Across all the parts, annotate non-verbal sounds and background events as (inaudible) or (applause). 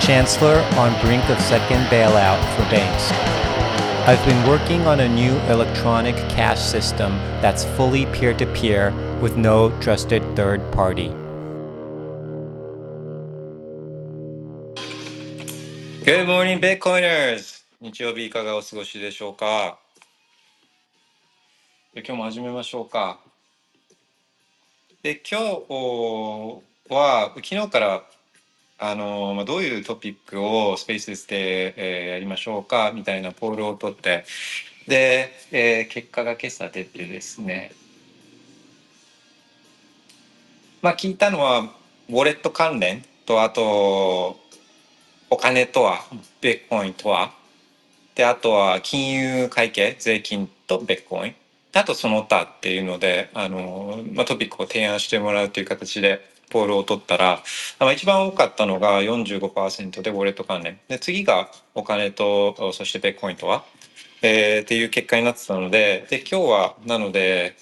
Chancellor on brink of second bailout for banks. I've been working on a new electronic cash system that's fully peer to peer with no trusted third party. Good morning, Bitcoiners! 日曜日いかがお過ごしでしょうかで今日も始めましょうか。で、今日は、昨日から、 あの、まあ、どういうトピックをスペースで、えーやりましょうかみたいなポールを取って、で、えー結果が今朝出てですね、まあ、聞いたのは、ウォレット関連と、あと、お金とは、ビットコインとは、で、あとは金融会計、税金とビットコイン。であとその他っていうので、あの、まあ、トピックを提案してもらうという形で、ポールを取ったら、まあ、一番多かったのが45%でウォレット関連。で、次がお金と、そしてビッコインとは、えーっていう結果になってたので、で、今日は、なので、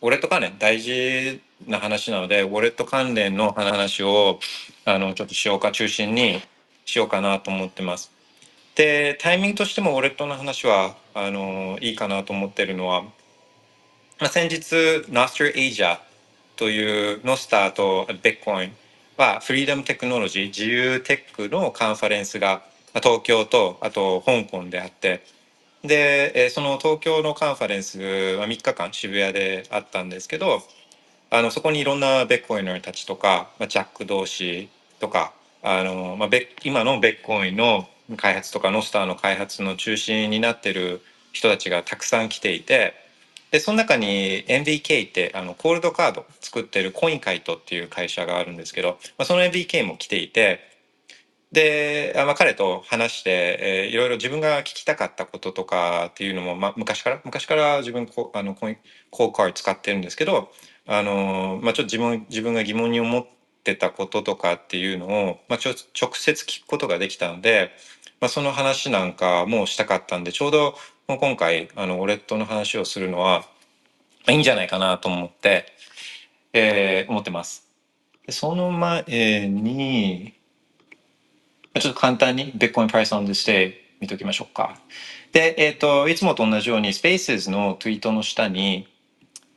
ウォレット関連大事な話なので、ウォレット関連の話を、あの、ちょっとしようか、中心にしようかなと思ってます。で、タイミングとしてもウォレットの話は、あの、いいかなと思ってるのは、まあ、先日、Nostr Asia というノスターとビッコインは、フリーダムテクノロジー、自由テックのカンファレンスが、東京と、あと香港であって、で、その東京のカンファレンスは3日間渋谷であったんですけど、あの、そこにいろんなベッコイナーたちとか、まあ、ジャック同士とか、あの、まあ、今のベッコインの開発とか、ノスターの開発の中心になってる人たちがたくさん来ていて、で、その中に NVK って、あの、コールドカード作ってるコインカイトっていう会社があるんですけど、まあ、その NVK も来ていて、で、あまあ、彼と話して、えーいろいろ自分が聞きたかったこととかっていうのも、まあ、昔から、昔から自分こあのコイン、コーカー使ってるんですけど、あの、まあ、ちょっと自分、自分が疑問に思ってたこととかっていうのを、まあ、ちょ直接聞くことができたので、まあ、その話なんかもしたかったんで、ちょうど今回、あの、ウォレットの話をするのは、いいんじゃないかなと思って、えー思ってます。でその前に、ちょっと簡単に Bitcoin Price on this day 見ときましょうか。で、えっ、と、いつもと同じように Spaces のツイートの下に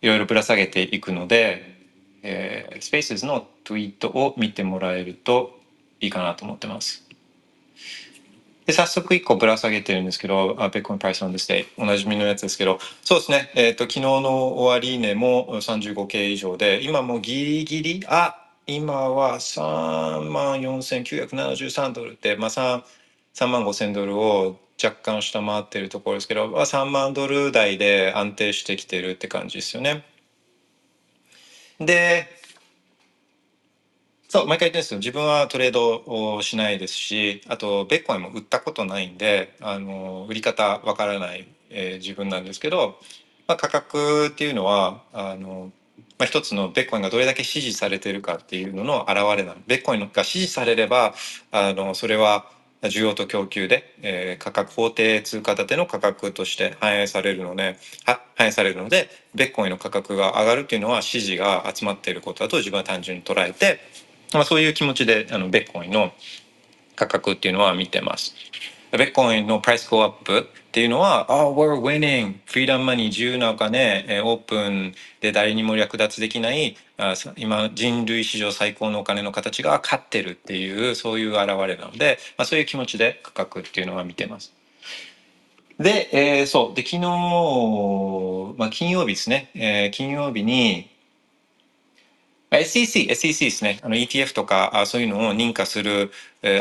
いろいろぶら下げていくので、えー、Spaces のツイートを見てもらえるといいかなと思ってます。で、早速一個ぶら下げてるんですけど、あ Bitcoin Price on this day おなじみのやつですけど、そうですね、えっ、と、昨日の終値も 35K 以上で、今もギリギリ、あ今は3万4973ドルって、まあ3、3万5千ドルを若干下回ってるところですけど、まあ、3万ドル台で安定してきてるって感じですよね。で、そう、毎回言ってるんですよ。自分はトレードをしないですし、あと、ベッコインも売ったことないんで、あの、売り方わからない、えー自分なんですけど、まあ、価格っていうのは、あの、まあ、一つのベッコインがどれだけ支持されてるかっていうのの表れなの。ベッコインが支持されれば、あの、それは需要と供給で、えー価格、法定通貨建ての価格として反映されるので、は反映されるので、ビットコインの価格が上がるっていうのは支持が集まっていることだと自分は単純に捉えて、まあ、そういう気持ちで、あの、ビットコインの価格っていうのは見てます。ビットコインの price go up っていうのは、あ、oh, we're winning! freedom money 自由なお金、オープンで誰にも略奪できない、今人類史上最高のお金の形が勝ってるっていう、そういう現れなので、まあ、そういう気持ちで価格っていうのは見てます。で、えーそう。で、昨日、まあ、金曜日ですね。えー金曜日に、SEC、SEC ですね。あの ETF とか、そういうのを認可する、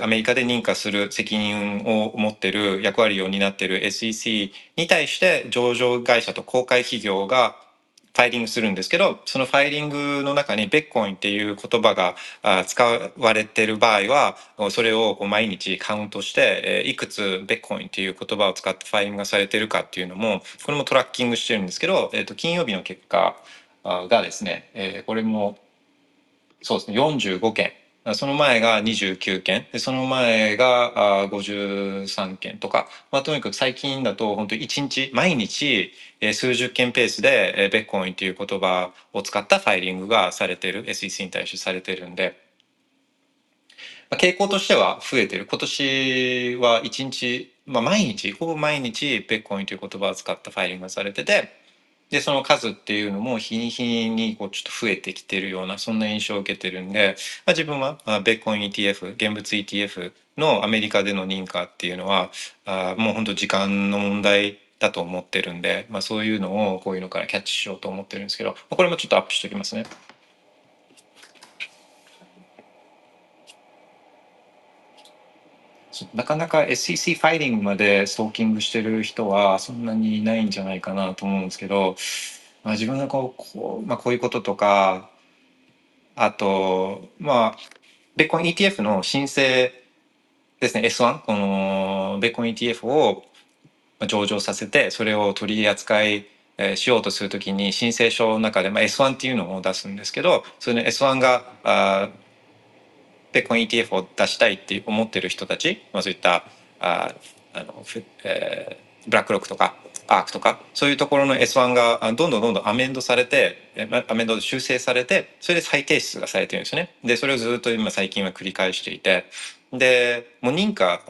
アメリカで認可する責任を持ってる役割を担ってる SEC に対して上場会社と公開企業がファイリングするんですけど、そのファイリングの中にベッコインっていう言葉が使われてる場合は、それを毎日カウントして、いくつベッコインっていう言葉を使ってファイリングがされてるかっていうのも、これもトラッキングしてるんですけど、えっ、と、金曜日の結果がですね、えこれも、そうですね、45件。その前が29件。でその前が53件とか、まあ、とにかく最近だと本当1日毎日数十件ペースでベッコインという言葉を使ったファイリングがされてる SEC に対してされてるんで、まあ、傾向としては増えてる。今年は1日、まあ、毎日ほぼ毎日ベッコインという言葉を使ったファイリングがされててで、その数っていうのも日に日にこうちょっと増えてきてるような、そんな印象を受けてるんで、まあ、自分はベッコン ETF、現物 ETF のアメリカでの認可っていうのは、あもうほんと時間の問題だと思ってるんで、まあ、そういうのをこういうのからキャッチしようと思ってるんですけど、これもちょっとアップしておきますね。なかなか SEC ファイリングまでストーキングしてる人はそんなにいないんじゃないかなと思うんですけど、まあ、自分がこうこう,、まあ、こういうこととかあとまあベッコン ETF の申請ですね。S1 このベッコン ETF を上場させてそれを取り扱いしようとするときに申請書の中で、まあ、S1 っていうのを出すんですけどそれの S1 があでコイン ETF を出したいって思ってる人たち、まあ、そういったああの、えー、ブラックロックとかアークとかそういうところの S1 がどんどんどんどんアメンドされてアメンド修正されてそれで再提出がされてるんですよね。でそれをずっと今最近は繰り返していてでもう認可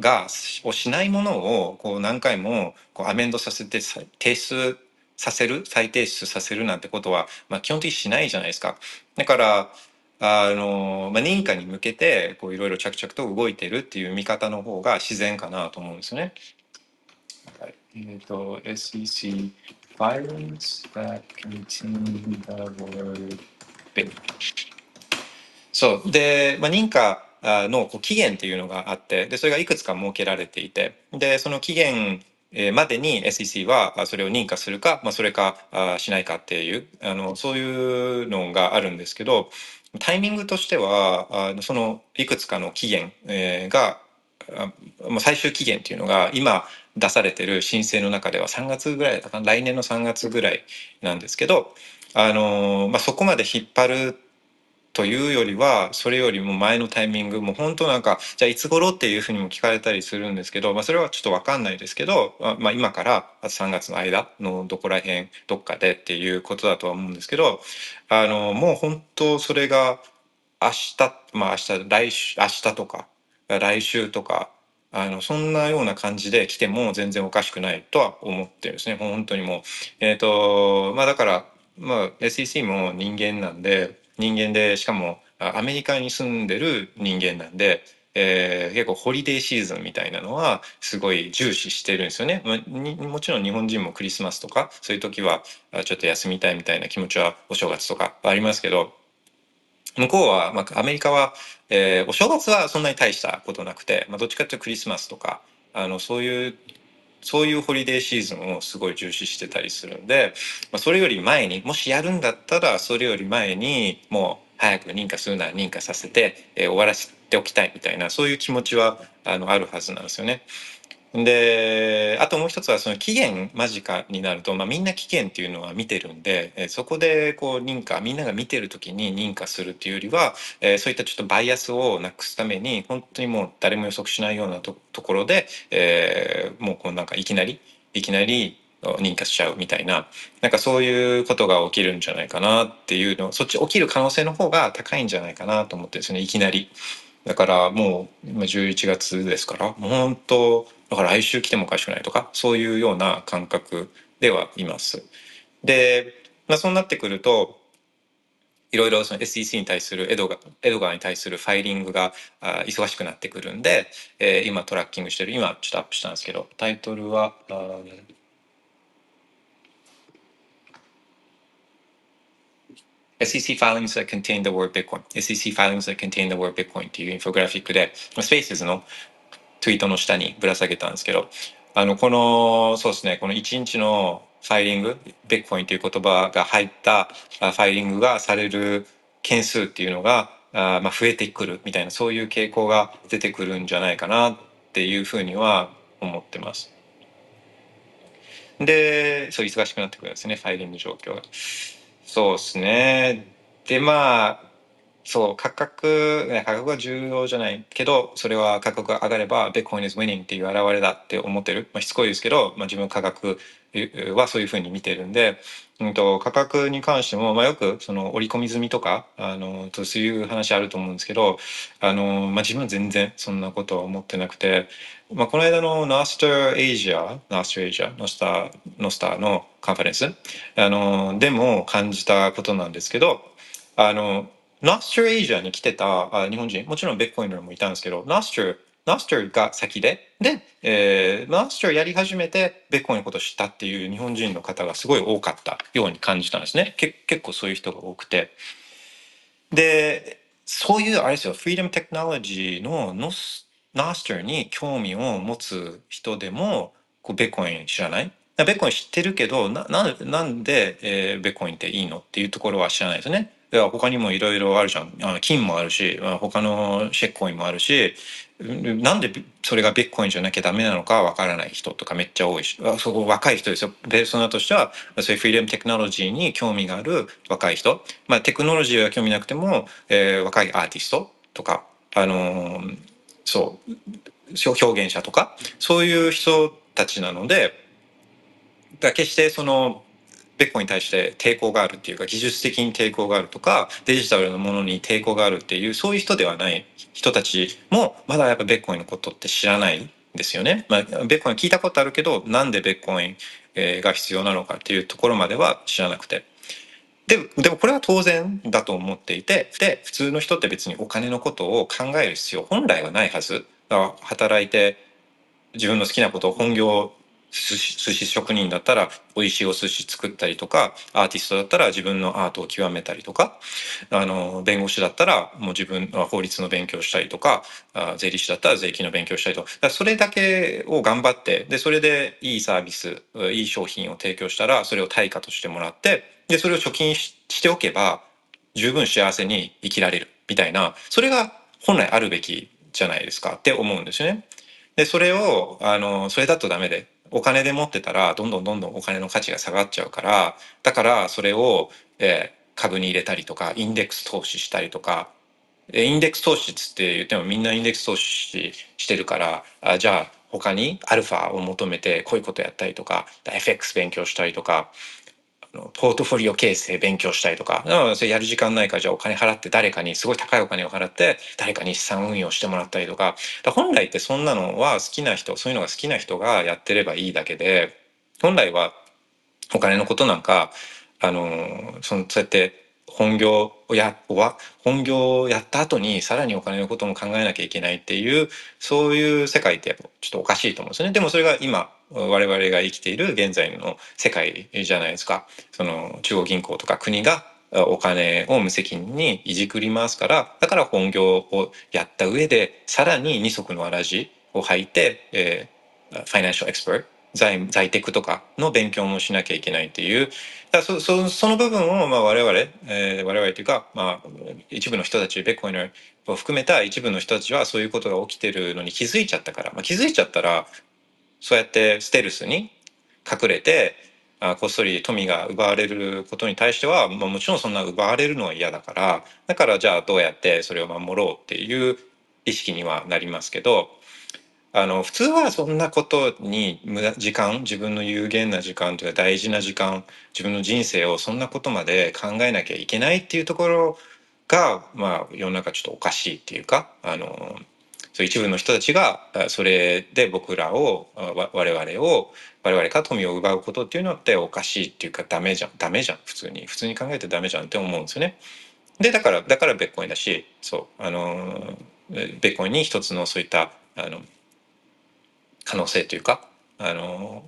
がをしないものをこう何回もこうアメンドさせて提出させる再提出させるなんてことは、まあ、基本的にしないじゃないですか。だからあの、まあ、認可に向けてこういろいろ着々と動いてるっていう見方の方が自然かなと思うんですよね。はい、えっ、ー、と SEC filings that contain the word そう。で、まあ、認可のこう期限っていうのがあってでそれがいくつか設けられていてでその期限までに SEC はそれを認可するか、まあ、それかしないかっていうあのそういうのがあるんですけどタイミングとしてはあそのいくつかの期限、えー、が最終期限っていうのが今出されてる申請の中では3月ぐらいだか来年の3月ぐらいなんですけどあの、まあ、そこまで引っ張るというよりはそれよりも前のタイミングもう本当なんかじゃあいつ頃っていうふうにも聞かれたりするんですけど、まあ、それはちょっと分かんないですけど、まあ、今から3月の間のどこら辺どっかでっていうことだとは思うんですけどあのもう本当それが明日まあ明日来週明日とか来週とかあのそんなような感じで来ても全然おかしくないとは思ってるんですね。本当にもうえっ、ー、とまあだからまあ SEC も人間なんで人間でしかもアメリカに住んでる人間なんで、えー、結構ホリデーシーズンみたいなのはすごい重視してるんですよね。まもちろん日本人もクリスマスとかそういう時はちょっと休みたいみたいな気持ちはお正月とかありますけど向こうは、まあ、アメリカは、えー、お正月はそんなに大したことなくて、まあ、どっちかというとクリスマスとかあのそういうそういうホリデーシーズンをすごい重視してたりするんで、まあ、それより前にもしやるんだったらそれより前にもう早く認可するなら認可させて、えー、終わらせておきたいみたいなそういう気持ちはあのあるはずなんですよね。であともう一つはその期限間近になると、まあ、みんな期限っていうのは見てるんで、えそこでこう認可みんなが見てる時に認可するっていうよりは、え、そういったちょっとバイアスをなくすために本当にもう誰も予測しないようなところで、えー、もうこうなんかいきなりいきなり認可しちゃうみたいななんかそういうことが起きるんじゃないかなっていうのそっち起きる可能性の方が高いんじゃないかなと思ってですねいきなり。だからもう今11月ですからもう本当だから来週来てもおかしくないとかそういうような感覚ではいます。で、まあ、そうなってくるといろいろその SEC に対するエドガエドガーに対するファイリングが忙しくなってくるんで、えー、今トラッキングしてる今ちょっとアップしたんですけどタイトルはあ SEC filings that contain the word Bitcoin SEC filings that contain the word Bitcoin っていうインフォグラフィックで、スペースのツイートの下にぶら下げたんですけど、あの、この、そうですね、この1日のファイリングビットコインという言葉が入ったファイリングがされる件数っていうのがあまあ増えてくるみたいなそういう傾向が出てくるんじゃないかなっていうふうには思ってます。でそう忙しくなってくるんですねファイリング状況が。そうですねでまあそう価格価格が重要じゃないけどそれは価格が上がれば Bitcoin is winning っていう現れだって思ってる、まあ、しつこいですけど、まあ、自分価格はそういうふうに見てるんで、うんと、価格に関しても、まあ、よくその織り込み済みとかあのそういう話あると思うんですけどあの、まあ、自分は全然そんなことは思ってなくて、まあ、この間の Nostr Asia Nostr Asia Nostr Nostr のカンファレンスあのでも感じたことなんですけどあの Nostr Asia に来てた日本人。もちろんビットコイナーもいたんですけど Nostr Nostr が先で。で、えー、 Nostr やり始めてビットコインのことを知ったっていう日本人の方がすごい多かったように感じたんですね。け結構そういう人が多くて。でそういうあれですよ。フリーダムテクノロジーのノスナスターに興味を持つ人でもこうベッコイン知らない？ベッコイン知ってるけどななんで、えー、ベッコインっていいの？っていうところは知らないですね。いや他にもいろいろあるじゃん。あの金もあるし他のシェッコインもあるしなんでそれがビットコインじゃなきゃダメなのかわからない人とかめっちゃ多いし。そこ若い人ですよ。ペルソナとしてはそういうフリーダムテクノロジーに興味がある若い人。まあテクノロジーは興味なくても、えー、若いアーティストとかあのー、そう表現者とかそういう人たちなのでだ決してそのベッコに対して抵抗があるっていうか技術的に抵抗があるとかデジタルのものに抵抗があるっていうそういう人ではない人たちもまだやっぱベッコインのことって知らないんですよね。まあ、ベッコイン聞いたことあるけどなんでベッコインが必要なのかっていうところまでは知らなくて。ででもこれは当然だと思っていてで普通の人って別にお金のことを考える必要本来はないはず。だから働いて自分の好きなことを本業寿司職人だったら美味しいお寿司作ったりとかアーティストだったら自分のアートを極めたりとかあの弁護士だったらもう自分は法律の勉強したりとか税理士だったら税金の勉強したりとかそれだけを頑張ってでそれでいいサービスいい商品を提供したらそれを対価としてもらってでそれを貯金しておけば十分幸せに生きられるみたいなそれが本来あるべきじゃないですかって思うんですよね。でそれをあのそれだとダメでお金で持ってたらどんどんどんどんお金の価値が下がっちゃうからだからそれを、えー、株に入れたりとかインデックス投資したりとか。インデックス投資つって言ってもみんなインデックス投資してるからあじゃあ他にアルファを求めてこういうことやったりとか FX 勉強したりとか。ポートフォリオ形成勉強したいとか、それやる時間ないからじゃあお金払って誰かにすごい高いお金を払って誰かに資産運用してもらったりとか、か本来ってそんなのは好きな人、そういうのが好きな人がやってればいいだけで、本来はお金のことなんか、あの、そのそうやって本業をやは本業をやった後にさらにお金のことも考えなきゃいけないっていうそういう世界ってやっぱちょっとおかしいと思うんですね。でもそれが今我々が生きている現在の世界じゃないですか。その中央銀行とか国がお金を無責任にいじくりますからだから本業をやった上でさらに二足のわらじを履いて、えー、ファイナンシャルエクスパート在在テクとかの勉強もしなきゃいけないっていう。だそそその部分をまあ我々、えー、我々というか、まあ、一部の人たちベッコイナーを含めた一部の人たちはそういうことが起きてるのに気づいちゃったから、まあ、気づいちゃったらそうやってステルスに隠れてあこっそり富が奪われることに対しては、まあ、もちろんそんな奪われるのは嫌だから。だからじゃあどうやってそれを守ろうっていう意識にはなりますけど。あの普通はそんなことに無駄時間自分の有限な時間というか大事な時間自分の人生をそんなことまで考えなきゃいけないっていうところが、まあ、世の中ちょっとおかしいっていうかあのそう一部の人たちがそれで僕らを我々を我々から富を奪うことっていうのっておかしいっていうかダメじゃんダメじゃん普通に普通に考えてダメじゃんって思うんですよね。でだからだからベッコインだしそうあのベッコインに一つのそういったあの可能性というかあの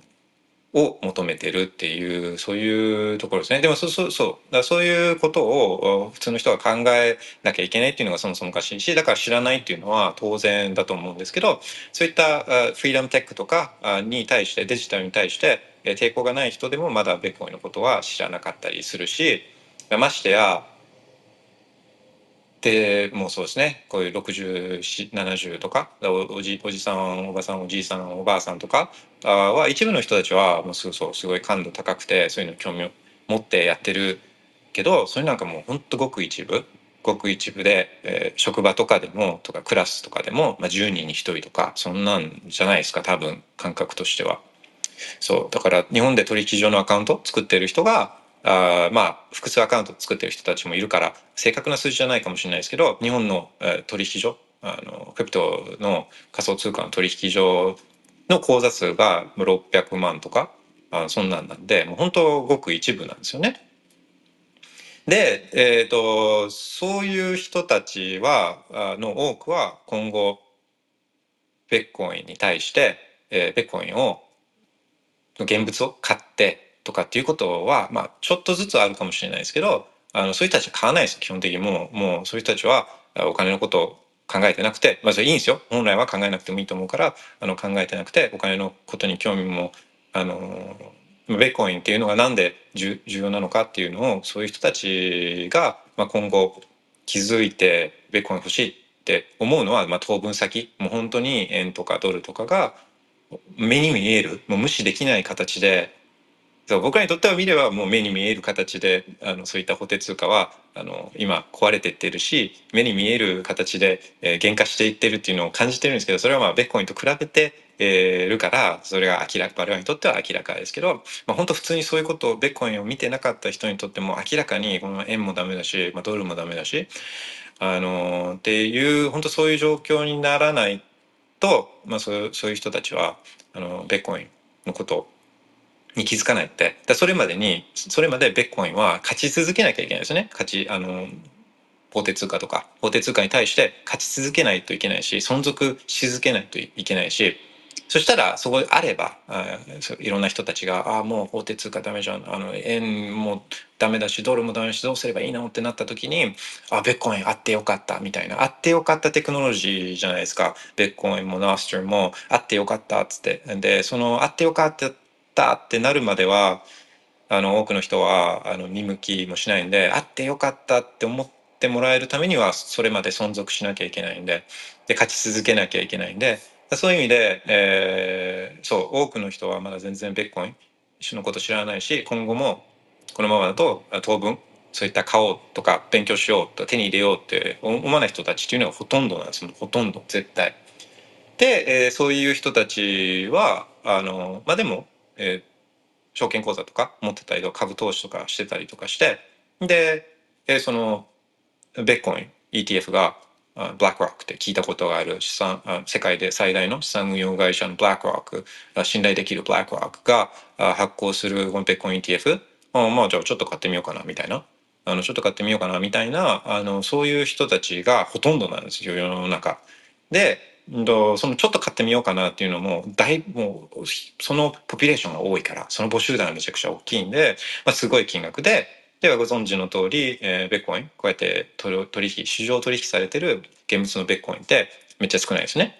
を求めてるっていうそういうところですね。でもそうそうそう。だそういうことを普通の人が考えなきゃいけないっていうのがそもそもおかしいしだから知らないっていうのは当然だと思うんですけどそういったフリーダムテックとかに対してデジタルに対して抵抗がない人でもまだベッコイのことは知らなかったりするしましてやでもうそうですねこういう6070とかおじおじさんおばさんおじいさんおばあさんとかは一部の人たちはもうすそうすごい感度高くてそういうの興味を持ってやってるけどそれなんかもうほんとごく一部ごく一部で、えー職場とかでもとかクラスとかでも、まあ、10人に1人とかそんなんじゃないですか多分感覚としては。そうだから日本で取引所のアカウント作ってる人があまあ複数アカウント作ってる人たちもいるから正確な数字じゃないかもしれないですけど日本の、えー取引所あのクリプトの仮想通貨の取引所の口座数が600万とかあそんなんなんでもう本当ごく一部なんですよね。で、えー、とそういう人たちはあの多くは今後ベッコインに対して、えーベッコインを現物を買ってとかっていうことは、まあ、ちょっとずつあるかもしれないですけどあのそういう人たちは買わないです基本的に。もうもうそういう人たちはお金のことを考えてなくてまあそれいいんですよ。本来は考えなくてもいいと思うからあの考えてなくてお金のことに興味もあのベッコインっていうのがなんで重要なのかっていうのをそういう人たちが、まあ、今後気づいてベッコイン欲しいって思うのは、まあ、当分先。もう本当に円とかドルとかが目に見える。もう無視できない形でそう僕らにとっては見ればもう目に見える形であのそういった法定通貨はあの今壊れていってるし目に見える形で、えー減価していってるっていうのを感じてるんですけどそれはまあベッコインと比べて、えーるからそれが明らか我々にとっては明らかですけど、まあ、本当普通にそういうことをベッコインを見てなかった人にとっても明らかにこの円もダメだし、まあ、ドルもダメだしあのっていう本当そういう状況にならないと、まあ、そういうそういう人たちはあのベッコインのことに気づかないって。だそれまでにそれまでベッコインは勝ち続けなきゃいけないですね。勝ちあの法定通貨とか。法定通貨に対して勝ち続けないといけないし存続し続けないといけないしそしたらそこであればいろんな人たちが「ああもう法定通貨ダメじゃん。あの円もダメだしドルもダメだしどうすればいいの?」ってなった時に「あベッコインあってよかった」みたいな「あってよかったテクノロジーじゃないですか。ベッコインもナースターもあってよかった」っつって。でその「あってよかった」ってなるまではあの多くの人はあの見向きもしないんであってよかったって思ってもらえるためにはそれまで存続しなきゃいけないんでで勝ち続けなきゃいけないんでそういう意味で、えーそう多くの人はまだ全然ベッコインのこと知らないし今後もこのままだと当分そういった買おうとか勉強しようと手に入れようって思わない人たちっていうのがほとんどなんですよほとんど絶対。で、えーそういう人たちはあのまあでも、えー証券口座とか持ってたりとか株投資とかしてたりとかしてで、えーそのベッコイン ETF がブラックロックって聞いたことがある資産世界で最大の資産運用会社のブラックロック信頼できるブラックロックが発行するこのベッコイン ETF あまあじゃあちょっと買ってみようかなみたいなあのちょっと買ってみようかなみたいなあのそういう人たちがほとんどなんですよ世の中。でうそのちょっと買ってみようかなっていうのもだいぶもうそのポピュレーションが多いからその母集団がめちゃくちゃ大きいんで、まあ、すごい金額でではご存知の通り、えーベッコインこうやって取引市場取引されてる現物のベッコインってめっちゃ少ないですね。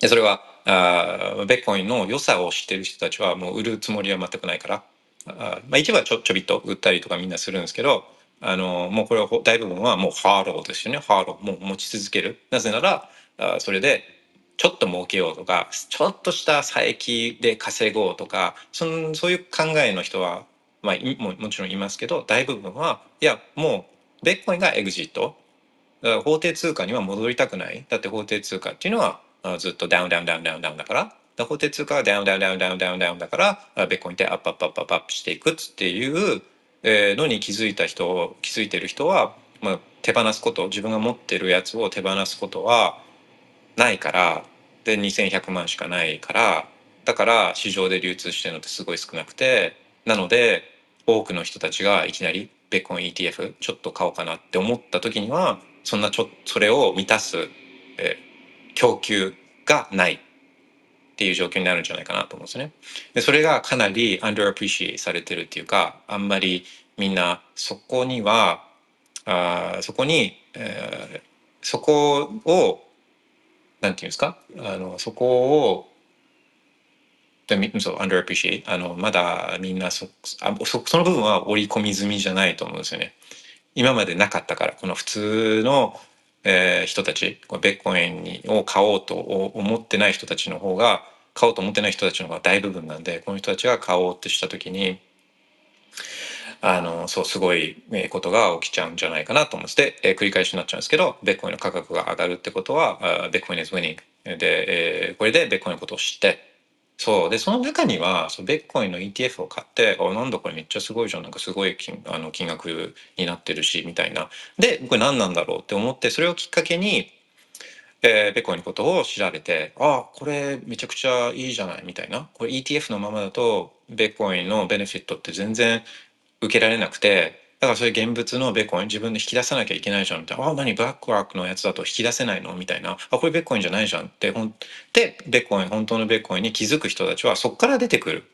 でそれはあベッコインの良さを知ってる人たちはもう売るつもりは全くないから。あまあ、一部はちょちょびっと売ったりとかみんなするんですけどあのもうこれは大部分はもうハーローですよね。ハーローもう持ち続ける。なぜならあそれでちょっと儲けようとかちょっとした差益で稼ごうとかそんそういう考えの人は、まあ、ももちろんいますけど大部分はいやもうビットコインが exit。法定通貨には戻りたくない。だって法定通貨っていうのはずっと down down down down down だから。法定通貨は down down down down down ダウンだからベッコインってアップアップアップアップアップしていくっていうのに気づいた人気づいてる人は、まあ、手放すこと自分が持ってるやつを手放すことはないからで2100万しかないからだから市場で流通してるのってすごい少なくてなので多くの人たちがいきなりベッコン ETF ちょっと買おうかなって思った時にはそんなちょそれを満たす、えー供給がないっていう状況になるんじゃないかなと思うんですね。でそれがかなり underappreciate されてるっていうかあんまりみんなそこにはあそこに、えーそこをなんていうんですか？あのそこをでそう underappreciate あのまだみんなそあそその部分は織り込み済みじゃないと思うんですよね。今までなかったからこの普通の、えー人たちこのベッコインにを買おうと思ってない人たちの方が買おうと思ってない人たちの方が大部分なんでこの人たちが買おうってした時にあのそうすごいことが起きちゃうんじゃないかなと思うんですで、え繰り返しになっちゃうんですけどベッコインの価格が上がるってことはベッコイン is winning で、えこれでベッコインのことを知って。そう。でその中にはそうベッコインの ETF を買ってあなんだこれめっちゃすごいじゃん。なんかすごい金あの金額になってるしみたいな。でこれ何なんだろうって思ってそれをきっかけに、えーベッコインのことを調べてあこれめちゃくちゃいいじゃないみたいな。これ ETF のままだとベッコインのベネフィットって全然受けられなくてだからそういう現物のベッコイン自分で引き出さなきゃいけないじゃんみたいなあ何ブラックワークのやつだと引き出せないの？みたいなあこれベッコインじゃないじゃんってほんでベッコイン本当のベッコインに気づく人たちはそこから出てくる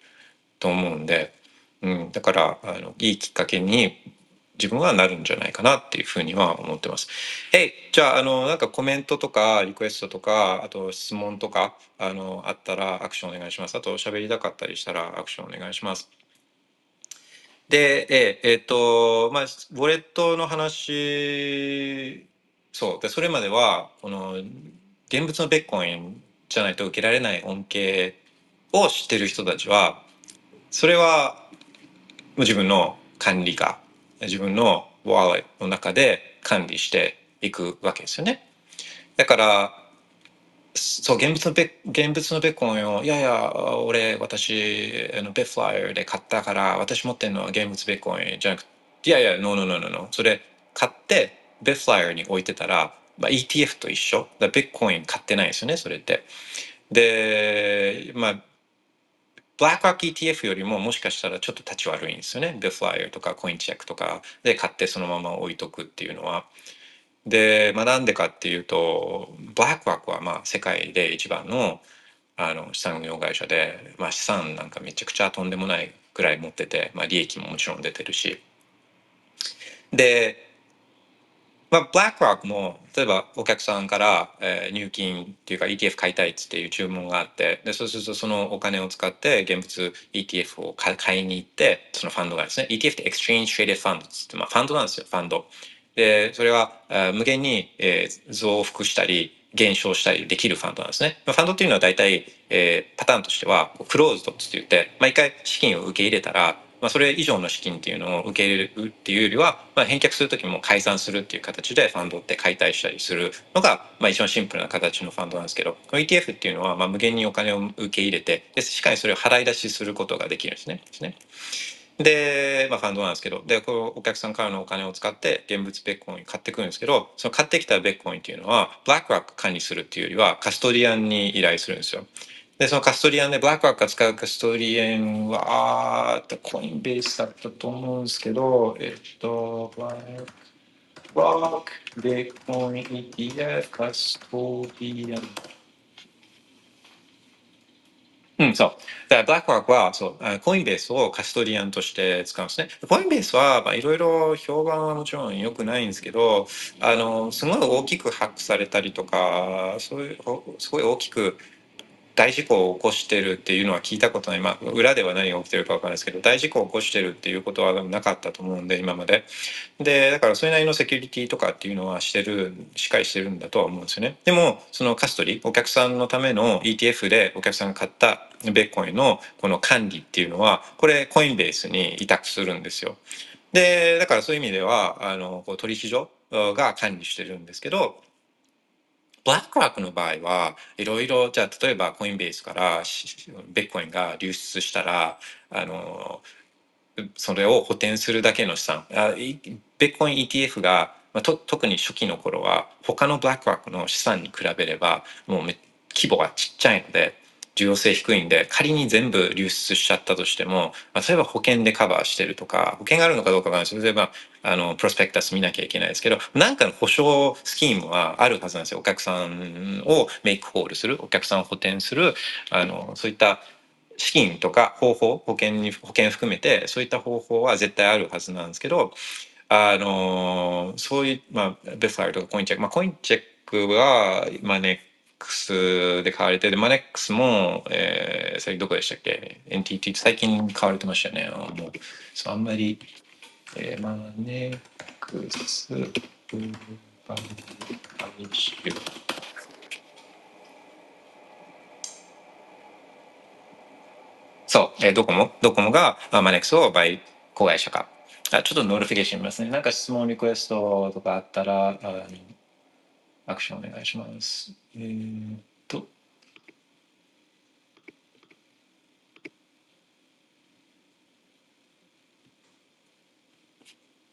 と思うんで、うん、だからあのいいきっかけに自分はなるんじゃないかなっていうふうには思ってます。えじゃああのなんかコメントとかリクエストとかあと質問とかあのあったらアクションお願いします。あと喋りたかったりしたらアクションお願いします。で、えええっと、まあ、ウォレットの話、そう。で、それまでは、この、現物のベッコンじゃないと受けられない恩恵を知ってる人たちは、それは、自分の管理下、自分のワーレットの中で管理していくわけですよね。だから、そう、現物のベ現物のベッコンを、いやいや、俺、私、あのベフライヤーで買ったから、私持ってるのは現物ベッコンじゃなくて、いやいや、ノーノーノーノーノー。それ、買って、ベフライヤーに置いてたら、まあ、ETF と一緒。だベッコイン買ってないですよね、それって。で、まあ、ブラックロック ETF よりももしかしたらちょっと立ち悪いんですよね。ベフライヤーとかコインチェックとかで買ってそのまま置いとくっていうのは。で、まあ、なんでかっていうと、ブラックロックはまあ世界で一番のあの資産運用会社で、まあ、資産なんかめちゃくちゃとんでもないぐらい持ってて、まあ、利益ももちろん出てるし。で、まあ、ブラックロックも例えばお客さんから、えー入金っていうか ETF 買いたいっていう注文があってでそうするとそのお金を使って現物 ETF を買いに行ってそのファンドがですね ETF って Exchange Traded Fund っつって、まあ、ファンドなんですよファンドでそれは、無限に、増幅したり減少したりできるファンドなんですね。ファンドっていうのは大体、えーパターンとしてはクローズドって言って、まあ、回資金を受け入れたら、まあ、それ以上の資金っていうのを受け入れるっていうよりは、まあ、返却する時も解散するっていう形でファンドって解体したりするのが、まあ、一番シンプルな形のファンドなんですけど ETF っていうのは、まあ、無限にお金を受け入れてでしかもそれを払い出しすることができるんですね。ですねで、まあ、ファンドなんですけど、で、このお客さんからのお金を使って現物ベッコイン買ってくるんですけど、その買ってきたベッコインっていうのは、ブラックロック管理するっていうよりは、カストリアンに依頼するんですよ。で、そのカストリアンで、ブラックロックが使うカストリアンは、あー、コインベースだったと思うんですけど、えっと、ブラックロック、ベッコイン ETF、カストリアン。うん、そう。だから、ブラックワークは、そう、コインベースをカストリアンとして使うんですね。コインベースは、まあ、いろいろ評判はもちろん良くないんですけど、あの、すごい大きくハックされたりとか、そういう、すごい大きく大事故を起こしてるっていうのは聞いたことない。まあ、裏では何が起きてるかわからないですけど、大事故を起こしてるっていうことはなかったと思うんで、今まで。で、だからそれなりのセキュリティとかっていうのはしてる、しっかりしてるんだとは思うんですよね。でも、そのカストリー、お客さんのための ETF でお客さんが買ったベッコインのこの管理っていうのは、これコインベースに委託するんですよ。で、だからそういう意味では、あの、こう取引所が管理してるんですけど、ブラックロックの場合はいろいろじゃあ例えばコインベースからビットコインが流出したらあのそれを補填するだけの資産。あいベッコイン ETF が、まあ、と特に初期の頃は他のブラックロックの資産に比べればもう規模がちっちゃいので重要性低いんで仮に全部流出しちゃったとしても、まあ、例えば保険でカバーしてるとか保険があるのかどうかわからないです例えばあのプロスペクタス見なきゃいけないですけど何かの保証スキームはあるはずなんですよ。お客さんをメイクホールするお客さんを補填するあのそういった資金とか方法保険に保険含めてそういった方法は絶対あるはずなんですけどあのそういう、まあ、ベフライルとかコインチェック、まあ、コインチェックは、まあね、クスで買われてでマネックスも、えー、それどこでしたっけ？NTT って最近買われてましたよね。もうそうあんまり、えー、マネックスバン回収そう、えー、ドコモ？ドコモが、マネックスを倍子会社化あちょっとノーリフィケーション見ますね。なんか質問リクエストとかあったらあアクションお願いします。えー、っと。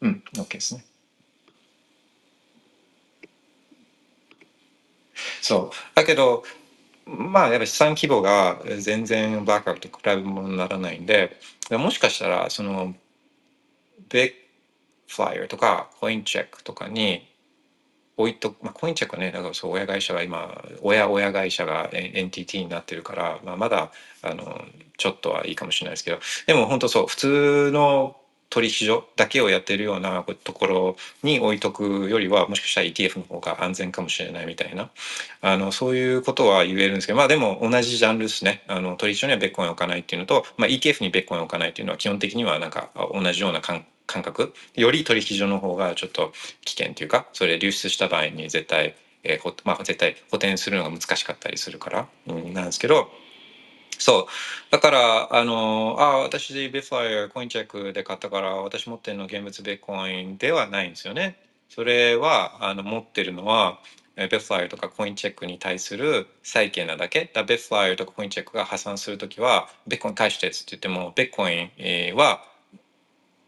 うん、OK ですね。そう。だけど、まあ、やっぱり資産規模が全然バックアップと比べ物にならないんで、もしかしたら、その、ベックフライヤーとかコインチェックとかに置いと、まあ、コインチェックはね。だからそう親会社が今親親会社が NTT になってるから、まあ、まだあのちょっとはいいかもしれないですけど。でも本当そう普通の取引所だけをやってるようなところに置いとくよりはもしかしたら ETF の方が安全かもしれないみたいな。あのそういうことは言えるんですけどまあでも同じジャンルですね。あの取引所にはベッコインを置かないっていうのと、まあ、ETF にベッコインを置かないっていうのは基本的にはなんか同じような感感覚より取引所の方がちょっと危険というかそれ流出した場合に絶対、えーまあ、絶対補填するのが難しかったりするから、うん、なんですけどそうだからあのあ私ビッファイアコインチェックで買ったから私持ってるの現物ベッコインではないんですよね。それはあの持ってるのはベッファイアとかコインチェックに対する債権なだけだベッファイアとかコインチェックが破産するときはベッコイン返してって言ってもベッコインは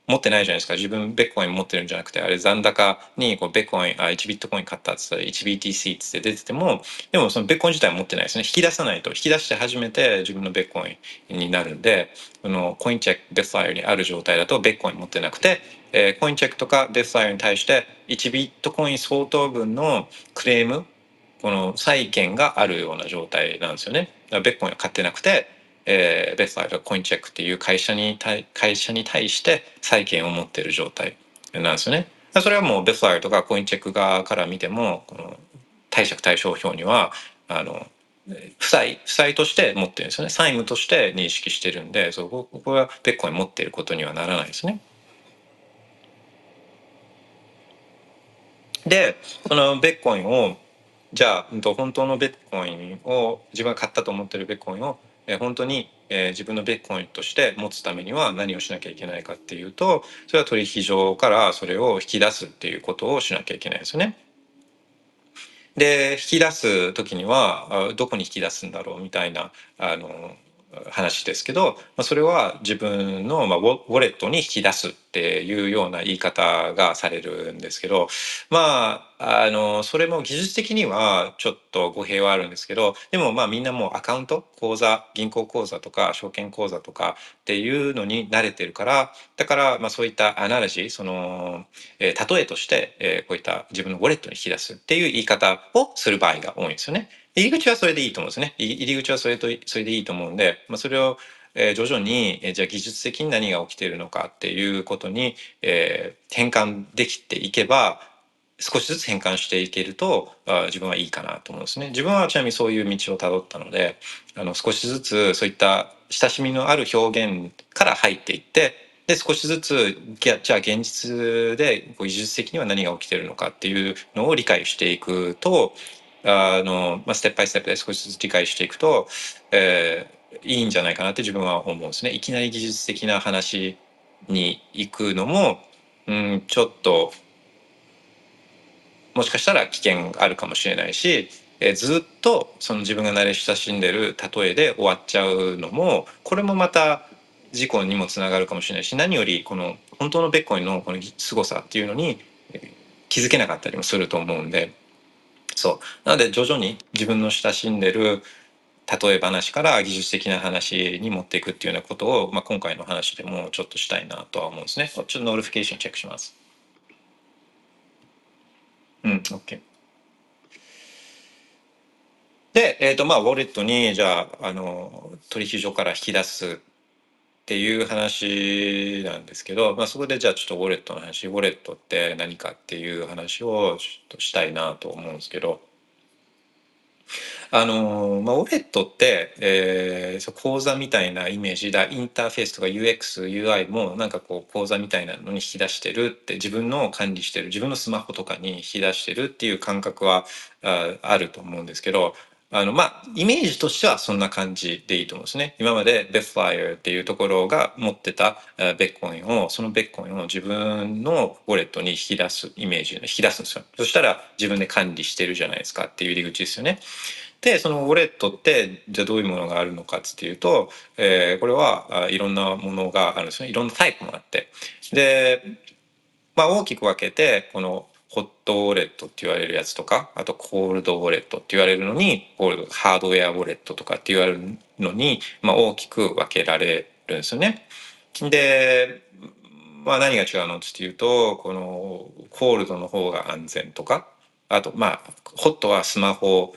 持ってないじゃないですか。自分ベッコイン持ってるんじゃなくて、あれ残高にこうベッコイン、あ、1ビットコイン買ったって言ったら 1BTC って出てても、でもそのベッコイン自体持ってないですね。引き出さないと、引き出して初めて自分のベッコインになるんで、このコインチェック、ベッファイアにある状態だとベッコイン持ってなくて、えー、コインチェックとかベッファイアに対して1ビットコイン相当分のクレーム、この債権があるような状態なんですよね。だからベッコインは買ってなくて、えー、ベストアイルコインチェックっていう会社に対会社に対して債権を持っている状態なんですよね。それはもうベストアイルとかコインチェック側から見てもこの貸借対照表にはあの負債負債として持ってるんですよね債務として認識してるんでそこここはベッコイン持っていることにはならないですね。でそのベッコインをじゃあ本当のベッコインを自分が買ったと思ってるベッコインをえ本当に、え、自分のベッコインとして持つためには何をしなきゃいけないかっていうとそれは取引所からそれを引き出すっていうことをしなきゃいけないですよね。で引き出す時にはどこに引き出すんだろうみたいなあの話ですけど、まあ、それは自分の、まあ、ウォレットに引き出すっていうような言い方がされるんですけどまああのそれも技術的にはちょっと語弊はあるんですけどでもまあみんなもうアカウント口座銀行口座とか証券口座とかっていうのに慣れてるからだからまあそういったアナロジーその、えー、例えとして、えー、こういった自分のウォレットに引き出すっていう言い方をする場合が多いんですよね。入り口はそれでいいと思うんですね。入り口はそれとそれでいいと思うんで、まあ、それをえー、徐々に、えー、じゃあ技術的に何が起きているのかっていうことに、えー、変換できていけば少しずつ変換していけるとあ自分はいいかなと思うんですね。自分はちなみにそういう道をたどったのであの少しずつそういった親しみのある表現から入っていってで少しずつじゃあ現実で技術的には何が起きているのかっていうのを理解していくとあの、まあ、ステップバイステップで少しずつ理解していくと、えー、いいんじゃないかなって自分は思うんですね。いきなり技術的な話に行くのも、うん、ちょっともしかしたら危険あるかもしれないし、えー、ずっとその自分が慣れ親しんでる例えで終わっちゃうのもこれもまた事故にもつながるかもしれないし何よりこの本当のビットコインのこの凄さっていうのに気づけなかったりもすると思うんで。そうなので徐々に自分の親しんでる例え話から技術的な話に持っていくっていうようなことを、まあ、今回の話でもちょっとしたいなとは思うんですね。ちょっと notification チェックします。うん、OK。で、えっ、ー、と、まあ、ウォレットに、じゃあ、あの、取引所から引き出すっていう話なんですけど、まあ、そこでじゃあちょっとウォレットの話ウォレットって何かっていう話をちょっとしたいなと思うんですけどあのまあ、オレットって、えー、講座みたいなイメージだ。インターフェースとか UXUI もなんかこう講座みたいなのに引き出してるって自分の管理してる自分のスマホとかに引き出してるっていう感覚はあると思うんですけどあのまあイメージとしてはそんな感じでいいと思うんですね。今までベッフライヤーっていうところが持ってたベッコインをそのベッコインを自分のウォレットに引き出すイメージ引き出すんですよ。そしたら自分で管理してるじゃないですかっていう入り口ですよね。でそのウォレットってじゃあどういうものがあるのかっていうと、えー、これはいろんなものがあるんですねいろんなタイプもあってで、まあ、大きく分けてこのホットウォレットって言われるやつとか、あとコールドウォレットって言われるのに、コールド、ハードウェアウォレットとかって言われるのに、まあ大きく分けられるんですよね。で、まあ何が違うの？っていうと、このコールドの方が安全とか、あとまあ、ホットはスマホ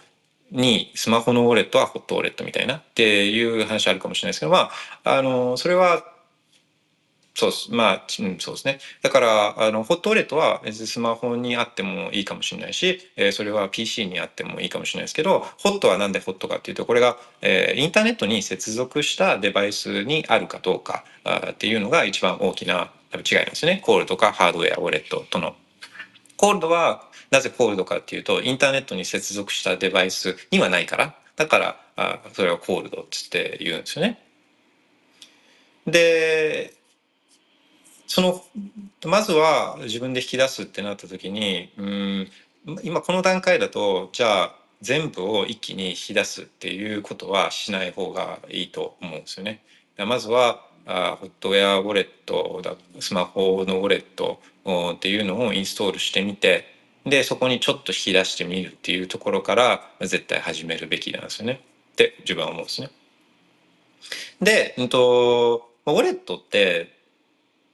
に、スマホのウォレットはホットウォレットみたいなっていう話あるかもしれないですけど、まあ、あの、それはそうです。まあ、うん、そうですね。だから、あの、ホットウォレットはスマホにあってもいいかもしれないし、えー、それは PC にあってもいいかもしれないですけど、ホットはなんでホットかっていうと、これが、えー、インターネットに接続したデバイスにあるかどうかあっていうのが一番大きな違いなんですね。コールドかハードウェアウォレットとの。コールドは、なぜコールドかっていうと、インターネットに接続したデバイスにはないから、だから、あそれはコールドっつって言うんですよね。で、そのまずは自分で引き出すってなった時にうん今この段階だとじゃあ全部を一気に引き出すっていうことはしない方がいいと思うんですよね。まずはあホットウェアウォレットだスマホのウォレットっていうのをインストールしてみてでそこにちょっと引き出してみるっていうところから絶対始めるべきなんですよねって自分は思うんですね。で、うんと、ウォレットって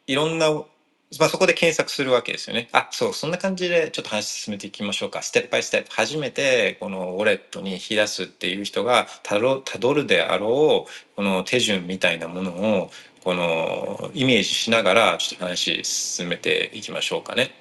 いろんな、まあ、そこで検索するわけですよね。あ、そう、そんな感じでちょっと話進めていきましょうか。ステップバイステップ。初めてこのウォレットに引き出すっていう人がたどたどるであろう、この手順みたいなものを、このイメージしながらちょっと話進めていきましょうかね。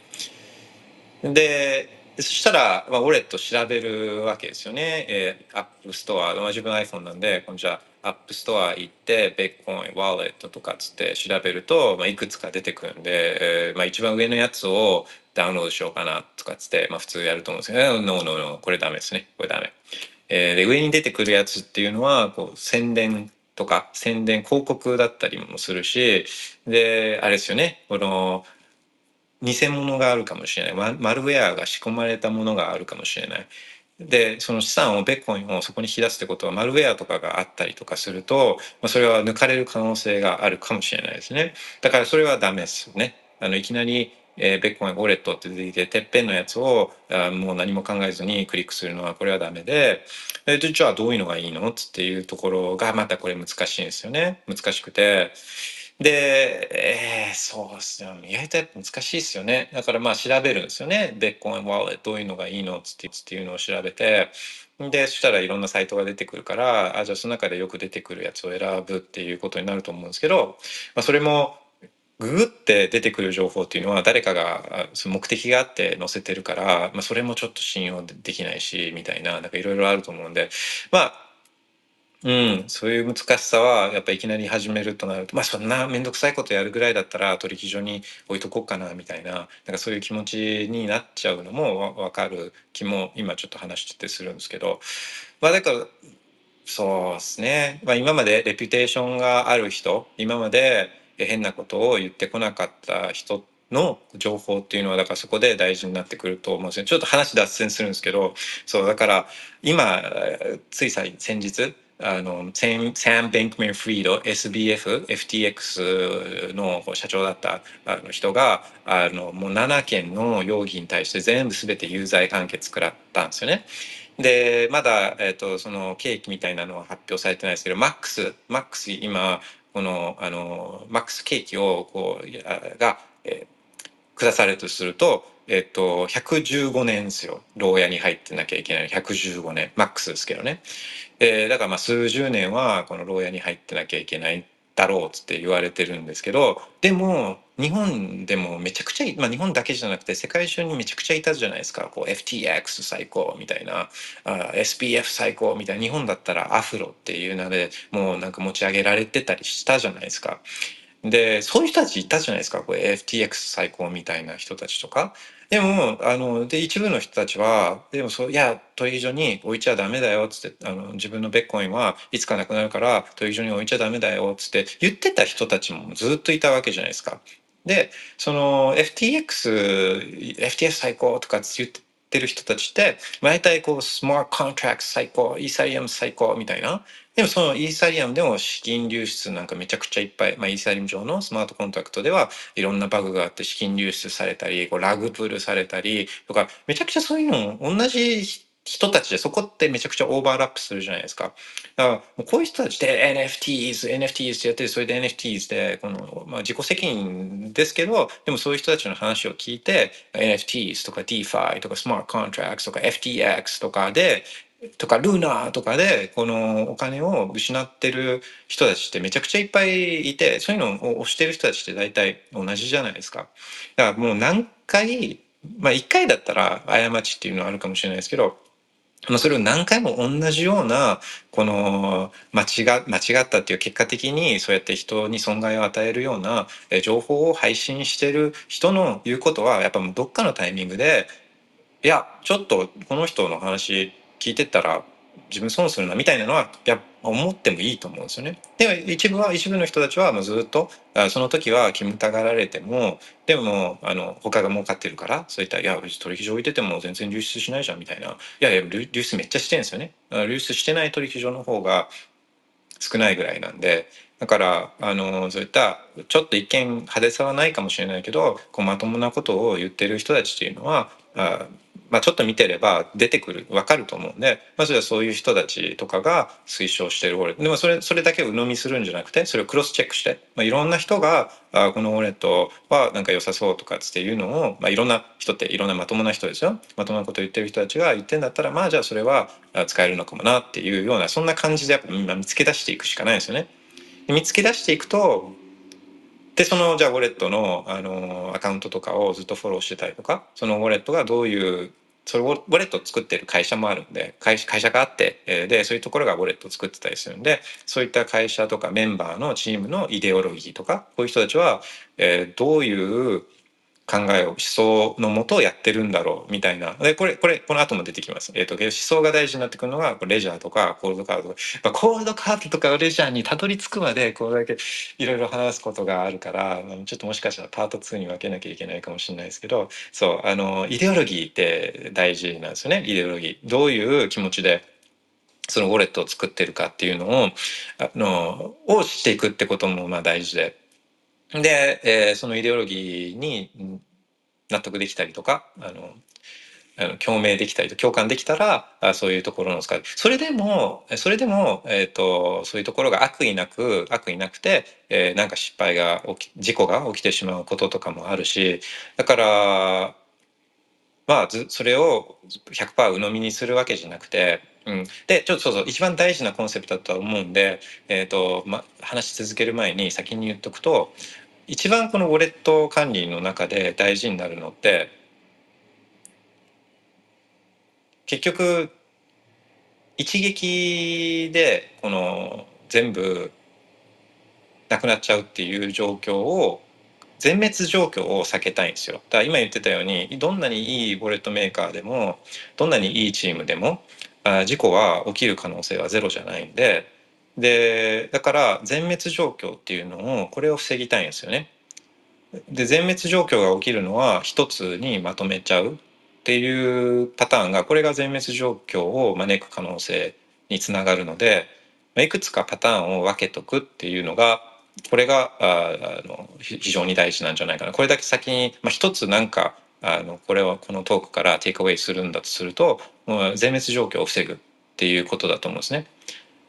で、そしたら、まあ、ウォレット調べるわけですよね。えー、 App Store、まあ、自分 iPhone なんで、じゃあ、 App Store 行って、 Bitcoin wallet とかっつって調べると、まあ、いくつか出てくるんで、えー、まあ、一番上のやつをダウンロードしようかなとかっつって、まあ、普通やると思うんですけど、 no no no、これダメですね。これダメ。えー、で、上に出てくるやつっていうのは、こう、宣伝とか、宣伝、広告だったりもするし、で、あれですよね、この、偽物があるかもしれないマルウェアが仕込まれたものがあるかもしれないでその資産をベッコンをそこに引き出すってことはマルウェアとかがあったりとかすると、まあ、それは抜かれる可能性があるかもしれないですね。だからそれはダメですよね。あのいきなりえー、ベッコインウォレットって出てきててっぺんのやつをあもう何も考えずにクリックするのはこれはダメで、えー、じゃあどういうのがいいの？っていうところがまたこれ難しいんですよね。難しくて。で、えー、そうですね。意外とやっぱ難しいですよね。だからまあ調べるんですよね。ベッコンワーレどういうのがいいのつってっていうのを調べて、で、そしたらいろんなサイトが出てくるから、あ、じゃあその中でよく出てくるやつを選ぶっていうことになると思うんですけど、まあ、それもググって出てくる情報っていうのは誰かがその目的があって載せてるから、まあ、それもちょっと信用できないしみたいななんかいろいろあると思うんでまあうん、そういう難しさはやっぱいきなり始めるとなるとまあそんな面倒くさいことやるぐらいだったら取引所に置いとこうかなみたいななんかそういう気持ちになっちゃうのも分かる気も今ちょっと話しててするんですけどまあだからそうですね、まあ、今までレピュテーションがある人今まで変なことを言ってこなかった人の情報っていうのはだからそこで大事になってくると思うんですね。ちょっと話脱線するんですけどそうだから今つい先日あのサム・ベンクメン・フリード SBF FTX の社長だったあの人があのもう7件の容疑に対して全部全て有罪判決食らったんですよね。でまだ、えーと、その刑期みたいなのは発表されてないですけどマックスマックス今このあのマックス刑期をこうが、えー、下されるとするとえっと、115年ですよ。牢屋に入ってなきゃいけない115年。マックスですけどね。えー、だからまあ数十年はこの牢屋に入ってなきゃいけないだろうって言われてるんですけど、でも日本でもめちゃくちゃ、まあ、日本だけじゃなくて世界中にめちゃくちゃいたじゃないですかこう FTX 最高みたいなあ SPF 最高みたいな日本だったらアフロっていう名でもうなんか持ち上げられてたりしたじゃないですか。でそういう人たちいたじゃないですかこれ FTX 最高みたいな人たちとか。でもあので一部の人たちはでもそういや取引所に置いちゃダメだよっつってあの自分のベッコインはいつかなくなるから取引所に置いちゃダメだよっつって言ってた人たちもずっといたわけじゃないですか。でその FTX FTX 最高とか言ってる人たちって大体こうスマートコントラクト最高イーサリアム最高みたいなでもそのイーサリアムでも資金流出なんかめちゃくちゃいっぱい、まあ、イーサリアム上のスマートコントラクトではいろんなバグがあって資金流出されたりこう rug pull されたりとかめちゃくちゃそういうの同じ人たちでそこってめちゃくちゃオーバーラップするじゃないですか。だからもうこういう人たちで NFTs、NFTs ってやってそれで NFTs でこの、まあ、自己責任ですけどでもそういう人たちの話を聞いて NFTs とか DeFi とかスマートコントラクトとか FTX とかでとかルーナーとかでこのお金を失ってる人たちってめちゃくちゃいっぱいいてそういうのを推してる人たちって大体同じじゃないですか。だからもう何回まあ1回だったら過ちっていうのはあるかもしれないですけどまあ、それを何回も同じようなこの間違間違ったっていう結果的にそうやって人に損害を与えるような情報を配信してる人の言うことはやっぱどっかのタイミングでいやちょっとこの人の話聞いてたら自分損するなみたいなのはや思ってもいいと思うんですよね。で一部は一部の人たちはもうずっとその時は煙たがられてもでもあの他が儲かってるからそういった「いや取引所置いてても全然流出しないじゃん」みたいな「いやいや流出めっちゃしてんですよね」流出してない取引所の方が少ないぐらいなんで。だからあのそういったちょっと一見派手さはないかもしれないけどこうまともなことを言ってる人たちっていうのはあまあ、ちょっと見てれば出てくる分かると思うんでまずはそういう人たちとかが推奨してるウォレットでもそれそれだけ鵜呑みするんじゃなくてそれをクロスチェックして、まあ、いろんな人があこのウォレットはなんか良さそうとかっていうのを、まあ、いろんな人っていろんなまともな人ですよまともなこと言ってる人たちが言ってんだったらまあじゃあそれは使えるのかもなっていうようなそんな感じでやっぱ見つけ出していくしかないですよね。見つけ出していくとでそのじゃあウォレットのあのアカウントとかをずっとフォローしてたりとかそのウォレットがどういうそれウォレットを作ってる会社もあるんで会会社があってでそういうところがウォレットを作ってたりするんでそういった会社とかメンバーのチームのイデオロギーとかこういう人たちは、えー、どういう考えを思想のもとをやってるんだろうみたいな。でこれこれこの後も出てきます、えーと、思想が大事になってくるのがレジャーとかコールドカード。とか、ま、コールドカードとかレジャーにたどり着くまでこれだけいろいろ話すことがあるからちょっともしかしたらパート2に分けなきゃいけないかもしれないですけどそうあのイデオロギーって大事なんですよね。イデオロギー。どういう気持ちでそのウォレットを作ってるかっていうのをあのを知っていくってこともまあ大事で。で、えー、そのイデオロギーに納得できたりとかあのあの共鳴できたりと共感できたらあそういうところの使いそれでもそれでも、えーと、そういうところが悪意なく悪意なくて、えー、なんか失敗が起き事故が起きてしまうこととかもあるしだからまあそれを100%鵜呑みにするわけじゃなくてうん、でちょっとそうそう一番大事なコンセプトだとは思うんで、えーとま、話し続ける前に先に言っとくと一番このウォレット管理の中で大事になるのって結局一撃でこの全部なくなっちゃうっていう状況を全滅状況を避けたいんですよ。だから今言ってたようにどんなにいいウォレットメーカーでもどんなにいいチームでも事故は起きる可能性はゼロじゃないんででだから全滅状況っていうのをこれを防ぎたいんですよね。で全滅状況が起きるのは一つにまとめちゃうっていうパターンがこれが全滅状況を招く可能性につながるのでいくつかパターンを分けとくっていうのがこれがあの非常に大事なんじゃないかな。これだけ先に、まあ、一つなんかあのこれはこのトークからテイクアウェイするんだとすると全滅状況を防ぐっていうことだと思うんですね。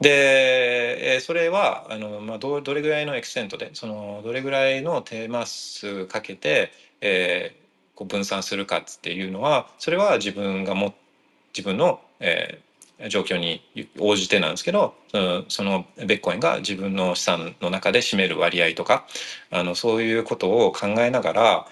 でえそれはあの、まあ、どどれぐらいのエクセントでそのどれぐらいのテーマ数かけて、えー、こう分散するかっていうのはそれは自分がも自分の、えー状況に応じてなんですけどそのベッコインが自分の資産の中で占める割合とかあのそういうことを考えながら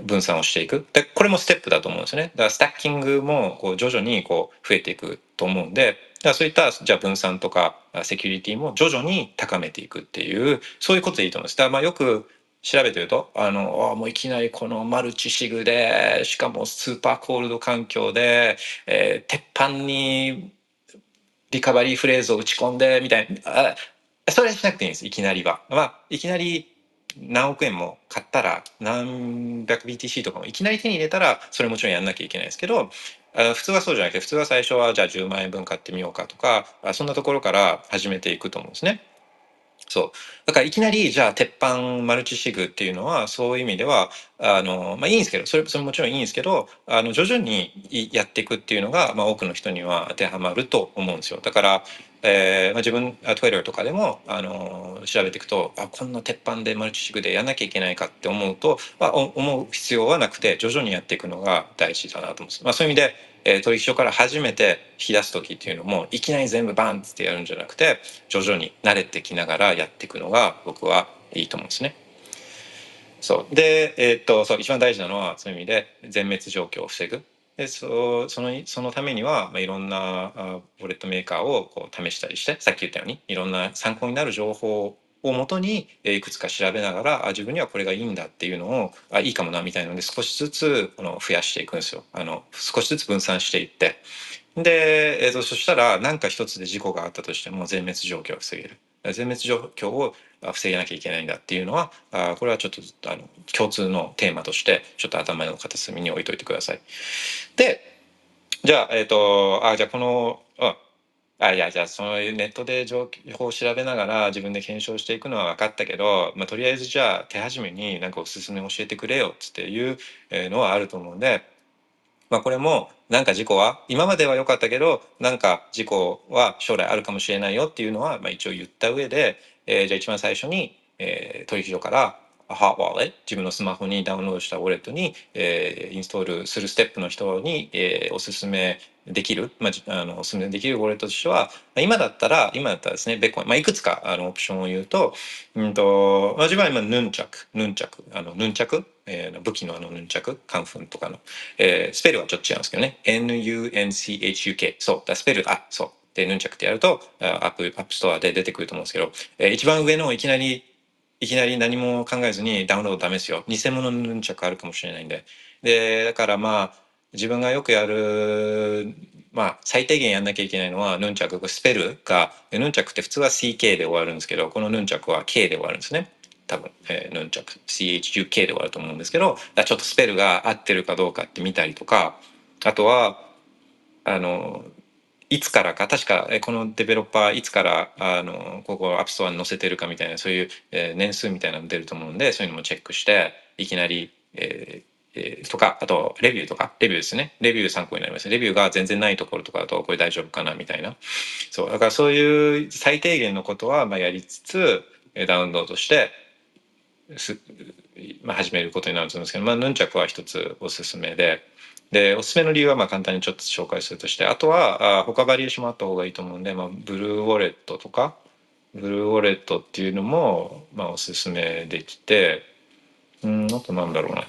分散をしていくでこれもステップだと思うんですねだからスタッキングもこう徐々にこう増えていくと思うんでだからそういったじゃあ分散とかセキュリティも徐々に高めていくっていうそういうことでいいと思います。だからまあよく調べてるとあのあもういきなりこのマルチシグでしかもスーパーコールド環境で、えー、鉄板にリカバリーフレーズを打ち込んでみたいなあそれしなくていいんですいきなりは。まあ、いきなり何億円も買ったら何百 BTC とかもいきなり手に入れたらそれもちろんやんなきゃいけないですけど普通はそうじゃなくて普通は最初はじゃあ10万円分買ってみようかとかそんなところから始めていくと思うんですね。そうだからいきなりじゃあ鉄板マルチシグっていうのはそういう意味ではあの、まあ、いいんですけどそれそれもちろんいいんですけどあの徐々にやっていくっていうのが、まあ、多くの人には当てはまると思うんですよだからえーまあ、自分 Twitter とかでも、あの、調べていくとあこんな鉄板でマルチシグでやんなきゃいけないかって思うと、まあ、思う必要はなくて徐々にやっていくのが大事だなと思うんです。まあ、そういう意味で、えー、取引所から初めて引き出す時っていうのもいきなり全部バンってやるんじゃなくて徐々に慣れてきながらやっていくのが僕はいいと思うんですね。そうで、えー、っとそう一番大事なのはそういう意味で全滅状況を防ぐでそそのそのためには、まあ、いろんなあウォレットメーカーをこう試したりしてさっき言ったようにいろんな参考になる情報をもとにいくつか調べながらあ自分にはこれがいいんだっていうのをあいいかもなみたいなので少しずつこの増やしていくんですよ。あの少しずつ分散していって。で、えーと、そしたら何か一つで事故があったとしても全滅状況を防げる。全滅状況を防げなきゃいけないんだっていうのはあこれはちょっとあの共通のテーマとしてちょっと頭の片隅に置いといてください。でじゃあえっ、ー、とあじゃあこのうんあいやじゃあそのネットで情報を調べながら自分で検証していくのは分かったけど、まあ、とりあえずじゃあ手始めになんかおすすめ教えてくれよっつっていうのはあると思うんでまあ、これもなんか事故は今までは良かったけどなんか事故は将来あるかもしれないよっていうのは、まあ、一応言った上で、えー、じゃあ一番最初に、えー、取引所から hot wallet 自分のスマホにダウンロードしたウォレットに、えー、インストールするステップの人に、えー、おすすめできる、まあ、あのおすすめできるウォレットとしては今だったら今だったらですねビットコイン、まあ、いくつかあのオプションを言うと,、うんとまあ、自分は今 Nunchuk Nunchuk あのヌンチャク、えー、武器のあのヌンチャクカンフーとかの、えー、スペルはちょっと違うんですけどね。NUNCHUK そう。だスペルあそう。でヌンチャクってやるとアップアップストアで出てくると思うんですけど、えー、一番上のいきなりいきなり何も考えずにダウンロードダメですよ。偽物のヌンチャクあるかもしれないんで。で、だからまあ、自分がよくやる、まあ、最低限やんなきゃいけないのは、ヌンチャク、スペルが、ヌンチャクって普通は CK で終わるんですけど、このヌンチャクは K で終わるんですね。多分、えー、ヌンチャク、CHUK で終わると思うんですけど、ちょっとスペルが合ってるかどうかって見たりとか、あとは、あの、いつからか確かこのデベロッパーいつからあのここ App Store に載せてるかみたいなそういう、え年数みたいなの出ると思うんでそういうのもチェックしていきなり、えーえー、とかあとレビューとかレビューですねレビュー参考になりますレビューが全然ないところとかだとこれ大丈夫かなみたいなそうだからそういう最低限のことはまあやりつつダウンロードしてす、まあ、始めることになると思うんですけど、まあ、ヌンチャクは一つおすすめで。でおすすめの理由はまあ簡単にちょっと紹介するとしてあとはあ他バリエーションもあった方がいいと思うんで、まあ、ブルーウォレットとかブルーウォレットっていうのもまあおすすめできてうんあとなんだろうな。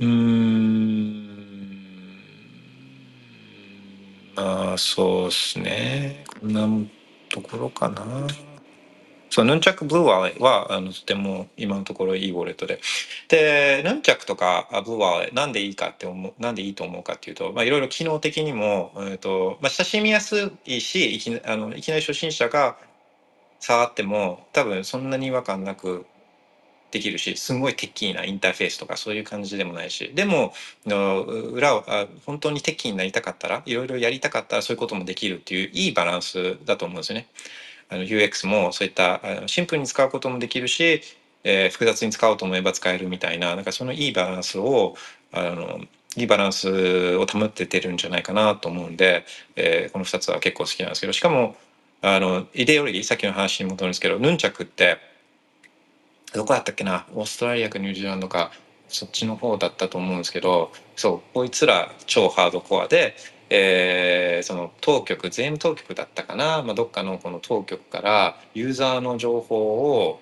うん。まあそうっすね。こんなところかな。そう Nunchuk BlueWallet はあのとても今のところいいウォレットででヌンチャクとか BlueWallet なんでいいかって思うなんでいいと思うかっていうと、まあ、いろいろ機能的にも、えーとまあ、親しみやすいしいきあのいきなり初心者が触っても多分そんなに違和感なくできるしすごい techy なインターフェースとかそういう感じでもないしでも裏をあ本当に techy になりたかったらいろいろやりたかったらそういうこともできるっていういいバランスだと思うんですよね。あの UX もそういったあのシンプルに使うこともできるし、えー、複雑に使おうと思えば使えるみたいななんかそのいいバランスをあのいいバランスを保っててるんじゃないかなと思うんで、えー、この2つは結構好きなんですけどしかもあのイデオロギーさっきの話に戻るんですけどヌンチャクってどこだったっけな？オーストラリアかニュージーランドかそっちの方だったと思うんですけどそうこいつら超ハードコアで、えー、その当局税務当局だったかな、まあ、どっかのこの当局からユーザーの情報を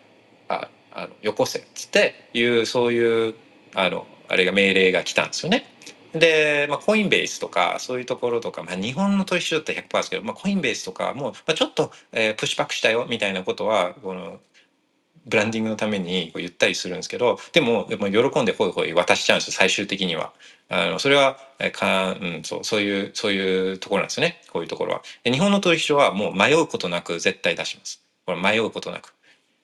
ああのよこせっつっていうそういうあのあれが命令が来たんですよね。で、まあ、コインベースとかそういうところとか、まあ、日本の取引所って100%ですけど、まあ、コインベースとかも、まあ、ちょっと、えー、プッシュバックしたよみたいなことはこのブランディングのためにこう言ったりするんですけどでもでも喜んでほいほい渡しちゃうんです最終的には。あのそれはか、うん、そうそういうそういうところなんですねこういうところは。日本の取引所はもう迷うことなく絶対出します。これ迷うことなく。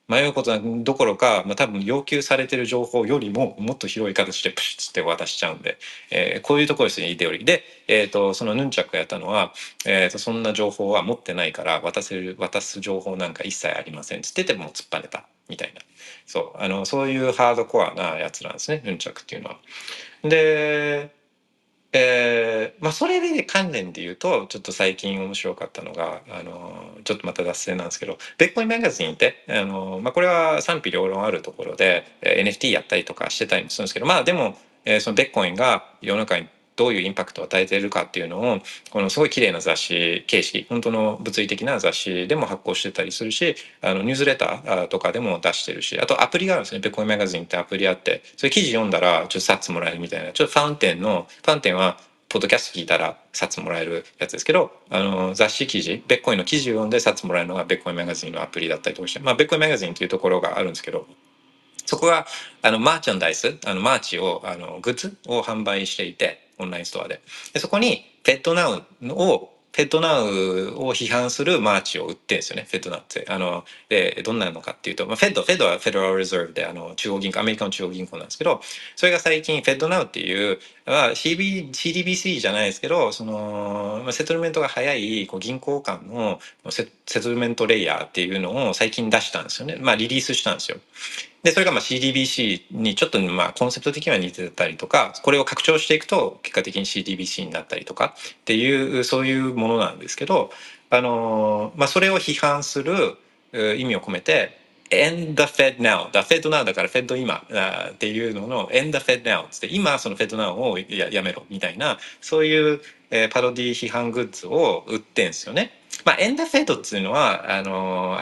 迷うことどころか、まあ、多分要求されてる情報よりももっと広い形でプシッって渡しちゃうんで、えー、こういうところですねイデオリーで、えーと、そのヌンチャクやったのは、えーと、そんな情報は持ってないから渡せる渡す情報なんか一切ありませんっつってても突っぱねたみたいなそうあのそういうハードコアなやつなんですねヌンチャクっていうのは。でえー、まあそれで関連で言うとちょっと最近面白かったのがあのちょっとまた脱線なんですけどベッコインマガジンってあの、まあ、これは賛否両論あるところで NFT やったりとかしてたりもするんですけどまあでも、えー、そのベッコインが世の中にどういうインパクトを与えているかっていうのをこのすごい綺麗な雑誌形式本当の物理的な雑誌でも発行してたりするしあのニュースレターとかでも出してるしあとアプリがあるんですね。 Bitcoin Magazine ってアプリあって。それ記事読んだらちょっと sats もらえるみたいなちょっと Fountain の Fountain はポッドキャスト聞いたら札もらえるやつですけど、あの、雑誌記事、ビットコインの記事を読んで札もらえるのが Bitcoin Magazine のアプリだったりとかして、まあ、 Bitcoin Magazine っていうところがあるんですけど、そこが、あの、 merchandise、あの、 merch を、あの、グッズを販売していて、オンラインストアで。でそこに、 FedNowを FedNow を批判する merch を売ってんですよね、 FedNow って。あの、で、どんなのかっていうと、まあ、 Fed、Fed は Federal Reserve で、あの、中央銀行、アメリカの中央銀行なんですけど、それが最近、 FedNow っていう、まあ、CB、CDBC じゃないですけど、その、まあ、 settlement が早いこう銀行間のセ settlement layer っていうのを最近出したんですよね。まあ、リリースしたんですよ。で、それがまあ CDBC にちょっとまあコンセプト的には似てたりとか、これを拡張していくと結果的に CDBC になったりとかっていう、そういうものなんですけど、あの、まあそれを批判する意味を込めて、end the Fed now. the Fed now だから Fed 今っていうのの end the Fed now つって今その Fed now をやめろみたいなそういう、パロディ批判グッズを売ってんですよね。まあ end the Fed っていうのはあの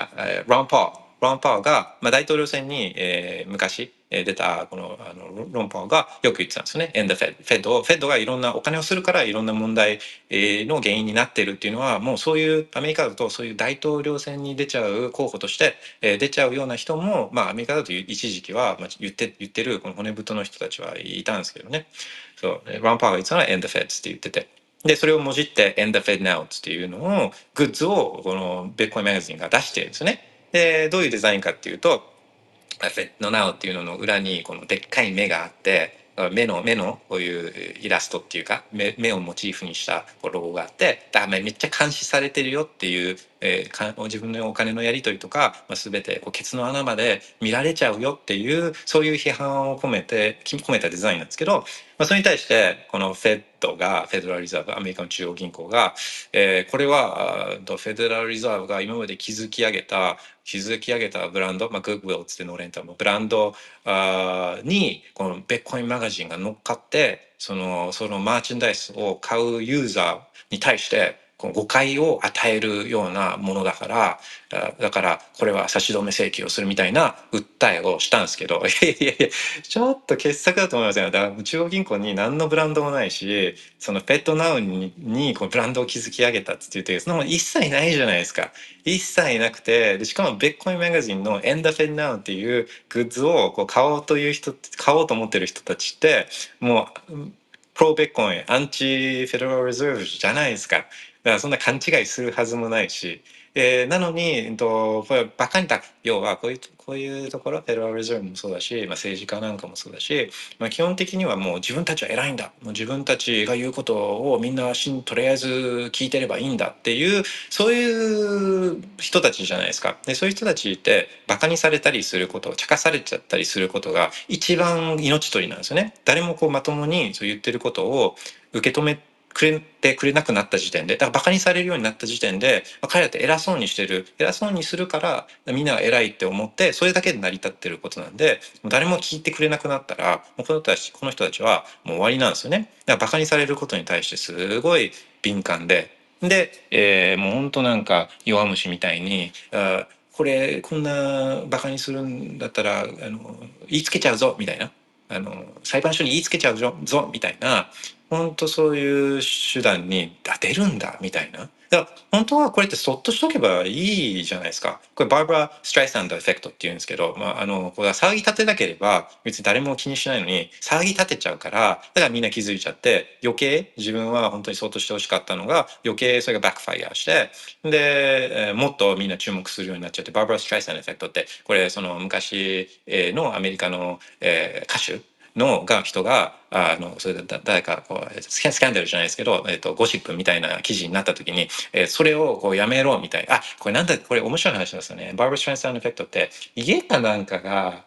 ロン・パーロン・パワーが、まあ、大統領選に、えー、昔出たこのあのロン・パワーがよく言ってたんですよね。エンドフェフェッドフェッドがいろんなお金をするからいろんな問題の原因になっているっていうのはもうそういうアメリカだとそういう大統領選に出ちゃう候補として出ちゃうような人も、まあ、アメリカだと一時期は言って言ってるこの骨太の人たちはいたんですけどね。そうロン・パワーが言ってたのはエンドフェッドって言ってて。で、それをもじって End the Fed Now っていうのを、グッズをこのベッコイマガジンが出してるんですよね。で、どういうデザインかっていうと、フェットナウっていうのの裏にこのでっかい目があって、目の目のこういうイラストっていうか目目をモチーフにしたロゴがあってだめっちゃ監視されてるよっていう、えー、自分のお金のやり取りとか、まあ、全てこうケツの穴まで見られちゃうよっていうそういう批判を込めて込めたデザインなんですけど、まあ、それに対してこのフェットがフェデラルリザーブアメリカの中央銀行が、えー、これはフェデラルリザーブが今まで築き上げた築き上げたブランド、まあ、グッグウィルつってのレンタのブランドあにこのベッコインマガジンが乗っかってそのそのマーチンダイスを買うユーザーに対して誤解を与えるようなものだからだからこれは差し止め請求をするみたいな訴えをしたんですけど (laughs) いやいやいやちょっと傑作だと思いますよ。だから中央銀行に何のブランドもないしそのペットナウににこうブランドを築き上げたって言ってその一切ないじゃないですか。一切なくてでしかもベッコインマガジンの「エンダフェンナウン」っていうグッズをこう買おうという人買おうと思ってる人たちってもうプロベッコインアンチフェデラルリザーブじゃないですか。だからそんな勘違いするはずもないし、えー、なのに、えっと、これバカにた要はこういうこういうところフェデラルリザーブもそうだし、まあ、政治家なんかもそうだし、まあ、基本的にはもう自分たちは偉いんだ。もう自分たちが言うことをみんなしとりあえず聞いてればいいんだっていうそういう人たちじゃないですか。でそういう人たちってバカにされたりすること茶化されちゃったりすることが一番命取りなんですよね。誰もこうまともにそう言ってることを受け止めくれてくれなくなった時点でだからバカにされるようになった時点で、まあ、彼らって偉そうにしてる。偉そうにするからみんなが偉いって思ってそれだけで成り立ってることなんで誰も聞いてくれなくなったらもうこの人たちこの人たちはもう終わりなんですよね。だからバカにされることに対してすごい敏感で。で、えー、もうほんとなんか弱虫みたいにあこれこんなバカにするんだったらあの言いつけちゃうぞみたいな。あの裁判所に言いつけちゃうぞみたいな本当そういう手段に立てるんだみたいな。だから本当はこれってそっとしとけばいいじゃないですか。これバーバラ・ストライサンドエフェクトって言うんですけど、まあ、あの、これは騒ぎ立てなければ別に誰も気にしないのに騒ぎ立てちゃうから、だからみんな気づいちゃって余計自分は本当にそっとしてほしかったのが余計それがバックファイアして、で、もっとみんな注目するようになっちゃって、バーバラ・ストライサンドエフェクトってこれその昔のアメリカの、歌手のが人があのそれで誰かこうスキャンダルじゃないですけど、えーと、ゴシップみたいな記事になった時に、えー、それをこうやめろみたいな。あこれなんだこれ面白い話なんですよね。バーバー・ストランスタンエフェクトって家かなんかが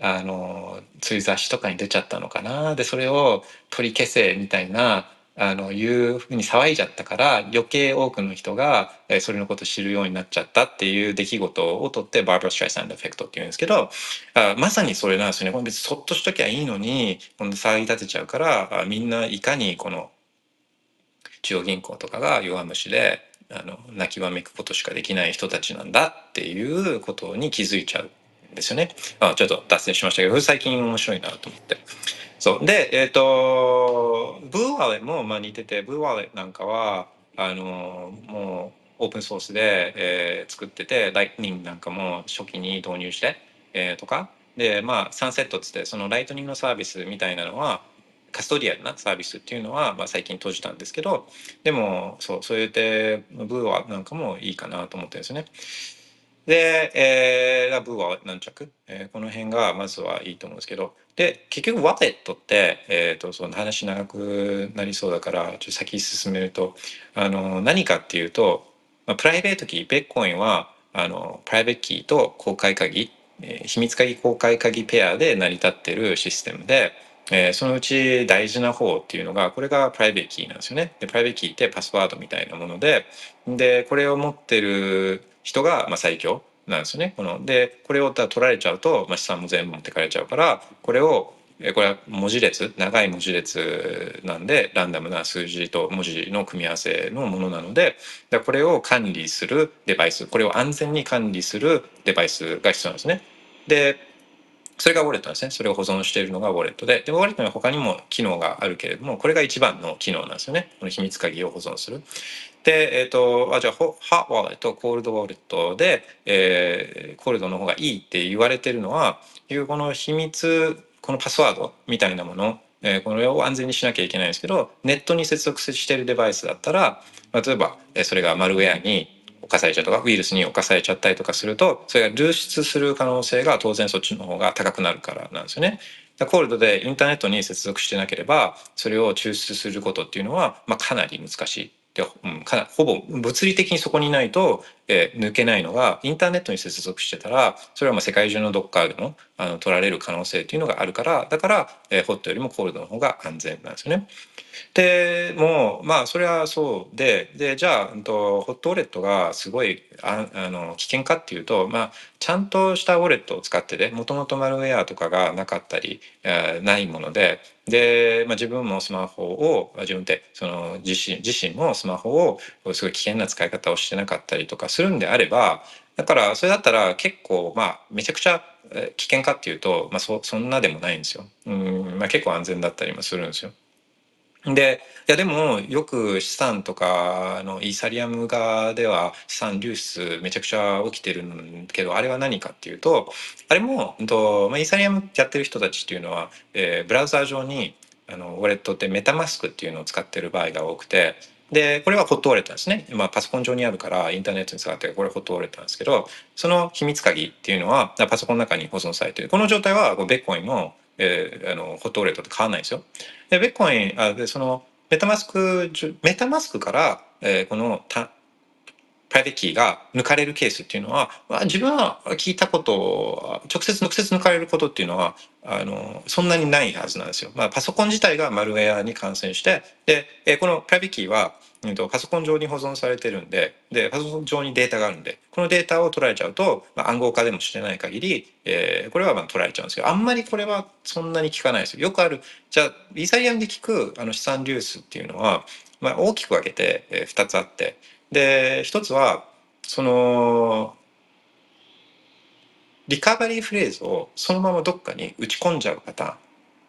あのそうい雑誌とかに出ちゃったのかな。でそれを取り消せみたいなあのいうふうに騒いじゃったから余計多くの人がえそれのことを知るようになっちゃったっていう出来事をとってバーバラ・ストライサンドエフェクトっていうんですけどあまさにそれなんですよねこれ別にそっとしときゃいいのに今度騒ぎ立てちゃうからみんないかにこの中央銀行とかが弱虫であの泣きわめくことしかできない人たちなんだっていうことに気づいちゃうんですよね。あちょっと脱線しましたけど最近面白いなと思って。そうでえっ、ー、とブーワレもまあ似ててブーワレなんかはあのもうオープンソースで、えー、作っててライトニングなんかも初期に導入して、えー、とかでまあサンセットっつってそのライトニングのサービスみたいなのはカストリアルなサービスっていうのは、まあ、最近閉じたんですけどでもそうそう言ってブーワなんかもいいかなと思ってるんですよね。で、えー、ラブは何着、えー、この辺がまずはいいと思うんですけど。で結局ワレットって、えーと、その話長くなりそうだからちょっと先進めるとあの何かっていうと、まあ、 private key ビットコインはあの private key と公開鍵、えー、秘密鍵公開鍵ペアで成り立ってるシステムで、えー、そのうち大事な方っていうのがこれが private key なんですよね。で private key ってパスワードみたいなものででこれを持ってる人がまあ最強なんですよね。このでこれを取られちゃうと、まあ、資産も全部持ってかれちゃうからこれをこれは文字列長い文字列なんでランダムな数字と文字の組み合わせのものなのでこれを管理するデバイスこれを安全に管理するデバイスが必要なんですね。でそれがウォレットなんですね。それを保存しているのがウォレットで。で、ウォレットには他にも機能があるけれども、これが一番の機能なんですよね。この秘密鍵を保存する。で、えっ、ー、と、あ、じゃあ、ハウォレット、コールドウォレットで、えー、コールドの方がいいって言われてるのは、いうこの秘密、このパスワードみたいなもの、えー、これを安全にしなきゃいけないんですけど、ネットに接続しているデバイスだったら、例えば、それがマルウェアに侵されちゃうとかウイルスに侵されちゃったりとかするとそれが流出する可能性が当然そっちの方が高くなるからなんですよね。コールドでインターネットに接続してなければそれを抽出することっていうのは、まあ、かなり難しい。で、うん、かなほぼ物理的にそこにないと、えー、抜けないのがインターネットに接続してたらそれはまあ世界中のどっかでもあの取られる可能性っていうのがあるからだから、えー、ホットよりもコールドの方が安全なんですよね。でもまあそれはそうででじゃあ、うん、とホットウォレットがすごいああの危険かっていうと、まあ、ちゃんとしたウォレットを使ってでもともとマルウェアとかがなかったり、えー、ないものでで、まあ、自分もスマホを自分でその自身自身もスマホをすごい危険な使い方をしてなかったりとかするんであればだからそれだったら結構まあめちゃくちゃ危険かっていうと、まあそ、そんなでもないんですよ。うんまあ、結構安全だったりもするんですよ。でいやでもよく資産とかのイーサリアム側では資産流出めちゃくちゃ起きてるんけどあれは何かっていうとあれも、とまあ、イーサリアムやってる人たちっていうのは、えー、ブラウザー上にあのウォレットってメタマスクっていうのを使ってる場合が多くてでこれはホットウォレットですね、まあ、パソコン上にあるからインターネットに使ってこれホットウォレットなんですけどその秘密鍵っていうのはパソコンの中に保存されてる。この状態はベッコインのえー、あのホットウォレットと変わらないんですよ。でビットコインあでその MetaMask MetaMask から、えー、このた private key が抜かれるケースっていうのは、まあ、自分は聞いたこと直接直接抜かれることっていうのはあのそんなにないはずなんですよ。まあ、パソコン自体がマルウェアに感染してで、えこの private key はうんと、パソコン上に保存されてるんででパソコン上にデータがあるんでこのデータを取られちゃうと、まあ、暗号化でもしてない限り、えー、これはまあ取られちゃうんですけどあんまりこれはそんなに聞かないですよ。よくあるじゃあイーサリアムで効くあの資産流出っていうのは、まあ、大きく分けて、えー、2つあってで1つはそのリカバリーフレーズをそのままどっかに打ち込んじゃうパターンっ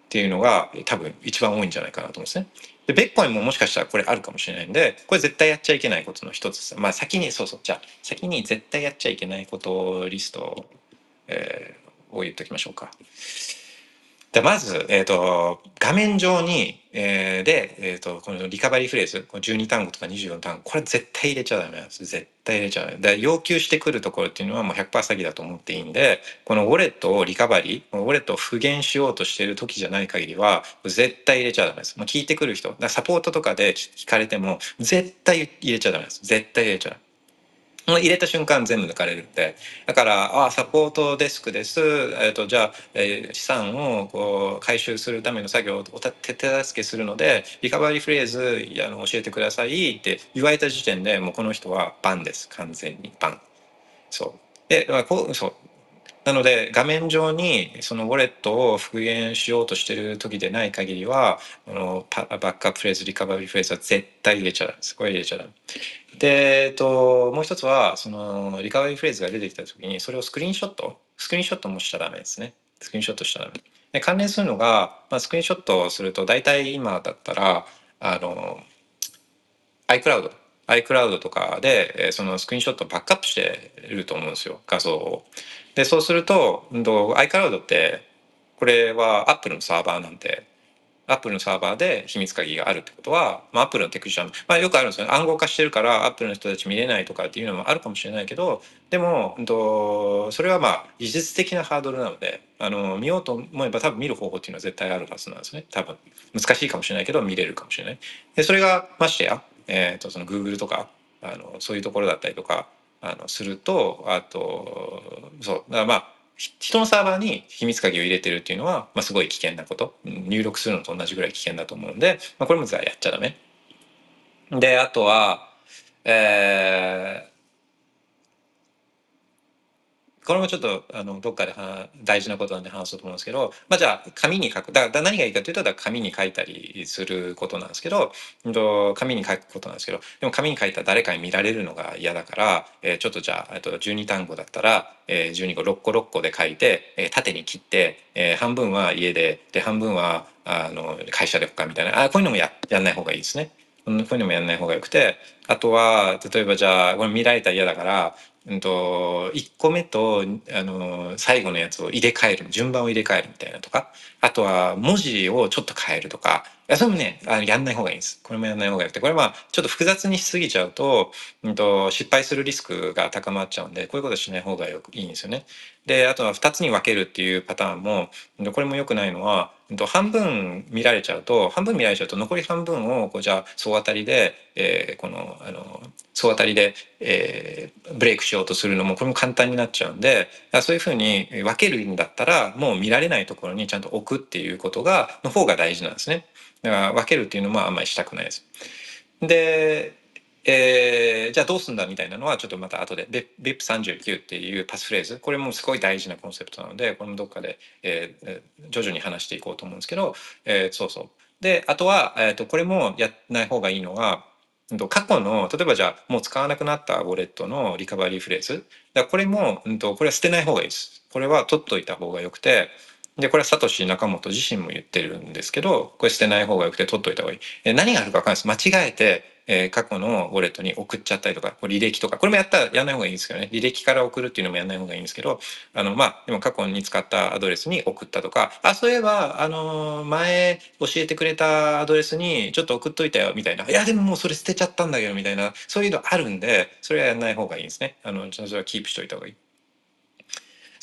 ていうのが多分一番多いんじゃないかなと思うんですね。で、ベッコインももしかしたらこれあるかもしれないんで、これ絶対やっちゃいけないことの一つです。まあ先に、そうそう、じゃあ先に絶対やっちゃいけないことリスト、えー、を言っておきましょうか。でまず、えーと、画面上に、えー、で、えーと、このリカバリーフレーズこの12単語とか24単語これ絶対入れちゃダメなんです。絶対入れちゃダメ。で要求してくるところっていうのはもう100%詐欺だと思っていいんでこのウォレットをリカバリーウォレットを復元しようとしてる時じゃない限りは絶対入れちゃダメです、まあ、聞いてくる人。だサポートとかで聞かれても絶対入れちゃダメです。絶対入れちゃダメ。入れた瞬間全部抜かれるって。だから「ああサポートデスクです」えーと、じゃあ、えー、資産をこう回収するための作業を手助けするのでリカバリーフレーズあの教えてくださいって言われた時点でもうこの人はバンです。完全にバン。そう。で、ま、こうそう。なので画面上にそのウォレットを復元しようとしてる時でない限りはあのバックアップフレーズリカバリーフレーズは絶対入れちゃダメですこれ入れちゃダメ。で、えっと、もう一つはそのリカバリーフレーズが出てきた時にそれをスクリーンショットスクリーンショットもしちゃダメですねスクリーンショットしちゃダメで関連するのが、まあ、スクリーンショットをすると大体今だったらあの iCloud iCloud とかでそのスクリーンショットをバックアップしてると思うんですよ画像を。でそうすると iCloud ってこれは Apple のサーバーなんでアップルのサーバーで秘密鍵があるってことは、まあ、アップルのテクニシャン、まあ、よくあるんですよ。ね暗号化してるからアップルの人たち見れないとかっていうのもあるかもしれないけどでも、それはまあ技術的なハードルなのであの見ようと思えば多分見る方法っていうのは絶対あるはずなんですね。多分。難しいかもしれないけど見れるかもしれない。でそれがましてや、えーと、その Google とかあのそういうところだったりとかあのするとあとそうだまあ人のサーバーに秘密鍵を入れてるっていうのは、まあ、すごい危険なこと入力するのと同じぐらい危険だと思うんで、まあ、これもじゃあやっちゃダメ。であとはえー、これもちょっとあのどっかで大事なことなんで話そうと思うんですけど、まあ、じゃあ紙に書くだから何がいいかというと紙に書いたりすることなんですけど紙に書くことなんですけどでも紙に書いたら誰かに見られるのが嫌だから、えー、ちょっとじゃあと12単語だったら、えー、12個6個6個で書いて、えー、縦に切って、えー、半分は家でで半分はあの会社で他みたいなあこういうのもややんない方がいいですね。こういうのもやんない方がよくてあとは例えばじゃあこれ見られたら嫌だからうんと、1個目とあの最後のやつを入れ替える順番を入れ替えるみたいなとかあとは文字をちょっと変えるとかいやそれもねあのやんない方がいいんですこれもやんない方がよくてこれはちょっと複雑にしすぎちゃうと,、うんと、失敗するリスクが高まっちゃうんでこういうことしない方がよくいいんですよね。であとは2つに分けるっていうパターンもこれもよくないのは半分見られちゃうと半分見られちゃうと残り半分をこうじゃあ総当たりで、えー、このあの総当たりで、えー、ブレイクしようとするのもこれも簡単になっちゃうんでそういうふうに分けるんだったらもう見られないところにちゃんと置くっていうことがの方が大事なんですね。だから分けるっていうのもあんまりしたくないです。でえー、じゃあどうすんだみたいなのはちょっとまた後で VIP39 っていうパスフレーズこれもすごい大事なコンセプトなのでこれもどっかで、えー、徐々に話していこうと思うんですけど、えー、そうそうであとは、えーと、これもやらない方がいいのは過去の例えばじゃあもう使わなくなったウォレットのリカバリーフレーズ。だこれも、うんと、これは捨てない方がいいです。これは取っといた方がよくて。でこれはサトシ中本自身も言ってるんですけどこれ捨てない方がよくて取っといた方がいい。え何があるかわかんないです。間違えてえ、過去のウォレットに送っちゃったりとか、履歴とか、これもやったらやんない方がいいんですけどね、履歴から送るっていうのもやんない方がいいんですけど、あの、まあ、でも過去に使ったアドレスに送ったとか、あ、そういえば、あの、前教えてくれたアドレスにちょっと送っといたよ、みたいな。いや、でももうそれ捨てちゃったんだけど、みたいな、そういうのあるんで、それはやんない方がいいんですね。あの、それはキープしといた方がいい。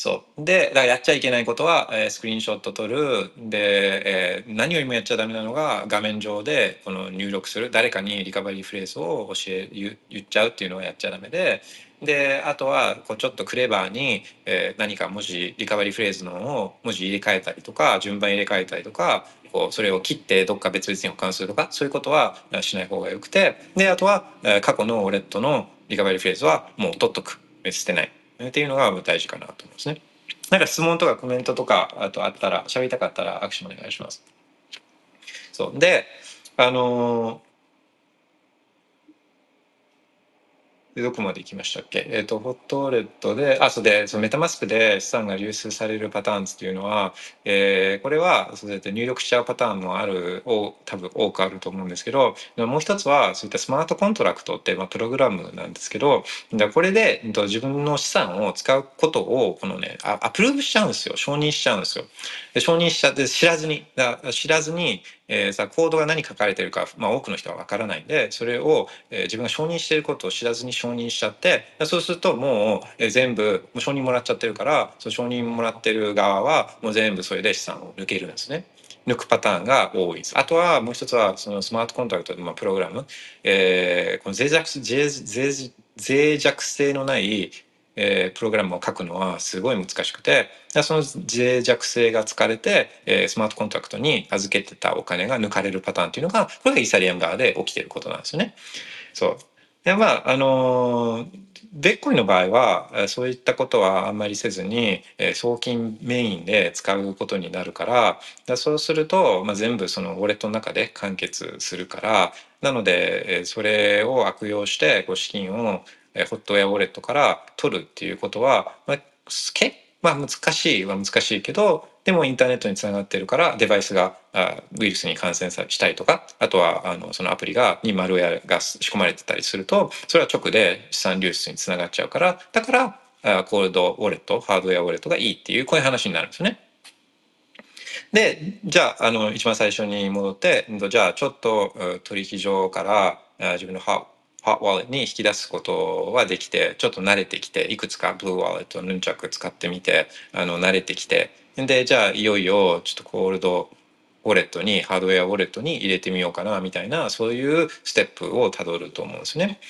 そう。でだからやっちゃいけないことは、えースクリーンショット撮る。で、えー何よりもやっちゃダメなのが画面上でこの入力する。誰かにリカバリーフレーズを教え言言っちゃうっていうのはやっちゃダメで。であとはこうちょっとクレバーに、えー何か文字リカバリーフレーズのを文字入れ替えたりとか順番入れ替えたりとかこうそれを切ってどっか別々に保管するとかそういうことはしない方がよくて。であとは、えー過去のウォレットのリカバリーフレーズはもう取っとく。捨てない。っていうのが大事かなと思うんですね。なんか質問とかコメントとかあとあったら喋りたかったらアクションお願いします。そうであのーでどこまで行きましたっけ？えっ、とホットウォレットであそうでそのメタマスクで資産が流出されるパターンっていうのは、えーこれはそうやって入力しちゃうパターンもある多分多くあると思うんですけどもう一つはそういったスマートコントラクトって、まあ、プログラムなんですけどこれでうんと自分の資産を使うことをこのねあアプローブしちゃうんですよ承認しちゃうんですよ。承認しちゃって知らずに知らずに、えーさコードが何書かれてるか、まあ、多くの人は分からないんでそれを、えー自分が承認していることを知らずに承認しちゃってそうするともう、えー全部もう承認もらっちゃってるからその承認もらってる側はもう全部それで資産を抜けるんですね。抜くパターンが多いです。あとはもう一つはそのスマートコントラクト、まあ、プログラム、えーこの脆弱脆脆脆弱性のない、えープログラムを書くのはすごい難しくてでその脆弱性が突かれて、えースマートコントラクトに預けてたお金が抜かれるパターンっていうのがこれがイーサリアム側で起きてることなんですよね。そうでまああのービットコインの場合はそういったことはあんまりせずに、えー送金メインで使うことになるからだからそうすると、まあ、全部そのウォレットの中で完結するからなので、えーそれを悪用してこう資金を、ホットウェアウォレットから取るっていうことは、まあ、けまあ難しいは難しいけどでもインターネットにつながってるからデバイスがあウイルスに感染したりとかあとはあのそのアプリがにマルウェアが仕込まれてたりするとそれは直で資産流出につながっちゃうからだからコールドウォレットハードウェアウォレットがいいっていうこういう話になるんですよね。でじゃああの一番最初に戻ってじゃあちょっと取引所から自分のハハワレットに引き出すことはできてちょっと慣れてきていくつかブルーワレットヌンチャク使ってみてあの慣れてきてでじゃあいよいよちょっとコールドウォレットにハードウェアウォレットに入れてみようかなみたいなそういうステップをたどると思うんですね。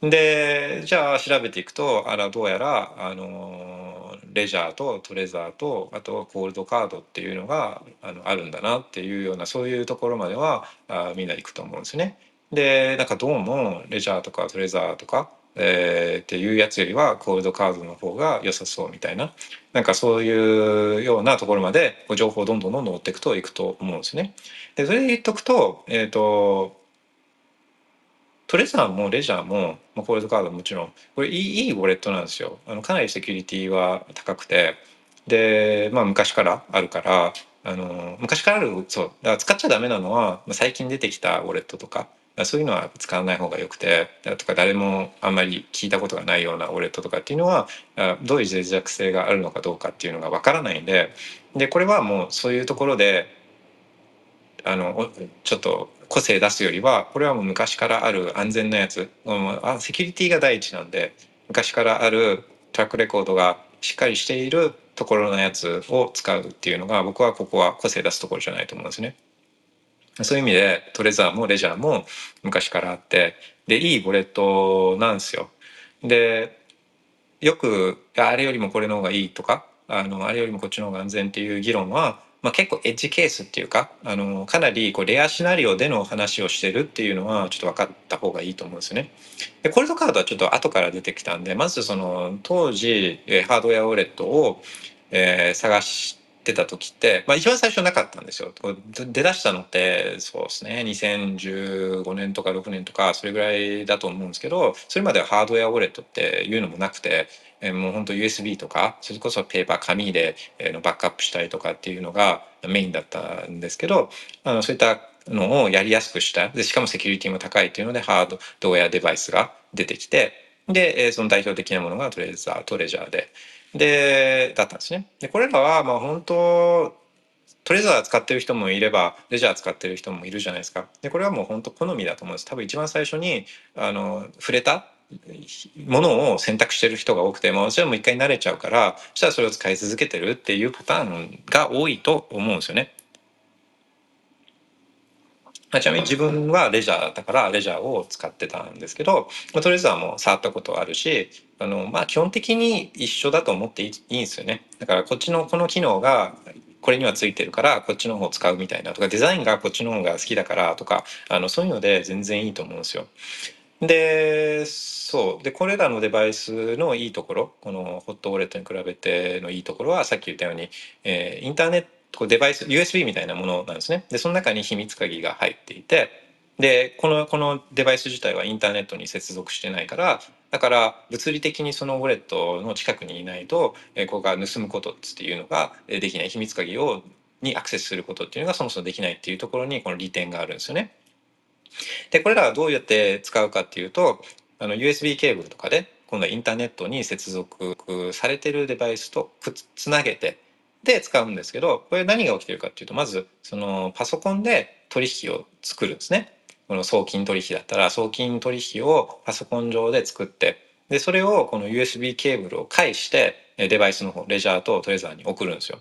でじゃあ調べていくとあらどうやらあのレジャーとトレザーとあとコールドカードっていうのがあのあるんだなっていうようなそういうところまではあみんな行くと思うんですね。でなんかどうもレジャーとかトレザーとか、えーっていうやつよりはコールドカードの方が良さそうみたいななんかそういうようなところまで情報をどんどんどんどん追っていくといくと思うんですね。でそれで言っとくと,、えー、とトレザーもレジャーも、まあ、コールドカードももちろんこれいいいいウォレットなんですよ。あのかなりセキュリティは高くてで、まあ、昔からあるからあの昔からあるそうだから使っちゃダメなのは最近出てきたウォレットとかそういうのは使わない方がよくてだとか誰もあんまり聞いたことがないようなウォレットとかっていうのはどういう脆弱性があるのかどうかっていうのがわからないんででこれはもうそういうところであのちょっと個性出すよりはこれはもう昔からある安全なやつセキュリティが第一なんで昔からあるトラックレコードがしっかりしているところのやつを使うっていうのが僕はここは個性出すところじゃないと思うんですね。そういう意味でトレザーもレジャーも昔からあってでいいウォレットなんですよ。でよくあれよりもこれの方がいいとかあのあれよりもこっちの方が安全っていう議論は、まあ、結構エッジケースっていうかあのかなりこうレアシナリオでの話をしてるっていうのはちょっと分かった方がいいと思うんですよね。でコールドカードはちょっと後から出てきたんでまずその当時ハードウェアウォレットを、えー探してた時って、まあ、一番最初なかったんですよ。出だしたのってそうですね2015年とか6年とかそれぐらいだと思うんですけどそれまではハードウェアウォレットっていうのもなくて。えもう本当 USB とかそれこそペーパー紙で、えバックアップしたりとかっていうのがメインだったんですけどあのそういったのをやりやすくしたでしかもセキュリティも高いっていうのでハードウェアデバイスが出てきてで、えその代表的なものがトレーザーとレジャーででだったんですね。でこれらはまあ本当トレザー使ってる人もいればレジャー使ってる人もいるじゃないですか。でこれはもう本当好みだと思うんです。多分一番最初にあの触れたものを選択してる人が多くてもそれはもう一回慣れちゃうからそしたらそれを使い続けてるっていうパターンが多いと思うんですよね。まあ、ちなみに自分はレジャーだからレジャーを使ってたんですけど、まあ、トレザーも触ったことあるしあのまあ基本的に一緒だと思っていいんですよね。だからこっちのこの機能がこれにはついてるからこっちの方を使うみたいなとかデザインがこっちの方が好きだからとかあのそういうので全然いいと思うんですよ。でそう。でこれらのデバイスのいいところこのホットウォレットに比べてのいいところはさっき言ったように、えー、インターネットデバイス USB みたいなものなんですね。でその中に秘密鍵が入っていてでこのこのデバイス自体はインターネットに接続してないからだから物理的にそのウォレットの近くにいないと、えここが盗むことっていうのができない秘密鍵をにアクセスすることっていうのがそもそもできないっていうところにこの利点があるんですよね。でこれらはどうやって使うかっていうとあの USB ケーブルとかで今度はインターネットに接続されてるデバイスとくつなげてで使うんですけどこれ何が起きてるかっていうとまずそのパソコンで取引を作るんですね。この送金取引だったら送金取引をパソコン上で作ってでそれをこの USB ケーブルを介してデバイスの方レジャーとトレザーに送るんですよ。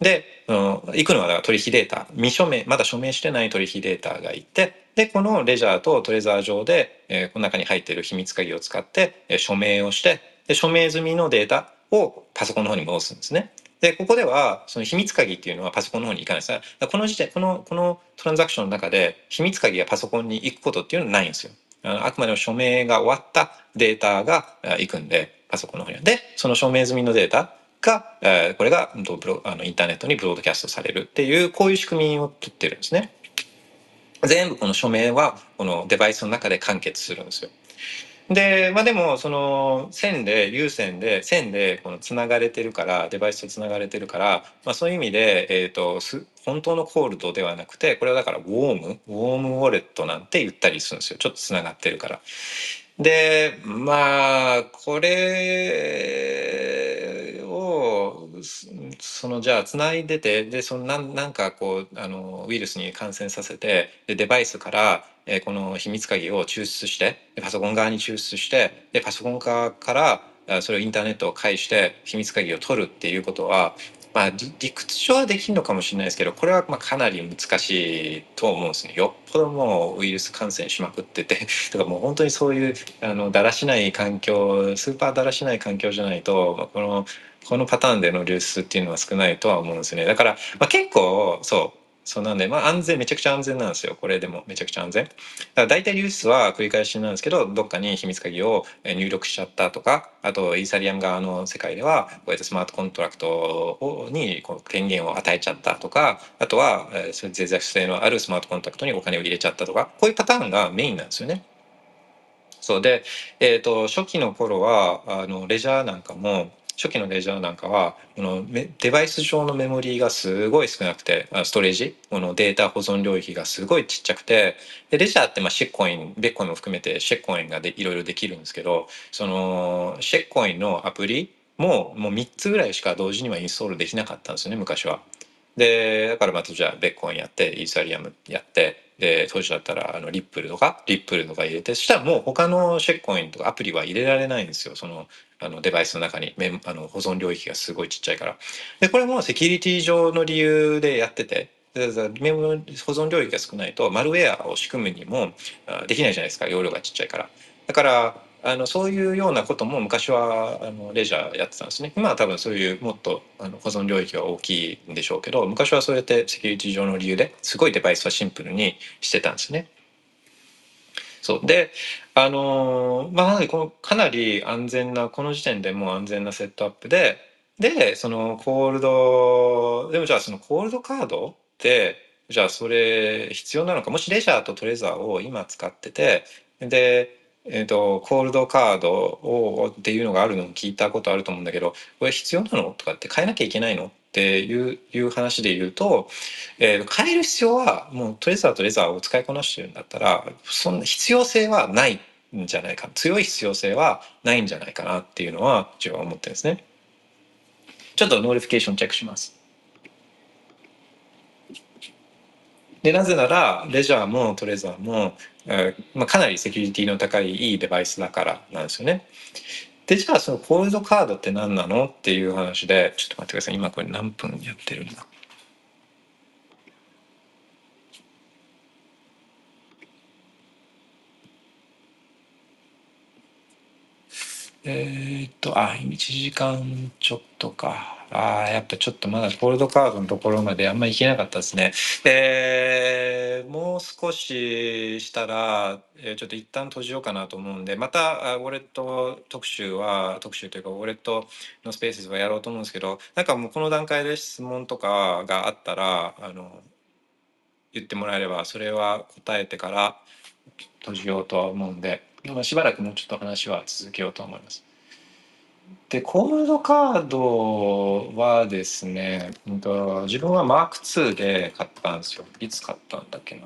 で、うん、行くのはだから取引データ未署名まだ署名してない取引データがいてでこのレジャーとトレザー上で、えー、この中に入っている秘密鍵を使って、えー、署名をしてで署名済みのデータをパソコンの方に戻すんですね。でここではその秘密鍵っていうのはパソコンの方に行かないですこの時点このこのトランザクションの中で秘密鍵がパソコンに行くことっていうのはないんですよ。あくまでも署名が終わったデータが行くんでパソコンの方には。でその署名済みのデータが、えこれがブロあのインターネットにブロードキャストされるっていうこういう仕組みを取ってるんですね。全部この署名はこのデバイスの中で完結するんですよ。でまあでもその線で有線で線でこのつながれてるからデバイスとつながれてるから、まあ、そういう意味で、えーと、本当のコールドではなくてこれはだからウォーム？ウォームウォレットなんて言ったりするんですよちょっとつながってるから。でまあこれそのじゃあつないでてでそのなんなんかこうあのウイルスに感染させてでデバイスからえこの秘密鍵を抽出してパソコン側に抽出してでパソコン側からそれをインターネットを介して秘密鍵を取るっていうことはまあ理屈上はできるのかもしれないですけどこれはまあかなり難しいと思うんですね。よっぽどもうウイルス感染しまくってて (laughs) とかもう本当にそういうあのだらしない環境スーパーだらしない環境じゃないと、まあ、このこのパターンでの流出っていうのは少ないとは思うんですねだから、まあ、結構そうそうなんで、まあ安全、めちゃくちゃ安全なんですよ。これでもめちゃくちゃ安全。だから大体流出は繰り返しなんですけど、どっかに秘密鍵を入力しちゃったとか、あとイーサリアム側の世界では、こうやってスマートコントラクトにこう権限を与えちゃったとか、あとは、それ脆弱性のあるスマートコントラクトにお金を入れちゃったとか、こういうパターンがメインなんですよね。そうで、えっ、ー、と、初期の頃は、あの、レジャーなんかも、初期のレジャーなんかはこのデバイス上のメモリーがすごい少なくてストレージ？このデータ保存領域がすごいちっちゃくて。でレジャーってまあシェッコインベッコインも含めてシェッコインがでいろいろできるんですけどそのシェッコインのアプリももう3つぐらいしか同時にはインストールできなかったんですよね昔は。でだからまたじゃあベッコインやってイーサリアムやってで当時だったらあのリップルとかリップルとか入れてそしたらもう他のシェッコインとかアプリは入れられないんですよ。そのあのデバイスの中にあの保存領域がすごいちっちゃいから。でこれもセキュリティ上の理由でやっててメモ保存領域が少ないとマルウェアを仕組むにもできないじゃないですか容量がちっちゃいから。だからあのそういうようなことも昔はあのレジャーやってたんですね今は多分そういうもっとあの保存領域が大きいんでしょうけど昔はそうやってセキュリティ上の理由ですごいデバイスはシンプルにしてたんですね。そうであのまあなのでこのかなり安全なこの時点でもう安全なセットアップででそのコールドでもじゃあそのコールドカードってじゃあそれ必要なのかもしレジャーとトレザーを今使っててでえーと、コールドカードをっていうのがあるのを聞いたことあると思うんだけどこれ必要なのとかって変えなきゃいけないのっていういう話で言うと、えー、変える必要はもう Trezor と Ledger を使いこなしてるんだったらそんな必要性はないっんじゃないか強い必要性はないんじゃないかなっていうのは自分は思ってるんですね。ちょっと notification チェックします。でなぜなら Ledger も Trezor もえーまあ、かなりセキュリティの高いいいデバイスだからなんですよね。でじゃあその Coldcard って何なのっていう話でちょっと待ってください今これ何分やってるんだ？えー、っとあ1時間ちょっとかああやっぱちょっとまだコールドカードのところまであんまりいけなかったですねえー、もう少ししたら、えー、ちょっと一旦閉じようかなと思うんでまたウォレット特集は特集というかウォレットのスペースはやろうと思うんですけどなんかもうこの段階で質問とかがあったらあの言ってもらえればそれは答えてから閉じようとは思うんで。まあ、しばらくもうちょっと話は続けようと思います。でコールドカードはですね、うんと、自分はマーク2で買ったんですよ。いつ買ったんだっけな。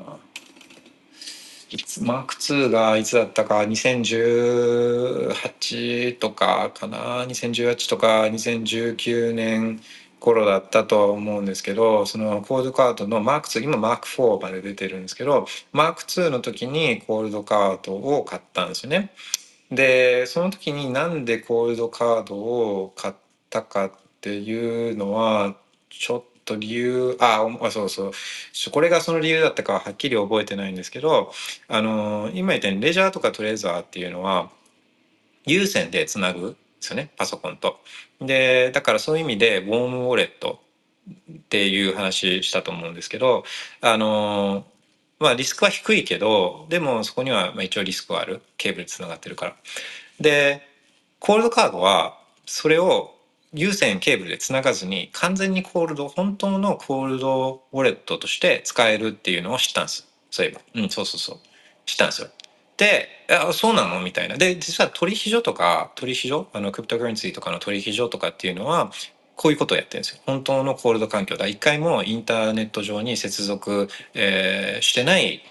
いつマーク2がいつだったか2018とかかな2018とか2019年頃だったとは思うんですけどそのコールドカードのマーク2今マーク4まで出てるんですけどマーク2の時にコールドカードを買ったんですよね。でその時になんでコールドカードを買ったかっていうのはちょっと理由ああそうそうこれがその理由だったかははっきり覚えてないんですけどあの今言ったようにレジャーとかトレーザーっていうのは有線でつなぐですよねパソコンと。でだからそういう意味でウォームウォレットっていう話したと思うんですけどあのまあリスクは低いけどでもそこには一応リスクはある。ケーブルつながってるから。でコールドカードはそれを有線ケーブルでつながずに完全にコールド本当のコールドウォレットとして使えるっていうのを知ったんです。そういえば。うんそうそうそう。知ったんですよ。で、あ、そうなの？みたいな。で、実は取引所とか、取引所、あの、クリプトカレンシーとかの取引所とかっていうのは、こういうことをやってるんですよ。本当のコールド環境だ。一回もインターネット上に接続、えー、してない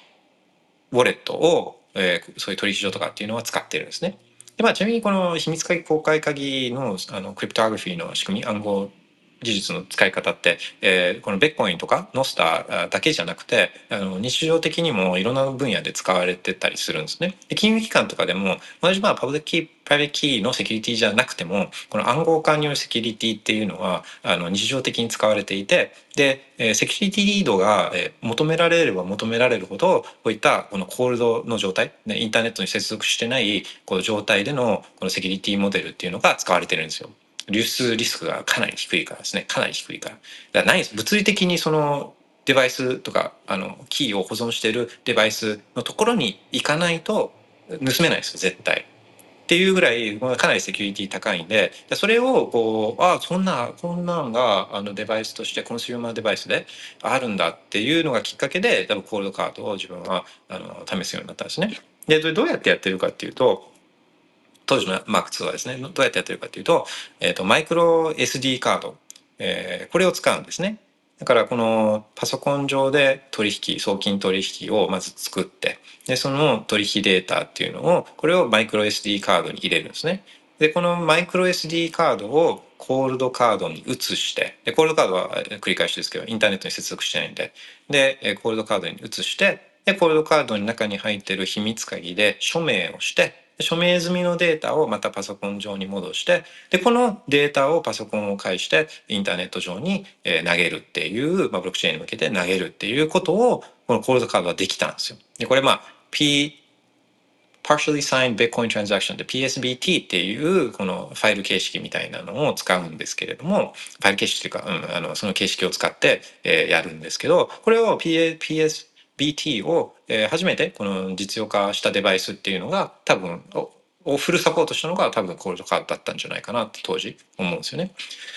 ウォレットを、えー、そういう取引所とかっていうのは使ってるんですね。でまあ、ちなみにこの秘密鍵公開鍵のあの cryptography の仕組み暗号技術の使い方って、えー、このビットコインとか Nostr だけじゃなくてあの日常的にもいろんな分野で使われてたりするんですね。で金融機関とかでも同じまあ public key private key のセキュリティじゃなくてもこの暗号化によるセキュリティっていうのはあの日常的に使われていてで、えー、セキュリティリードが、えー、求められれば求められるほどこういったこのコールドの状態、ね、インターネットに接続してないこの状態でのこのセキュリティモデルっていうのが使われてるんですよ。流出リスクがかなり低いからですねかなり低いからだからないです物理的にそのデバイスとかあのキーを保存しているデバイスのところに行かないと盗めないですよ絶対。っていうぐらいかなりセキュリティ高いんでそれをこうああそんなこんなんがあのデバイスとしてコンシューマーデバイスであるんだっていうのがきっかけで多分コールドカードを自分はあの試すようになったんですね。でどうやってやってるかっていうと当時のマーク2はですねどうやってやってるかというと,、えーと、マイクロ SD カード、えー、これを使うんですね。だからこのパソコン上で取引送金取引をまず作ってでその取引データっていうのをこれをマイクロ SD カードに入れるんですね。でこのマイクロ SD カードをコールドカードに移してでコールドカードは繰り返しですけどインターネットに接続してないんででコールドカードに移してでコールドカードの中に入ってる秘密鍵で署名をして署名済みのデータをまたパソコン上に戻してでこのデータをパソコンを介してインターネット上に投げるっていう、まあ、ブロックチェーンに向けて投げるっていうことをこのコールドカードはできたんですよ。でこれまあ P partially signed Bitcoin transaction で PSBT っていうこのファイル形式みたいなのを使うんですけれどもファイル形式というか、うん、あのその形式を使って、えー、やるんですけどこれを PSBT BT を、え、初めてこの実用化したデバイスっていうのが多分をフルサポートしたのが多分 Coldcard だったんじゃないかなって当時思うんですよね。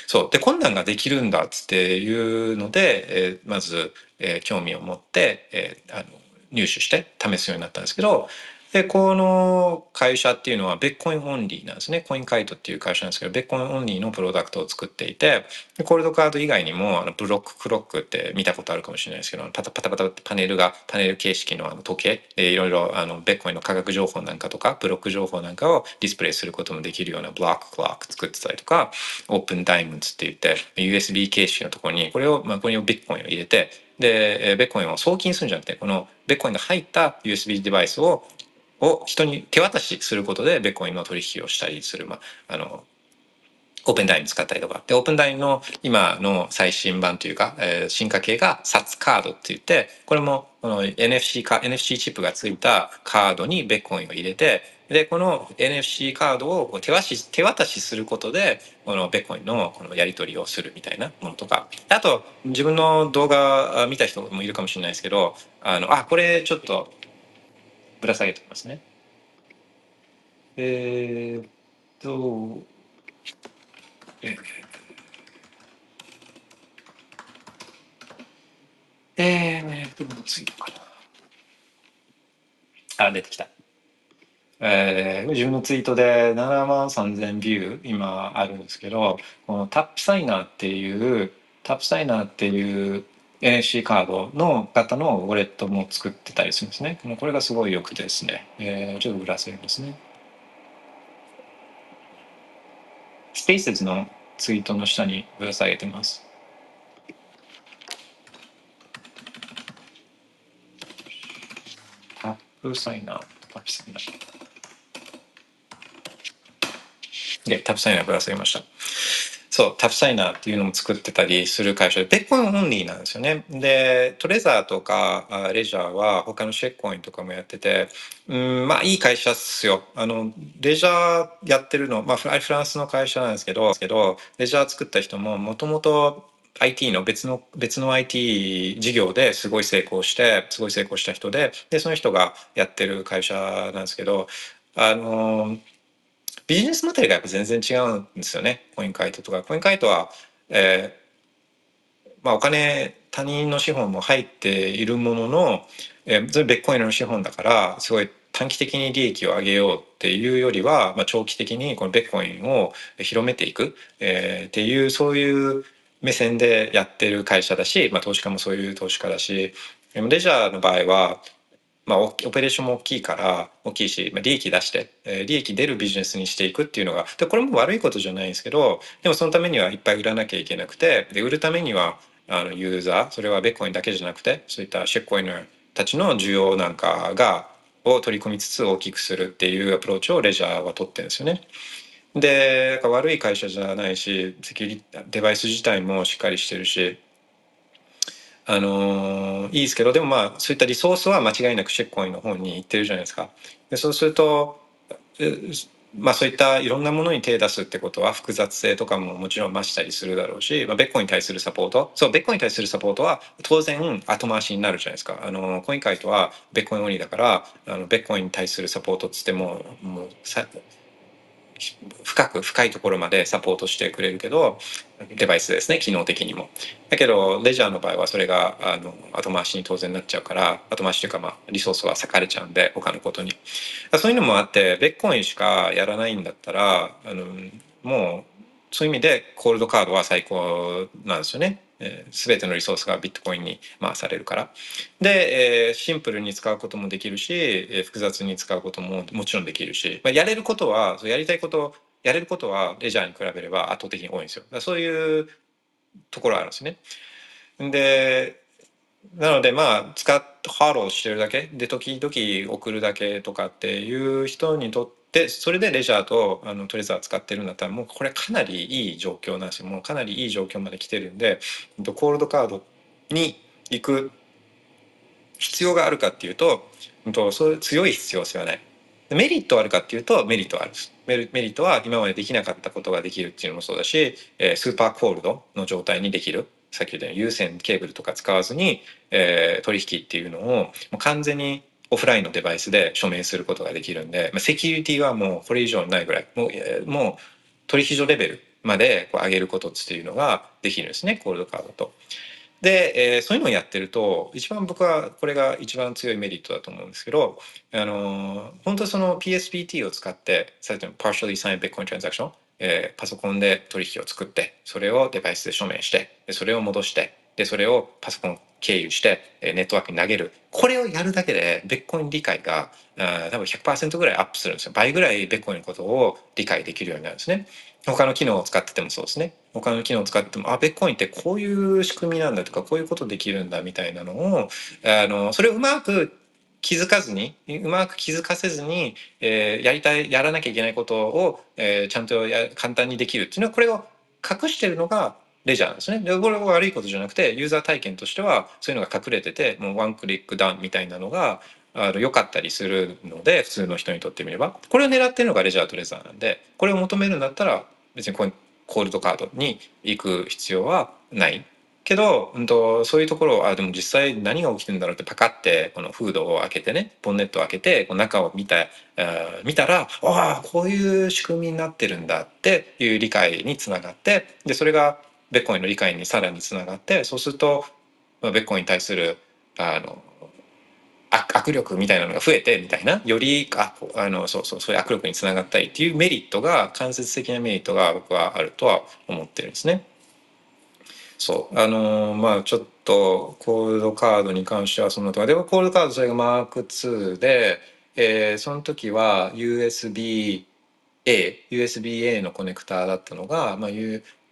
そうでこんなんができるんだっつっていうので、えー、まず、えー、興味を持って、えー、あの入手して試すようになったんですけどでこの会社っていうのはビットコインオンリーなんですね。 Coinkite っていう会社なんですけどビットコインオンリーのプロダクトを作っていて Coldcard 以外にもあの Blockclock って見たことあるかもしれないですけどパタパタパタってパネルがパネル形式のあの時計でいろいろあのビットコインの価格情報なんかとかブロック情報なんかをディスプレイすることもできるような Blockclock 作ってたりとかオープンダイヤモンドって言って USB 形式のところにこれを、まあ、これをビットコインを入れてで、えベッコインを送金するんじゃなくてこのベッコインが入った USB デバイスをを人に手渡しすることでベッコインの取引をしたりする、まあ、あのオープンダイン使ったりとか。でオープンダインの今の最新版というか、えー進化系が SATS カードって言ってこれもこの NFC か NFC チップがついたカードにベッコインを入れてでこの NFC カードをこう手渡し手渡しすることでこのベッコインのこのやり取りをするみたいなものとか。あと自分の動画見た人もいるかもしれないですけどあのあこれちょっとぶら下げておきますね。えーっとえー、どのツイートかな。あ、出てきた。えー自分のツイートで7万3000ビュー今あるんですけど、このタップサイナーっていう、タップサイナーっていう NC カードの型のウォレットも作ってたりするんですね。もうこれがすごい良くてですね、えーちょっとぶら下げますね。スペースのツイートの下にぶら下げてます。タップサイナー、タップサイナー。で、タップサイナーぶら下げました。そう、 TAPSIGNER っていうのも作ってたりする会社で、ビットコインオンリーなんですよね。で、 Trezor とか Ledger は他のシットコインとかもやってて、うん、まあいい会社っすよ。あの、レジャーやってるの、まあフランスの会社なんですけど、けどレジャー作った人ももともと IT の別の別の IT 事業ですごい成功してすごい成功した人ででその人がやってる会社なんですけどあのビジネスモデルがやっぱ全然違うんですよね。コインカイトとか。コインカイトは、えーまあ、お金他人の資本も入っているものの、えー、それベッコインの資本だからすごい短期的に利益を上げようっていうよりは、まあ、長期的にこのベッコインを広めていく、えーっていうそういう目線でやってる会社だし、まあ、投資家もそういう投資家だし。でもレジャーの場合は、まあ、オペレーションも大きいから大きいし、まあ、利益出して、えー利益出るビジネスにしていくっていうのがでこれも悪いことじゃないんですけどでもそのためにはいっぱい売らなきゃいけなくてで売るためにはあのユーザーそれはベッコインだけじゃなくてそういったシェックコインたちの需要なんかがを取り込みつつ大きくするっていうアプローチをレジャーは取ってるんですよね。でか悪い会社じゃないしセキュリデバイス自体もしっかりしてるしあのいいですけどでもまあそういったリソースは間違いなくシェックコインの方に行ってるじゃないですか。でそうするとまあそういったいろんなものに手を出すってことは複雑性とかももちろん増したりするだろうし、まあ、ベッコに対するサポートそうベッコに対するサポートは当然後回しになるじゃないですかあのコインカイトはベッコインオンリーだからあのベッコンに対するサポートっつってももう深く深いところまでサポートしてくれるけどデバイスですね機能的にもだけどレジャーの場合はそれがあの後回しに当然なっちゃうから後回しというかまあリソースは割かれちゃうんで他のことにそういうのもあってベッコインしかやらないんだったらあのもうそういう意味でコールドカードは最高なんですよね。えー、全てのリソースがビットコインに回されるから。で、えシンプルに使うこともできるし、え複雑に使うことももちろんできるし、ま、やれることはやりたいことやれることはレジャーに比べれば圧倒的に多いんですよ。だそういうところあるんですね。でなのでまあ使っ HODL してるだけで時々送るだけとかっていう人にとってでそれで Ledger とあの Trezor 使ってるんだったらもうこれかなりいい状況なんですよもうかなりいい状況まで来てるんで Coldcardに行く必要があるかっていうとそういう強い必要性はない。メリットあるかっていうとメリットはあるメリメリットは今までできなかったことができるっていうのもそうだし、えースーパーコールドの状態にできるさっき言ったように有線ケーブルとか使わずに、え取引っていうのをもう完全にオフラインのデバイスで署名することができるんで、まあ、セキュリティはもうこれ以上ないぐらいもう,、もう取引所レベルまでこう上げることっていうのができるんですねコールドカードと。で、えーそういうのをやってると一番僕はこれが一番強いメリットだと思うんですけど、あのー本当その PSPT を使ってさっきの partially signed Bitcoin transaction、えーパソコンで取引を作ってそれをデバイスで署名してそれを戻してでそれをパソコン経由してネットワークに投げる。これをやるだけでベッコイン理解があー多分100%ぐらいアップするんですよ。倍ぐらいベッコインのことを理解できるようになるんですね。他の機能を使っててもそうですね。他の機能を使ってもあベッコインってこういう仕組みなんだとかこういうことできるんだみたいなのをあのそれをうまく気づかずにうまく気づかせずに、えー、やりたいやらなきゃいけないことを、えー、ちゃんとや簡単にできるっていうのはこれを隠してるのがレジャーなんですね。でこれは悪いことじゃなくてユーザー体験としてはそういうのが隠れててもうワンクリックダウンみたいなのがあの良かったりするので普通の人にとってみればこれを狙ってるのがレジャーとレザーなんでこれを求めるんだったら別にこうコールドカードに行く必要はないけど、うんと、そういうところはでも実際何が起きてるんだろうってパカってこのフードを開けてねボンネットを開けてこの中を見た見たらああこういう仕組みになってるんだっていう理解につながってでそれがベッコインの理解にさらにつながってそうするとベッコインに対するあの握力みたいなのが増えてみたいなよりああのそうそうそういう握力につながったりっていうメリットが間接的なメリットが僕はあるとは思ってるんですね。そうあのまあちょっとコールドカードに関してはそのとかでもコールドカードそれがマーク2で、えー、その時は USB A、USB-A のコネクターだったのが、まあ、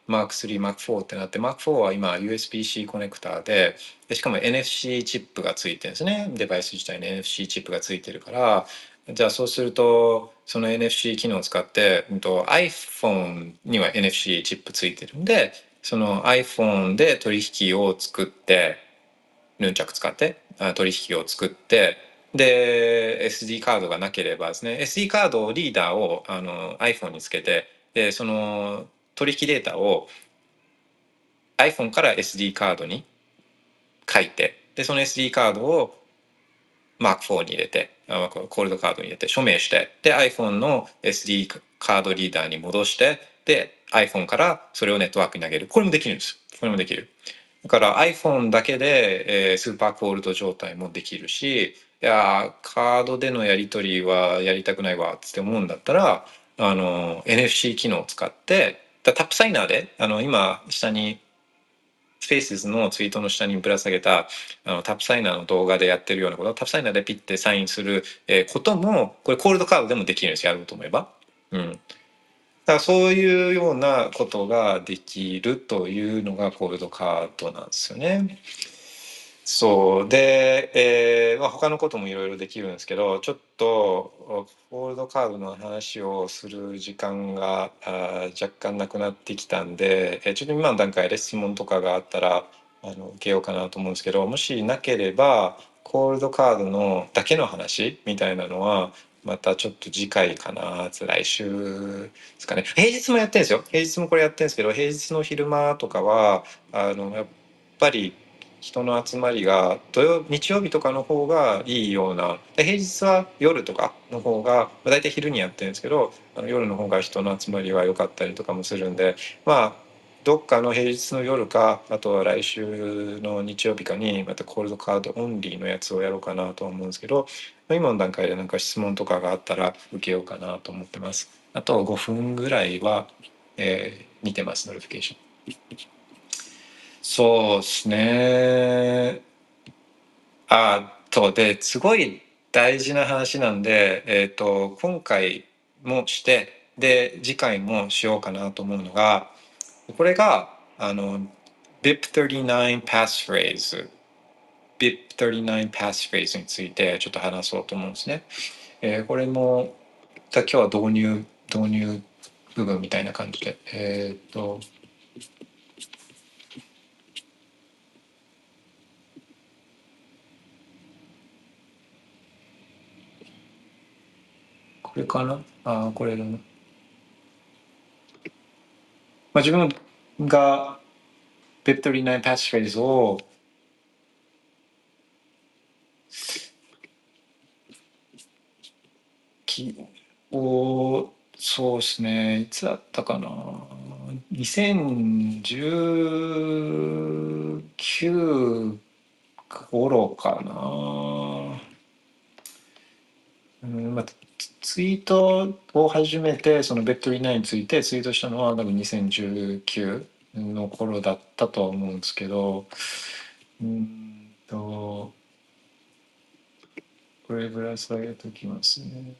Mark3、Mark4 ってなって Mark4 は今 USB-C コネクターででしかも NFC チップがついてるんですね。デバイス自体に NFC チップがついてるからじゃあそうするとその NFC 機能を使って、うん、と iPhone には NFC チップついてるんでその iPhone で取引を作ってヌンチャク使って取引を作ってで SD カードがなければですね SD カードをリーダーをあの iPhone につけてでその取引データを iPhone から SD カードに書いてでその SD カードを Mark4 に入れてコールドカードに入れて署名してで iPhone の SD カードリーダーに戻してで iPhone からそれをネットワークに投げる。これもできるんです。これもできる。だから iPhone だけで、えー、スーパーコールド状態もできるしいやカードでのやり取りはやりたくないわって思うんだったらあの NFC 機能を使って TAPSIGNER であの今下にスペースのツイートの下にぶら下げたあの TAPSIGNER の動画でやってるようなこと TAPSIGNER でピッてサインする、こともこれコールドカードでもできるんですやろうと思えば。うん、だからそういうようなことができるというのがコールドカードなんですよね。そう。で、えーまあ、他のこともいろいろできるんですけどちょっとホールドカードの話をする時間があ若干なくなってきたんで、えー、ちょっと今の段階で質問とかがあったらあの受けようかなと思うんですけどもしなければコールドカードのだけの話みたいなのはまたちょっと次回かな来週ですかね。平日もやってるんですよ。平日もこれやってるんですけど平日の昼間とかはあのやっぱり人の集まりが土曜日曜日とかの方がいいような平日は夜とかの方が大体昼にやってるんですけどあの夜の方が人の集まりは良かったりとかもするんでまあどっかの平日の夜かあとは来週の日曜日かにまたコールドカードオンリーのやつをやろうかなと思うんですけどま今の段階でなんか質問とかがあったら受けようかなと思ってます。あと5分ぐらいは、えー、見てます notification。そうですね。あとですごい大事な話なんで、えーと、今回もしてで次回もしようかなと思うのがこれがあの BIP39 passphrase BIP39 passphrase についてちょっと話そうと思うんですね。えー、これも今日は導入導入部分みたいな感じでえっ、ー、とこれかなああこれだな。まあ、自分が BIP39 パスフレーズをきおそうですね。いつだったかな。2019頃かな、うんまあ、ツイートを始めてそのベッドリナーについてツイートしたのは多分2019の頃だったとは思うんですけどうんとこれぐらい下げときますね。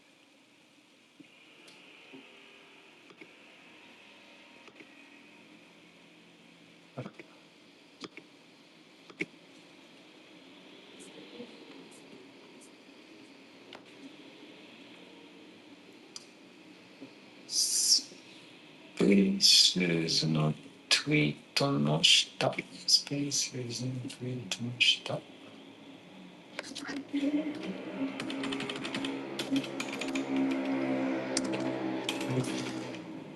Spaces のツイートの下。Spaces のツイートの下。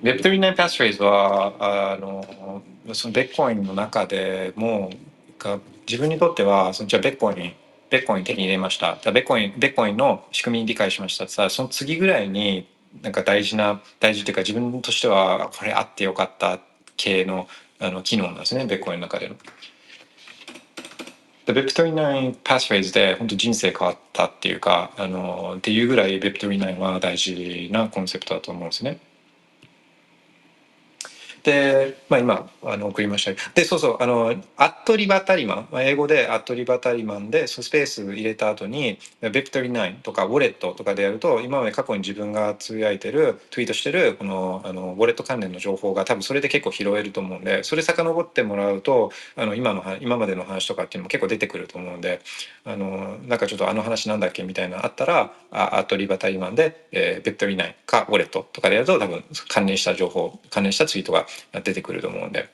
Web39 Passphrase はあのそのベッコインの中でもが自分にとってはそのじゃあベッコインベッコイン手に入れましたベッコインベッコインの仕組み理解しましたさその次ぐらいになんか大事な大事というか自分としてはこれあってよかった系のあの機能なんですねベッコインの中での。で Vip39 Passphrase で本当人生変わったっていうかあのっていうぐらい Vip39 は大事なコンセプトだと思うんですね。で、まあ、今あの送りました。でそうそうあのアットリバタリマン、まあ、英語でアットリバタリマンでスペース入れた後に Web39 とかウォレットとかでやると今まで過去に自分がつぶやいてるツイートしてるこのあのウォレット関連の情報が多分それで結構拾えると思うんでそれ遡ってもらうとあの今の今までの話とかっていうのも結構出てくると思うんであのなんかちょっとあの話なんだっけみたいなあったらあアットリバタリマンで、えー、Web39 かウォレットとかでやると多分関連した情報関連したツイートが出てくると思うんで。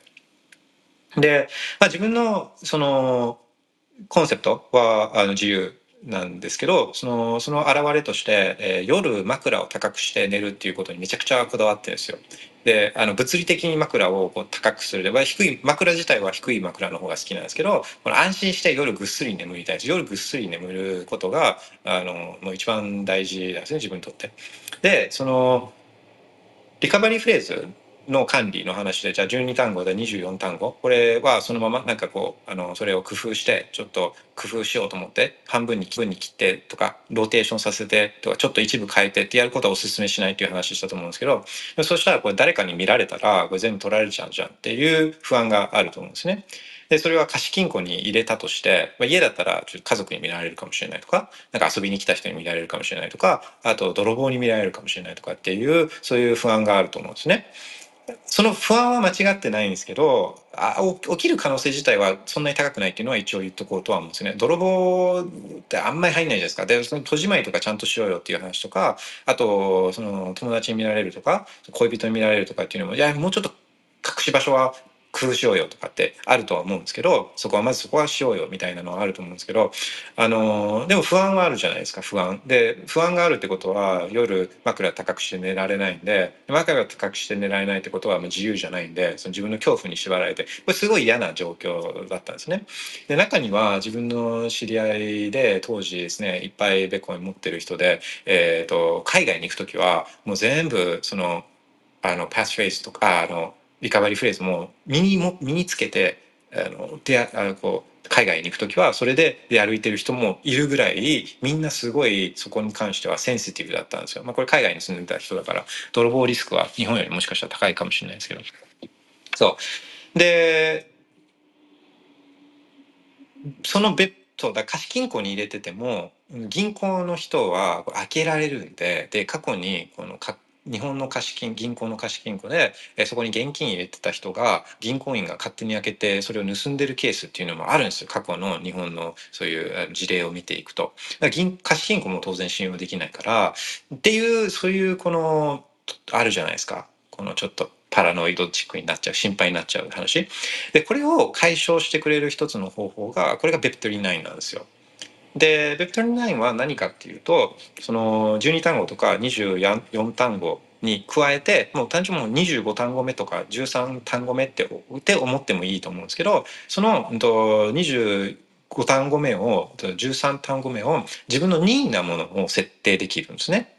で、まあ、自分のそのコンセプトはあの自由なんですけどそのその表れとして、えー、夜枕を高くして寝るっていうことにめちゃくちゃこだわってるんですよ。であの物理的に枕をこう高くするで、まあ、低い枕自体は低い枕の方が好きなんですけどこの安心して夜ぐっすり眠りたいです夜ぐっすり眠ることがあのもう一番大事なんですね自分にとって。でそのリカバリーフレーズの管理の話でじゃあ12単語で24単語これはそのままなんかこうあのそれを工夫してちょっと工夫しようと思って半分に分に切ってとかローテーションさせてとかちょっと一部変えてってやることはお勧めしないっていう話したと思うんですけどそしたらこれ誰かに見られたらこれ全部取られちゃうじゃんっていう不安があると思うんですね。でそれは貸金庫に入れたとして、まあ、家だったらちょっと家族に見られるかもしれないとかなんか遊びに来た人に見られるかもしれないとかあと泥棒に見られるかもしれないとかっていうそういう不安があると思うんですね。その不安は間違ってないんですけどあ起きる可能性自体はそんなに高くないっていうのは一応言っとこうとは思うんですね。泥棒ってあんまり入んないじゃないですか。でその戸締まりとかちゃんとしようよっていう話とかあとその友達に見られるとか恋人に見られるとかっていうのもいやもうちょっと隠し場所は工夫しようよとかってあるとは思うんですけどそこはまずそこはしようよみたいなのはあると思うんですけどあのでも不安はあるじゃないですか不安。で不安があるってことは夜枕高くして寝られないんで枕高くして寝られないってことはもう自由じゃないんでその自分の恐怖に縛られてこれすごい嫌な状況だったんですね。で中には自分の知り合いで当時ですねいっぱいベコン持ってる人で、えーと、海外に行く時はもう全部そのあのパスフェイスとかあのリカバリーフレーズも身にも身につけてあのであのこう海外に行く時はそれで出歩いてる人もいるぐらいみんなすごいそこに関してはセンシティブだったんですよ。まあ、これ海外に住んでた人だから泥棒リスクは日本よりもしかしたら高いかもしれないですけど。そうでその別途だ貸金庫に入れてても銀行の人は開けられるんでで過去にこの日本の貸金銀行の貸金庫で、えそこに現金入れてた人が銀行員が勝手に開けてそれを盗んでるケースっていうのもあるんですよ。過去の日本のそういう事例を見ていくと。銀貸金庫も当然信用できないからっていうそういうこのあるじゃないですか。このちょっとパラノイドチックになっちゃう心配になっちゃう話。でこれを解消してくれる一つの方法がこれがベプトリ9なんですよ。で Web29 は何かっていうとその12単語とか24単語に加えてもう単純にも25単語目とか13単語目ってって思ってもいいと思うんですけどその25単語目を13単語目を自分の任意なものを設定できるんですね。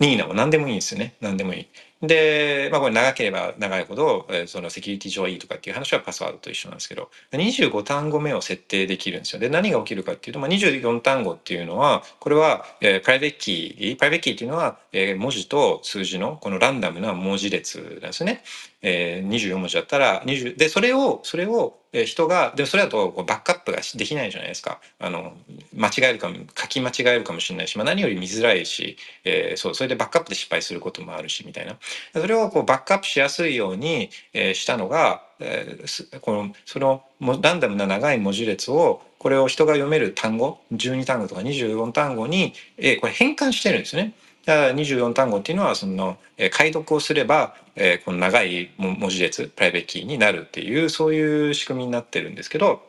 任意なもの何でもいいんですよね何でもいい。で、まあ、これ長ければ長いほど、え、そのセキュリティ上いいとかっていう話はパスワードと一緒なんですけど25単語目を設定できるんですよで何が起きるかっていうと、まあ、24単語っていうのはこれは、えー、プライベートキープライベートキーっていうのは、え、文字と数字のこのランダムな文字列なんですね。えー、24文字だったら20でそれをそれを人がでそれだとこうバックアップができないじゃないですかあの間違えるかも書き間違えるかもしれないし、まあ、何より見づらいし、えー、そうそれでバックアップで失敗することもあるしみたいなそれをこうバックアップしやすいように、えー、したのが、えー、このそのランダムな長い文字列をこれを人が読める単語12単語とか24単語に、えー、これ変換してるんですね。だから24単語っていうのはその、え解読をすれば、えこの長い文字列プライベートキーになるっていうそういう仕組みになってるんですけど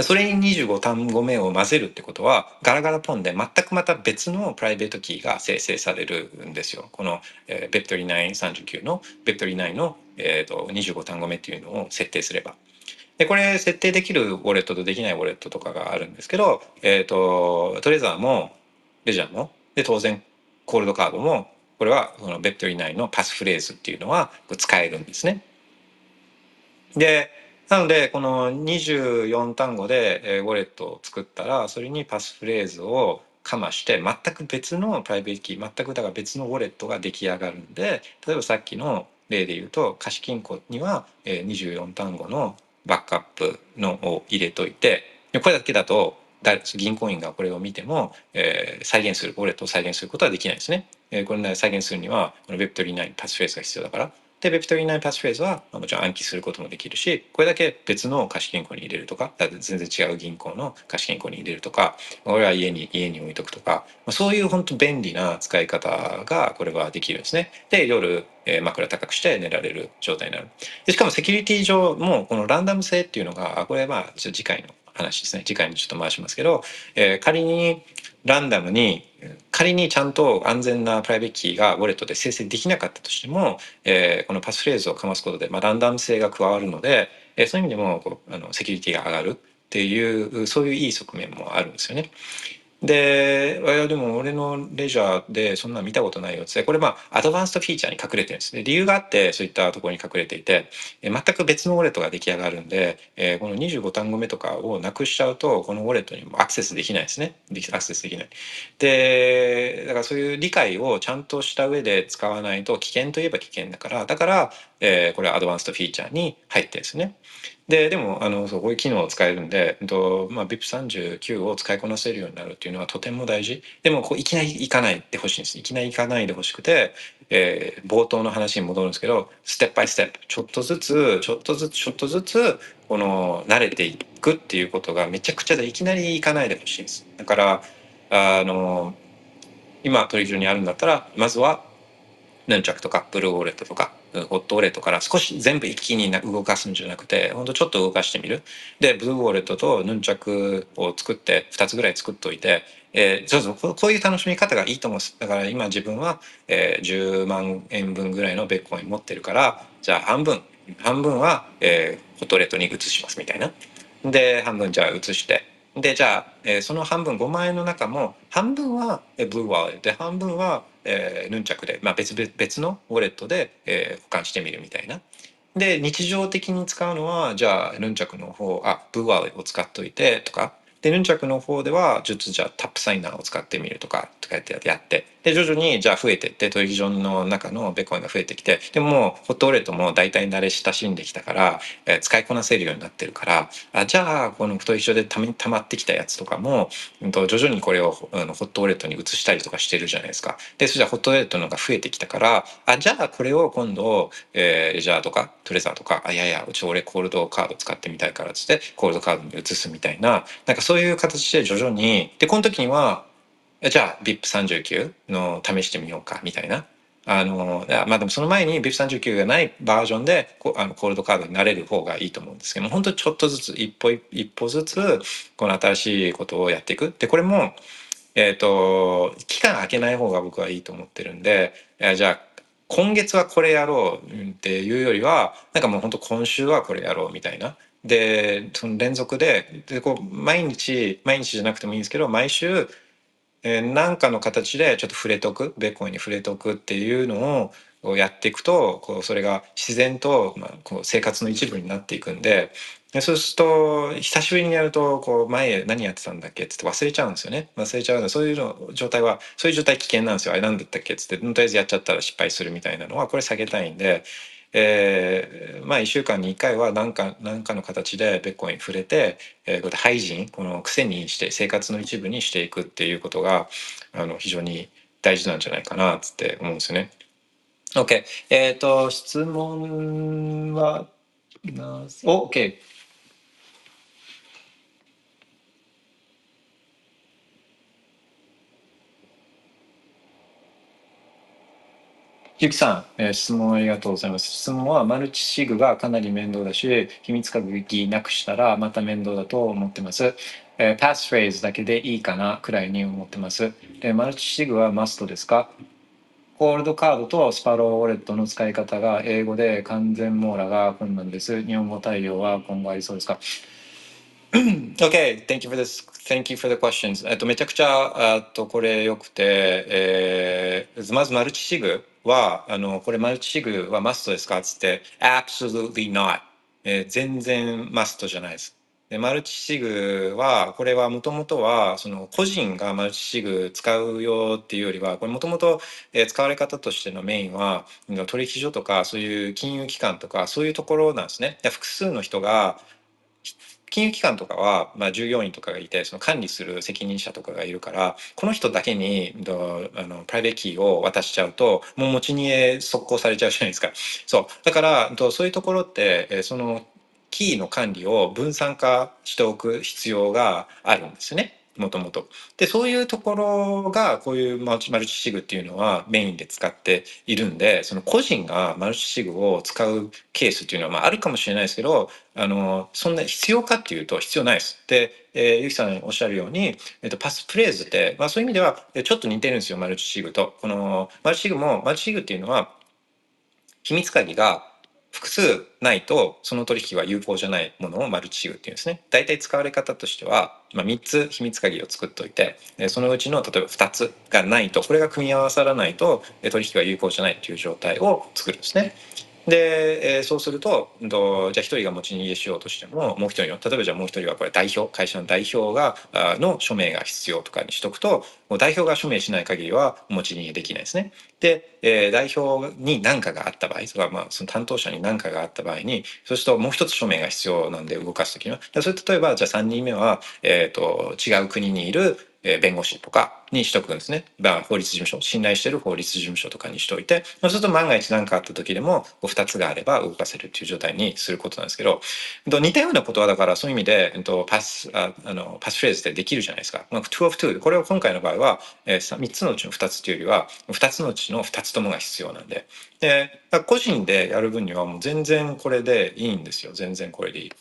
それに25単語目を混ぜるってことはガラガラポンで全くまた別のプライベートキーが生成されるんですよ。この、えー、 BIP39の BIP39の、えー、と25単語目っていうのを設定すれば。でこれ設定できるウォレットとできないウォレットとかがあるんですけど、えー、とトレザーもレジャーもで当然コールドカードもこれはこの BIP39のパスフレーズっていうのは使えるんですね。でなのでこの24単語でウォレットを作ったらそれにパスフレーズをかまして全く別のプライベートキー全くだから別のウォレットが出来上がるんで例えばさっきの例で言うと貸金庫には24単語のバックアップのを入れといてこれだけだと銀行員がこれを見ても、えー、再現するウォレットを再現することはできないですね。えー、これ、ね、再現するにはこの Web39 パスフレーズが必要だからで、ベプトリナイパスフレーズはもちろん暗記することもできるし、これだけ別の貸金庫に入れるとか、全然違う銀行の貸金庫に入れるとか、俺は家に、家に置いとくとか、まあそういう本当便利な使い方がこれはできるんですね。で、夜、えー、枕高くして寝られる状態になる。でしかもセキュリティ上もこのランダム性っていうのが、これはまあ次回の話ですね。次回にちょっと回しますけど、えー、仮にランダムに仮にちゃんと安全なプライベートキーがウォレットで生成できなかったとしても、えー、このパスフレーズをかますことで、まあ、ランダム性が加わるので、えー、そういう意味でもこうあのセキュリティが上がるっていうそういういい側面もあるんですよね。で、いやでも俺のレジャーでそんな見たことないよってこれまあ advanced feature に隠れてるんですね。理由があってそういったところに隠れていて、え全く別のウォレットが出来上がるんで、え、この25単語目とかをなくしちゃうとこのウォレットにもアクセスできないですね。アクセスできない。で、だからそういう理解をちゃんとした上で使わないと危険といえば危険だから、だから、え、これはアドバンストフィーチャーに入ってるんですね。ででもあのそうこういう機能を使えるんで、えっとまあ、VIP39 を使いこなせるようになるっていうのはとても大事。でもこういきなり行かないでほしいんです。いきなり行かないでほしくて、えー、冒頭の話に戻るんですけどステップバイステップ。ちょっとずつちょっとずつちょっとずつこの慣れていくっていうことがめちゃくちゃでいきなり行かないでほしいんです。だからあの今取引所にあるんだったらまずはヌンチャクとかブルーウォレットとかホットウォレットから少し全部一気に動かすんじゃなくてほんとちょっと動かしてみる。でブルーウォレットとヌンチャクを作って2つぐらい作っといて、えー、そうそうこういう楽しみ方がいいと思うんです。だから今自分は、えー、10万円分ぐらいのビットコイン持ってるからじゃあ半分半分は、えー、ホットウォレットに移しますみたいな。で半分じゃあ移して。でじゃあ、えー、その半分5万円の中も半分はブルーウォレットで半分はえー、ヌンチャクで、まあ、別別のウォレットで、えー、保管してみるみたいな。で日常的に使うのはじゃあヌンチャクの方あブーワーを使っといてとかでヌンチャクの方ではちょっとじゃあタップサイナーを使ってみるとかとかやってやってで徐々にじゃあ増えてって取引所の中のビットコインが増えてきてでもホットウォレットも大体慣れ親しんできたから、えー、使いこなせるようになってるからあじゃあこの取引所でたたまってきたやつとかも、うん、と徐々にこれをあのホットウォレットに移したりとかしてるじゃないですか。でそれじゃホットウォレットの方が増えてきたからあじゃあこれを今度、えー、レジャーとかトレザーとかあいやいやうち俺コールドカード使ってみたいからっつってコールドカードに移すみたいななんかそういう形で徐々にでこの時にはじゃあ VIP39 の試してみようかみたいな。あのまあでもその前に VIP39 がないバージョンでこあのコールドカードになれる方がいいと思うんですけど本当ちょっとずつ一歩一歩ずつこの新しいことをやっていくでこれも、えーと、期間空けない方が僕はいいと思ってるんでじゃあ今月はこれやろうっていうよりはなんかもう本当今週はこれやろうみたいなでその連続ででこう毎日毎日じゃなくてもいいんですけど毎週えー、何かの形でちょっと触れとくベッコインに触れとくっていうのをやっていくとこうそれが自然と、まあ、こう生活の一部になっていくんでそうすると久しぶりにやるとこう前何やってたんだっけ？っつって忘れちゃうんですよね。忘れちゃうのそういうの状態はそういう状態危険なんですよ。あれ何だったっけ？っつってとりあえずやっちゃったら失敗するみたいなのはこれ下げたいんでえー、まあ1週間に1回は何か何かの形でベッコイン触れて、えー、こうやってハイジンこの癖にして生活の一部にしていくっていうことがあの非常に大事なんじゃないかなって思うんですよね。OK。えっ、ー、と質問はお OK。ゆきさん、えー質問ありがとうございます。質問はマルチシグがかなり面倒だし、秘密鍵なくしたらまた面倒だと思ってます。えーパスフレーズだけでいいかなくらいに思ってます。でマルチシグはマストですか？コールドカードとスパローウォレットの使い方が英語で完全網羅が困難です。日本語対応は今後ありそうですか？(clears throat) Okay, thank you for this. Thank you for the questions. えっと、めちゃくちゃ、えっと、これ良くて、えーまずマルチシグは、あの、これマルチシグはマストですか？つって、absolutely not。えー全然マストじゃないです。で、マルチシグは、これはもともとは、その個人がマルチシグ使うよっていうよりは、これもともとえ使われ方としてのメインは、取引所とか、そういう金融機関とか、そういうところなんですね。で複数の人が、金融機関とかは、まあ、従業員とかがいてその管理する責任者とかがいるからこの人だけにあのプライベートキーを渡しちゃうともう持ち逃げ速攻されちゃうじゃないですか。そう。だからそういうところってそのキーの管理を分散化しておく必要があるんですね。もともと。でそういうところがこういうマルチシグっていうのはメインで使っているんでその個人がマルチシグを使うケースっていうのは、まあ、あるかもしれないですけどあのそんな必要かっていうと必要ないです。で、えーゆきさんおっしゃるように、えっと、パスフレーズって、まあ、そういう意味ではちょっと似てるんですよマルチシグと。このマルチシグもマルチシグっていうのは秘密鍵が複数ないとその取引は有効じゃないものをマルチシグっていうんですね。大体使われ方としては、まあ、3つ秘密鍵を作っておいてそのうちの例えば2つがないとこれが組み合わさらないとえ取引は有効じゃないっていう状態を作るんですね。で、えそうするとじゃあ1人が持ち逃げしようとしてももう1人の例えばじゃあもう1人はこれ代表会社の代表があの署名が必要とかにしとくともう代表が署名しない限りは持ち逃げできないですね。で、え代表に何かがあった場合とか、まあ、その担当者に何かがあった場合にそうするともう一つ署名が必要なんで動かす時にはそれ例えばじゃあ3人目は、えー、と違う国にいるえ弁護士とかにしとくんですね。まあ、法律事務所、信頼している法律事務所とかにしといて、そうすると万が一何かあった時でも、こう2つがあれば動かせるっていう状態にすることなんですけど、似たようなことはだからそういう意味で、えっと、パス、ああの、パスフレーズでできるじゃないですか。まあ、2 of 2。これを今回の場合は、えー、3つのうちの2つというよりは、2つのうちの2つともが必要なんで。で、個人でやる分にはもう全然これでいいんですよ。全然これでいい。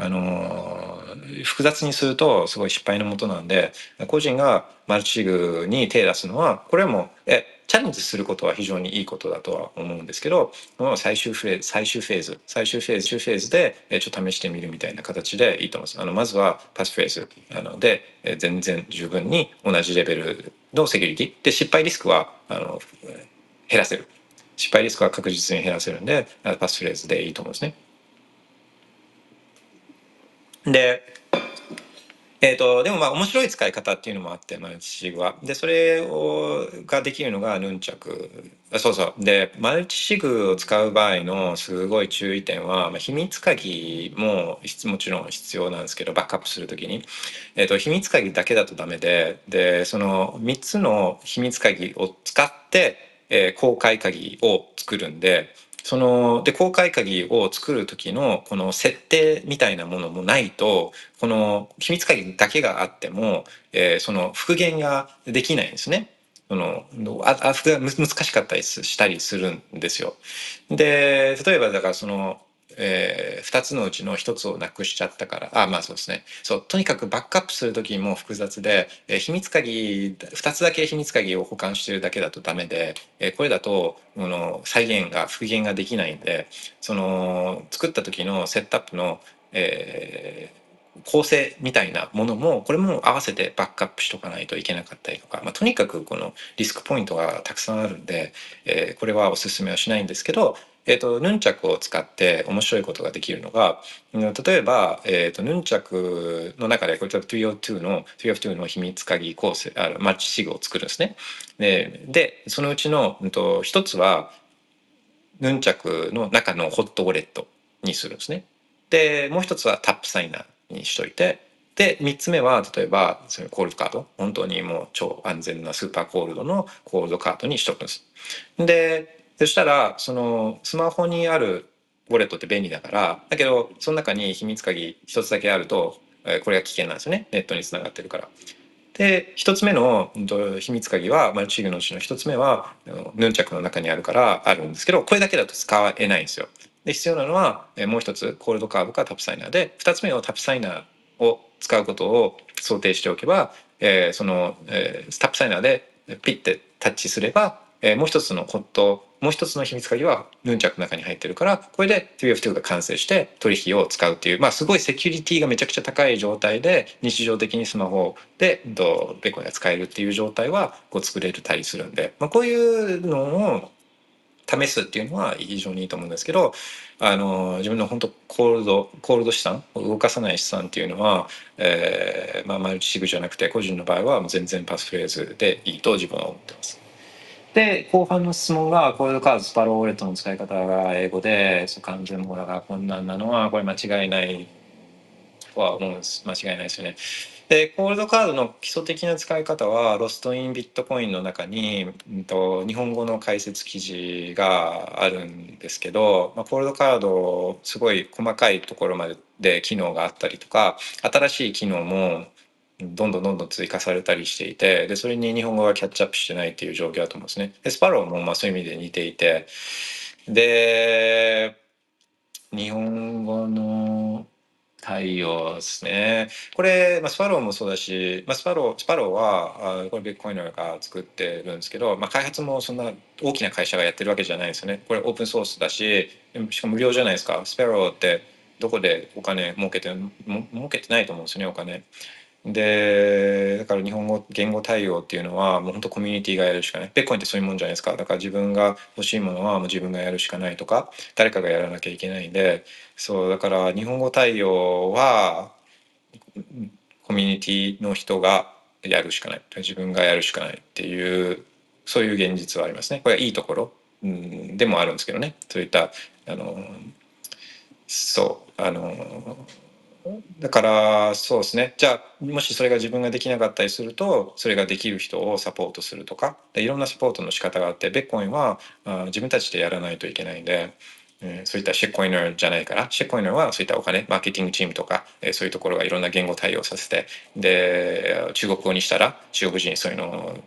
あの複雑にするとすごい失敗のもとなんで個人がマルチシグに手を出すのはこれもえチャレンジすることは非常にいいことだとは思うんですけど最終フレーズ最終フェーズ最終フェーズフェーズでちょっと試してみるみたいな形でいいと思います。あのまずはパスフェーズあので全然十分に同じレベルのセキュリティで失敗リスクはあの減らせる失敗リスクは確実に減らせるんでパスフレーズでいいと思うんですね。で、えー、とでもまあ面白い使い方っていうのもあってマルチシグは。でそれをができるのがヌンチャク。あそうそう。でマルチシグを使う場合のすごい注意点は、まあ、秘密鍵ももちろん必要なんですけどバックアップするときに、えー、と秘密鍵だけだとダメででその3つの秘密鍵を使って、えー公開鍵を作るんでそので公開鍵を作る時のこの設定みたいなものもないとこの秘密鍵だけがあっても、えーその復元ができないんですね。そのああ難しかったりしたりするんですよ。で例えばだからその、えー2つのうちの1つをなくしちゃったから。あまあそうですね。そうとにかくバックアップする時も複雑で、えー秘密鍵2つだけ秘密鍵を保管してるだけだとダメで、えーこれだとこの再現が復元ができないんでその作った時のセットアップの、えー構成みたいなものもこれも合わせてバックアップしとかないといけなかったりとか、まあ、とにかくこのリスクポイントがたくさんあるんで、えーこれはおすすめはしないんですけど、えー、とヌンチャクを使って面白いことができるのが例えば、えー、とヌンチャクの中でこれ例えば302の302の秘密鍵構成あマルチシグを作るんですね。ででそのうちの、うん、と一つはヌンチャクの中のホットウォレットにするんですね。でもう一つはタップサイナーにしといてで3つ目は例えばそのコールドカード本当にもう超安全なスーパーコールドのコールドカードにしとくんです。でそしたらそのスマホにあるウォレットって便利だからだけどその中に秘密鍵一つだけあると、えこれが危険なんですよねネットにつながってるから。で一つ目の秘密鍵はマルチシグのうちの一つ目はヌンチャクの中にあるからあるんですけどこれだけだと使えないんですよ。で必要なのはもう一つコールドカードかタップサイナーで二つ目をタップサイナーを使うことを想定しておけば、えー、その、えー、タップサイナーでピッてタッチすれば、えー、もう一つのコットもう一つの秘密鍵はヌンチャクの中に入ってるからこれで 2F2 が完成して取引を使うっていうまあすごいセキュリティがめちゃくちゃ高い状態で日常的にスマホでベコンが使えるっていう状態はこう作れたりするんで、まあ、こういうのを試すっていうのは非常にいいと思うんですけどあの自分の本当コールドコールド資産動かさない資産っていうのは、えーまあ、マルチシグじゃなくて個人の場合は全然パスフレーズでいいと自分は思ってます。で後半の質問がコールドカードスパローウォレットの使い方が英語で完全網羅が困難なのはこれ間違いないとは思うんです間違いないですよね。でコールドカードの基礎的な使い方はロストインビットコインの中に、うんと、日本語の解説記事があるんですけど、まあ、コールドカードすごい細かいところまでで機能があったりとか新しい機能もどんどんどんどん追加されたりしていてでそれに日本語がキャッチアップしてないっていう状況だと思うんですね。で Sparrow もまあそういう意味で似ていてで日本語の対応ですね。これ、まあ、 Sparrow もそうだし、まあ、 Sparrow、Sparrow は、あこれビットコインが作ってるんですけど、まあ、開発もそんな大きな会社がやってるわけじゃないですよね。これオープンソースだし、しかも無料じゃないですか。スパローってどこでお金儲けて、儲けてないと思うんですよね、お金。でだから日本語言語対応っていうのはもう本当コミュニティがやるしかない。ベッコインってそういうもんじゃないですか。だから自分が欲しいものはもう自分がやるしかないとか誰かがやらなきゃいけないんで。そうだから日本語対応はコミュニティの人がやるしかない。自分がやるしかないっていうそういう現実はありますね。これはいいところ、うん、でもあるんですけどね。そういったあのそうあのだからそうですね。じゃあもしそれが自分ができなかったりするとそれができる人をサポートするとかいろんなサポートの仕方があってベッコインはあ自分たちでやらないといけないんで、えー、そういったシェッコイナーじゃないからシェッコイナーはそういったお金マーケティングチームとか、えー、そういうところがいろんな言語対応させてで中国語にしたら中国人そういうのを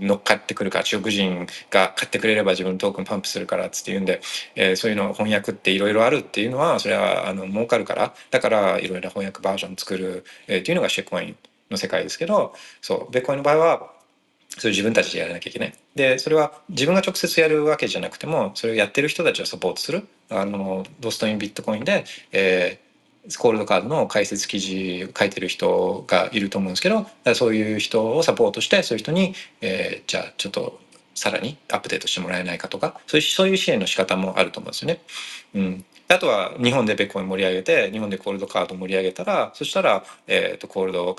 乗っかってくるから中国人が買ってくれれば自分のトークンパンプするからっつって言うんで、えー、そういうの翻訳っていろいろあるっていうのはそれはあの儲かるからだからいろいろ翻訳バージョン作る、えー、っていうのがシェックコインの世界ですけどそうベッコインの場合はそれ自分たちでやらなきゃいけない。でそれは自分が直接やるわけじゃなくてもそれをやってる人たちをサポートするあのドストインビットコインで、え、コールドカードの解説記事書いてる人がいると思うんですけどそういう人をサポートしてそういう人に、えー、じゃあちょっとさらにアップデートしてもらえないかとかそういうそういう支援の仕方もあると思うんですよね。うん、あとは日本でベッコイン盛り上げて日本でコールドカード盛り上げたらそしたら、えーと、コールド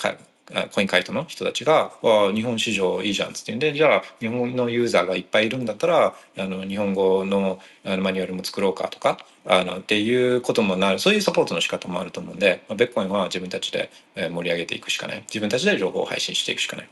コインカイトの人たちが「日本市場いいじゃん」っつってんでじゃあ日本のユーザーがいっぱいいるんだったらあの日本語のあのマニュアルも作ろうかとかあのっていうこともなるそういうサポートの仕方もあると思うんで、まあ、ベッコインは自分たちで盛り上げていくしかない。自分たちで情報を配信していくしかない。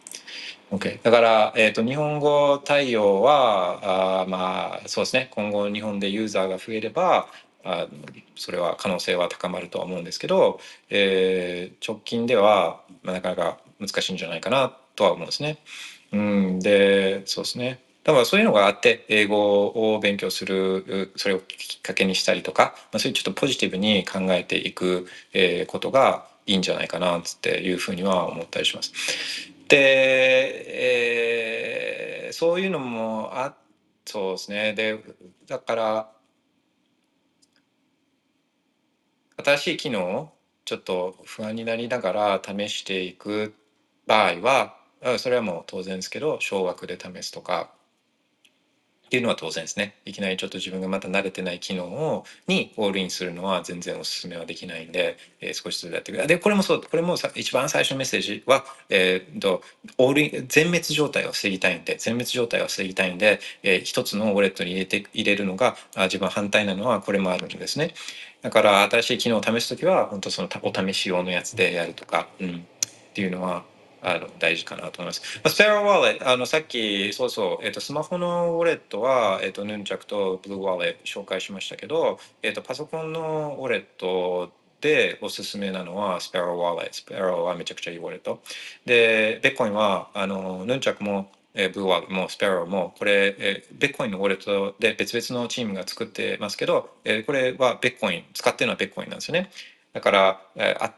OK、だから、えーと、日本語対応はあまあそうですね。今後日本でユーザーが増えればあそれは可能性は高まるとは思うんですけど、えー、直近では、まあ、なかなか難しいんじゃないかなとは思うんですね。うん、でそうですね。多分そういうのがあって英語を勉強するそれをきっかけにしたりとか、まあ、そういうちょっとポジティブに考えていく、ことがいいんじゃないかなっていうふうには思ったりします。で、えー、そういうのもあそうですねでだから新しい機能をちょっと不安になりながら試していく場合はそれはもう当然ですけど少額で試すとかっていうのは当然ですね。いきなりちょっと自分がまだ慣れてない機能をにオールインするのは全然おすすめはできないんで、えー、少しずつやってく。るでこれもそうこれもさ一番最初のメッセージは、えーと、オールイン全滅状態を防ぎたいんで全滅状態を防ぎたいんで、えー、一つのウォレットに入れて入れるのが自分反対なのはこれもあるんですね。だから新しい機能を試す時は本当そのお試し用のやつでやるとか、うん、っていうのはあの大事かなと思います。まあ、 Sparrow Wallet、あのさっきそうそう、えっ、とスマホのウォレットはえっ、とヌンチャクと BlueWallet 紹介しましたけど、えっ、とパソコンのウォレットでおすすめなのは Sparrow Wallet。 Sparrow はめちゃくちゃいいウォレット。で、ビットコインは、あの、ヌンチャクも、えー、 BlueWallet も Sparrow も、これ、えー、ビットコインのウォレットで別々のチームが作ってますけど、え、これはビットコイン、使ってるのはビットコインなんですよね。だから、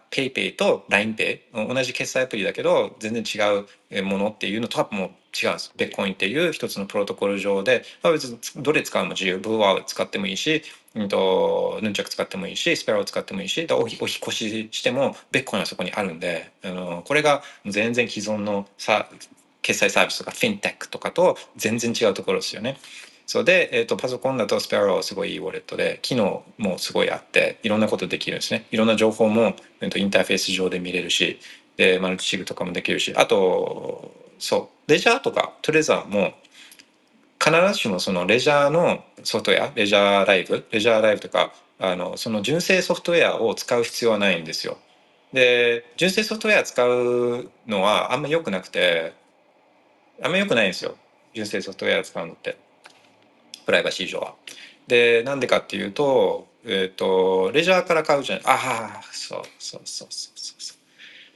PayPay と LINEPay、同じ決済アプリだけど、全然違うものっていうのとはもう違うんです。ビットコインっていう一つのプロトコル上で、まあ、別にどれ使うも自由。ブーワー使ってもいいし、うんと、ヌンチャク使ってもいいし、 Sparrow を使ってもいいし、おお引越ししても、ビットコインはそこにあるんで、あの、これが全然既存のさ決済サービスとか、フィンテックとかと全然違うところですよね。そうで、えーと、パソコンだとスペアローすごいいいウォレットで機能もすごいあっていろんなことできるんですねいろんな情報も、えーと、インターフェース上で見れるしでマルチシグとかもできるしあとそうレジャーとかトレザーも必ずしもそのレジャーのソフトウェアレジャーライブレジャーライブとかあのその純正ソフトウェアを使う必要はないんですよ。で純正ソフトウェア使うのはあんま良くなくてあんま良くないんですよ純正ソフトウェア使うのって。プライバシー上は。でなんでかっていうと,、えーと、レジャーから買うじゃないああそうそうそうそうそう。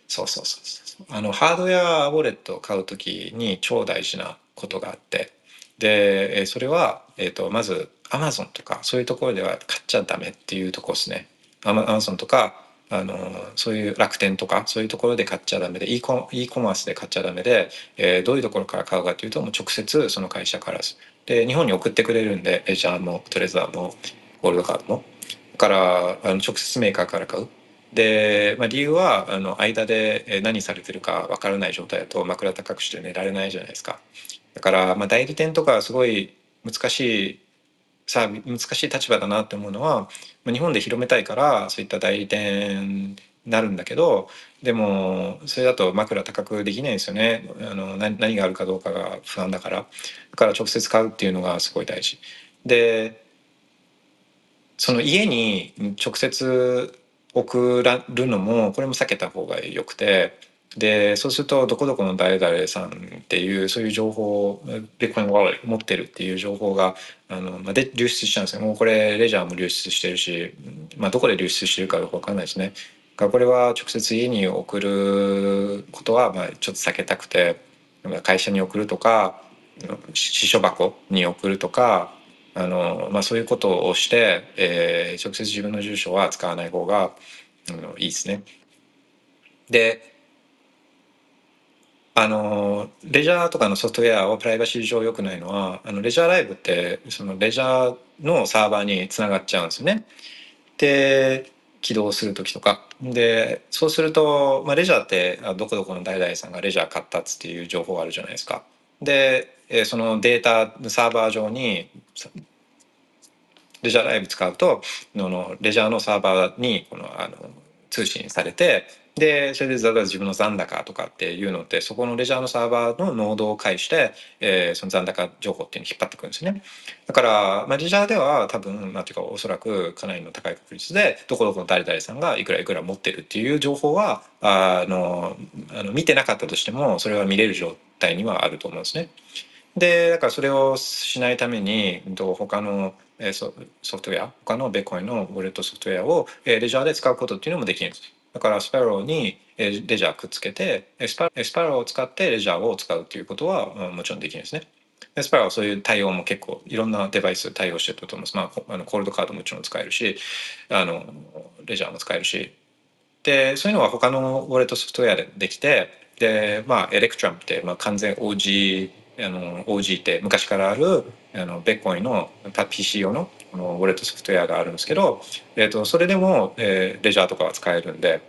そうそうそうそうあのハードウェアウォレットを買う時に超大事なことがあって。でそれは、えーと、まずアマゾンとかそういうところでは買っちゃダメっていうところですね。アマゾンとかあのそういう楽天とかそういうところで買っちゃダメで e コ e コマースで買っちゃダメで、えー、どういうところから買うかというともう直接その会社からで日本に送ってくれるんでレジャーもトレザーもゴールドカードも。からあの直接メーカーから買う。で、まあ、理由はあの間で何されてるか分からない状態だと枕高くして寝られないじゃないですか。だから、まあ、代理店とかすごい難しいさあ難しい立場だなって思うのはま日本で広めたいからそういった代理店になるんだけどでもそれだと枕高くできないですよね。あの何があるかどうかが不安だから。だから直接買うっていうのがすごい大事。でその家に直接送らるのもこれも避けた方がよくて。でそうするとどこどこの誰々さんっていうそういう情報ビットコインを持ってるっていう情報があの、まあ、で流出しちゃうんですよ。もうこれレジャーも流出してるし、まあ、どこで流出してるかどうか分かんないですね。これは直接家に送ることはまあちょっと避けたくて会社に送るとか支所箱に送るとかあの、まあ、そういうことをして、えー、直接自分の住所は使わない方が、うん、いいですね。であのレジャーとかのソフトウェアをプライバシー上良くないのはあのレジャーライブってそのレジャーのサーバーにつながっちゃうんですよね。で起動する時とかでそうすると、まあ、レジャーってどこどこの誰々さんがレジャー買ったっていう情報があるじゃないですか。でそのデータサーバー上にレジャーライブ使うとのレジャーのサーバーにこのあの通信されてでそれで例えば自分の残高とかっていうのってそこのレジャーのサーバーのノードを介して、えー、その残高情報っていうのを引っ張ってくるんですねだから、まあ、レジャーでは多分なんていうかおそらくかなりの高い確率でどこどこの誰々さんがいくらいくら持ってるっていう情報はあのあの見てなかったとしてもそれは見れる状態にはあると思うんですね。でだからそれをしないために他のソフトウェア他のビットコインのウォレットソフトウェアをレジャーで使うことっていうのもできるんです。だから Sparrow に Ledger くっつけてスパ Sparrow を使って Ledger を使うっていうことはもちろんできるんですね。 Sparrow はそういう対応も結構いろんなデバイス対応してると思います。まあ、あの Coldcard ももちろん使えるしあのレジャーも使えるしでそういうのは他のウォレットソフトウェアでできてでまあ Electrum って、まあ、完全 OG あの OG って昔からあるあのベッコインの PC 用のこのウォレットソフトウェアがあるんですけど、えーと、それでも、えー、レジャーとかは使えるんで。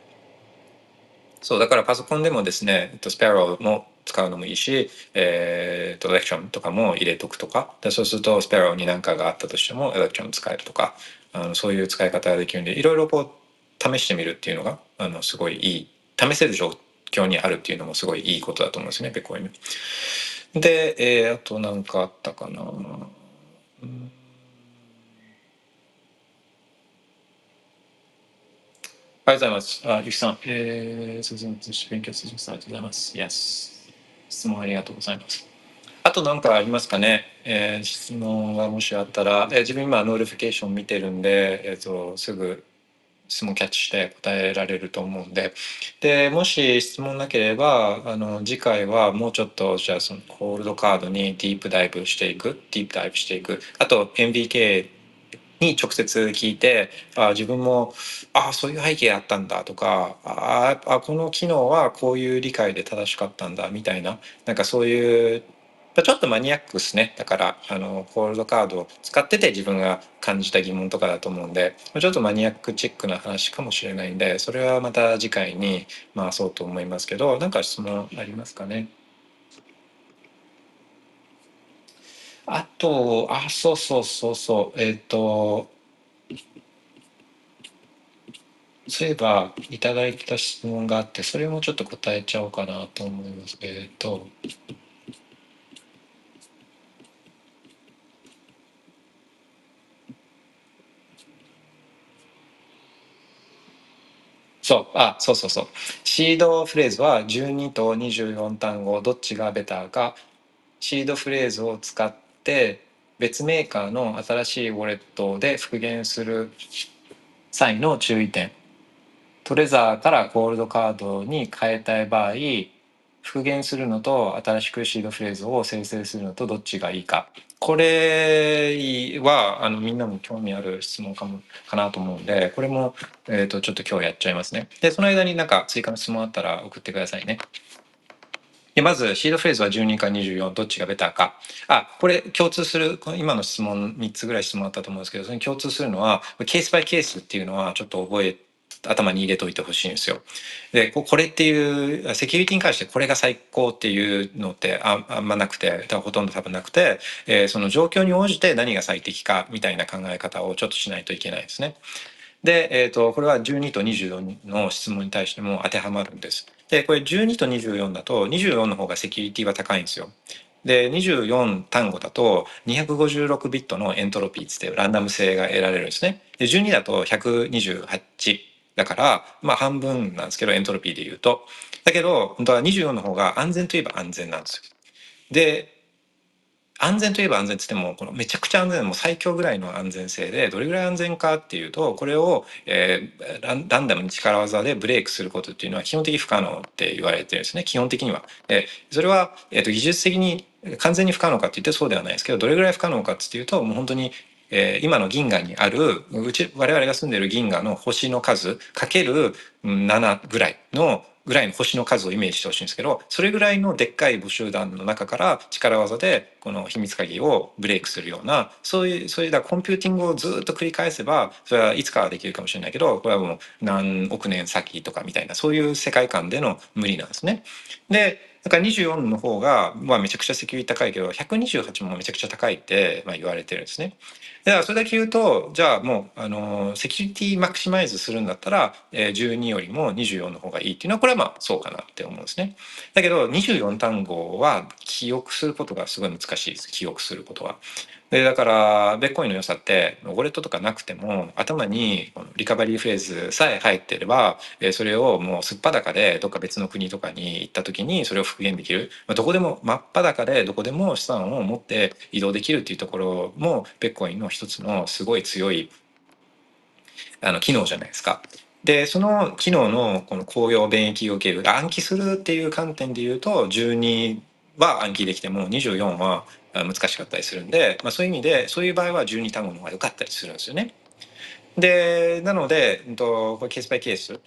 そうだからパソコンでもですね、えっと、スペアローも使うのもいいし、えーと、レクトラムとかも入れとくとか。でそうするとスペアローに何かがあったとしてもエレクトラム使えるとか。あのそういう使い方ができるんでいろいろこう試してみるっていうのがあのすごいいい。試せる状況にあるっていうのもすごいいいことだと思うんですねビットコイン。で、えー、あと何かあったかな。うんありがとうございます。あ、ゆきさん、えー、すみません、勉強させてありがとうございます。Yes。質問ありがとうございます。あと何かありますかね、えー、質問がもしあったら、えー、自分今 notification 見てるんで、えーと、すぐ質問キャッチして答えられると思うんで。でもし質問なければあの次回はもうちょっとじゃあそのコールドカードにディープダイブしていくディープダイブしていく。あと MBK に直接聞いてあ自分もあそういう背景あったんだとかああこの機能はこういう理解で正しかったんだみたいななんかそういうちょっとマニアックですね。だからあのコールドカードを使ってて自分が感じた疑問とかだと思うんでちょっとマニアックチックな話かもしれないんでそれはまた次回に回そうと思いますけど何か質問ありますかね？あとあそうそうそうそう。えっ、ー、とそういえばいただいた質問があってそれもちょっと答えちゃおうかなと思います。けれど。そう、あ、そうそうそう。シードフレーズは12と24単語どっちがベターか、シードフレーズを使って別メーカーの新しいウォレットで復元する際の注意点。トレザーからゴールドカードに変えたい場合、復元するのと新しくシードフレーズを生成するのとどっちがいいか。これはあのみんなも興味ある質問かもかなと思うんでこれも、えーと、ちょっと今日やっちゃいますね。でその間になんか追加の質問あったら送ってくださいね。でまずシードフレーズは12か24どっちがベターか。あこれ共通する今の質問3つぐらい質問あったと思うんですけどそれに共通するのはケースバイケースっていうのはちょっと覚えて頭に入れといてほしいんですよ。でこれっていうセキュリティに関してこれが最高っていうのってああんまなくてほとんど多分なくて、えー、その状況に応じて何が最適かみたいな考え方をちょっとしないといけないですね。で、えーと、これは12と24の質問に対しても当てはまるんです。でこれ12と24だと24の方がセキュリティは高いんですよ。で24単語だと256ビットのエントロピーってランダム性が得られるんですね。で12だと128だから、まあ半分なんですけど、エントロピーで言うと。だけど、本当は24の方が安全といえば安全なんですよ。で、安全といえば安全って言っても、このめちゃくちゃ安全、もう最強ぐらいの安全性で、どれぐらい安全かっていうと、これを、えー、ランダムに力技でブレイクすることっていうのは基本的に不可能って言われてるんですね、基本的には。でそれは、えーと、技術的に完全に不可能かって言ってそうではないですけど、どれぐらい不可能かっていうと、もう本当にえー、今の銀河にあるうち我々が住んでる銀河の星の数かける7ぐらいのぐらいの星の数をイメージしてほしいんですけどそれぐらいのでっかい母集団の中から力技でこの秘密鍵をブレイクするようなそういうそういうだコンピューティングをずっと繰り返せばそれはいつかはできるかもしれないけどこれはもう何億年先とかみたいなそういう世界観での無理なんですね。でだから24の方が、まあ、めちゃくちゃセキュリティ高いけど128もめちゃくちゃ高いって、まあ、言われてるんですね。だからそれだけ言うとじゃあもうあのセキュリティマクシマイズするんだったら、えー、12よりも24の方がいいっていうのはこれはまあそうかなって思うんですね。だけど24単語は記憶することがすごい難しいです記憶することは。でだからベッコインの良さってウォレットとかなくても頭にこのリカバリーフレーズさえ入ってればそれをもうすっぱだかでどっか別の国とかに行った時にそれを復元できるどこでも真っ裸でどこでも資産を持って移動できるっていうところもベッコインの一つのすごい強いあの機能じゃないですか。でその機能のこの紅葉便益を受ける暗記するっていう観点で言うと12は暗記できても24は難しかったりするんで、まあ、そういう意味でそういう場合は12単語の方が良かったりするんですよね。でなので、えっと、これケースバイケース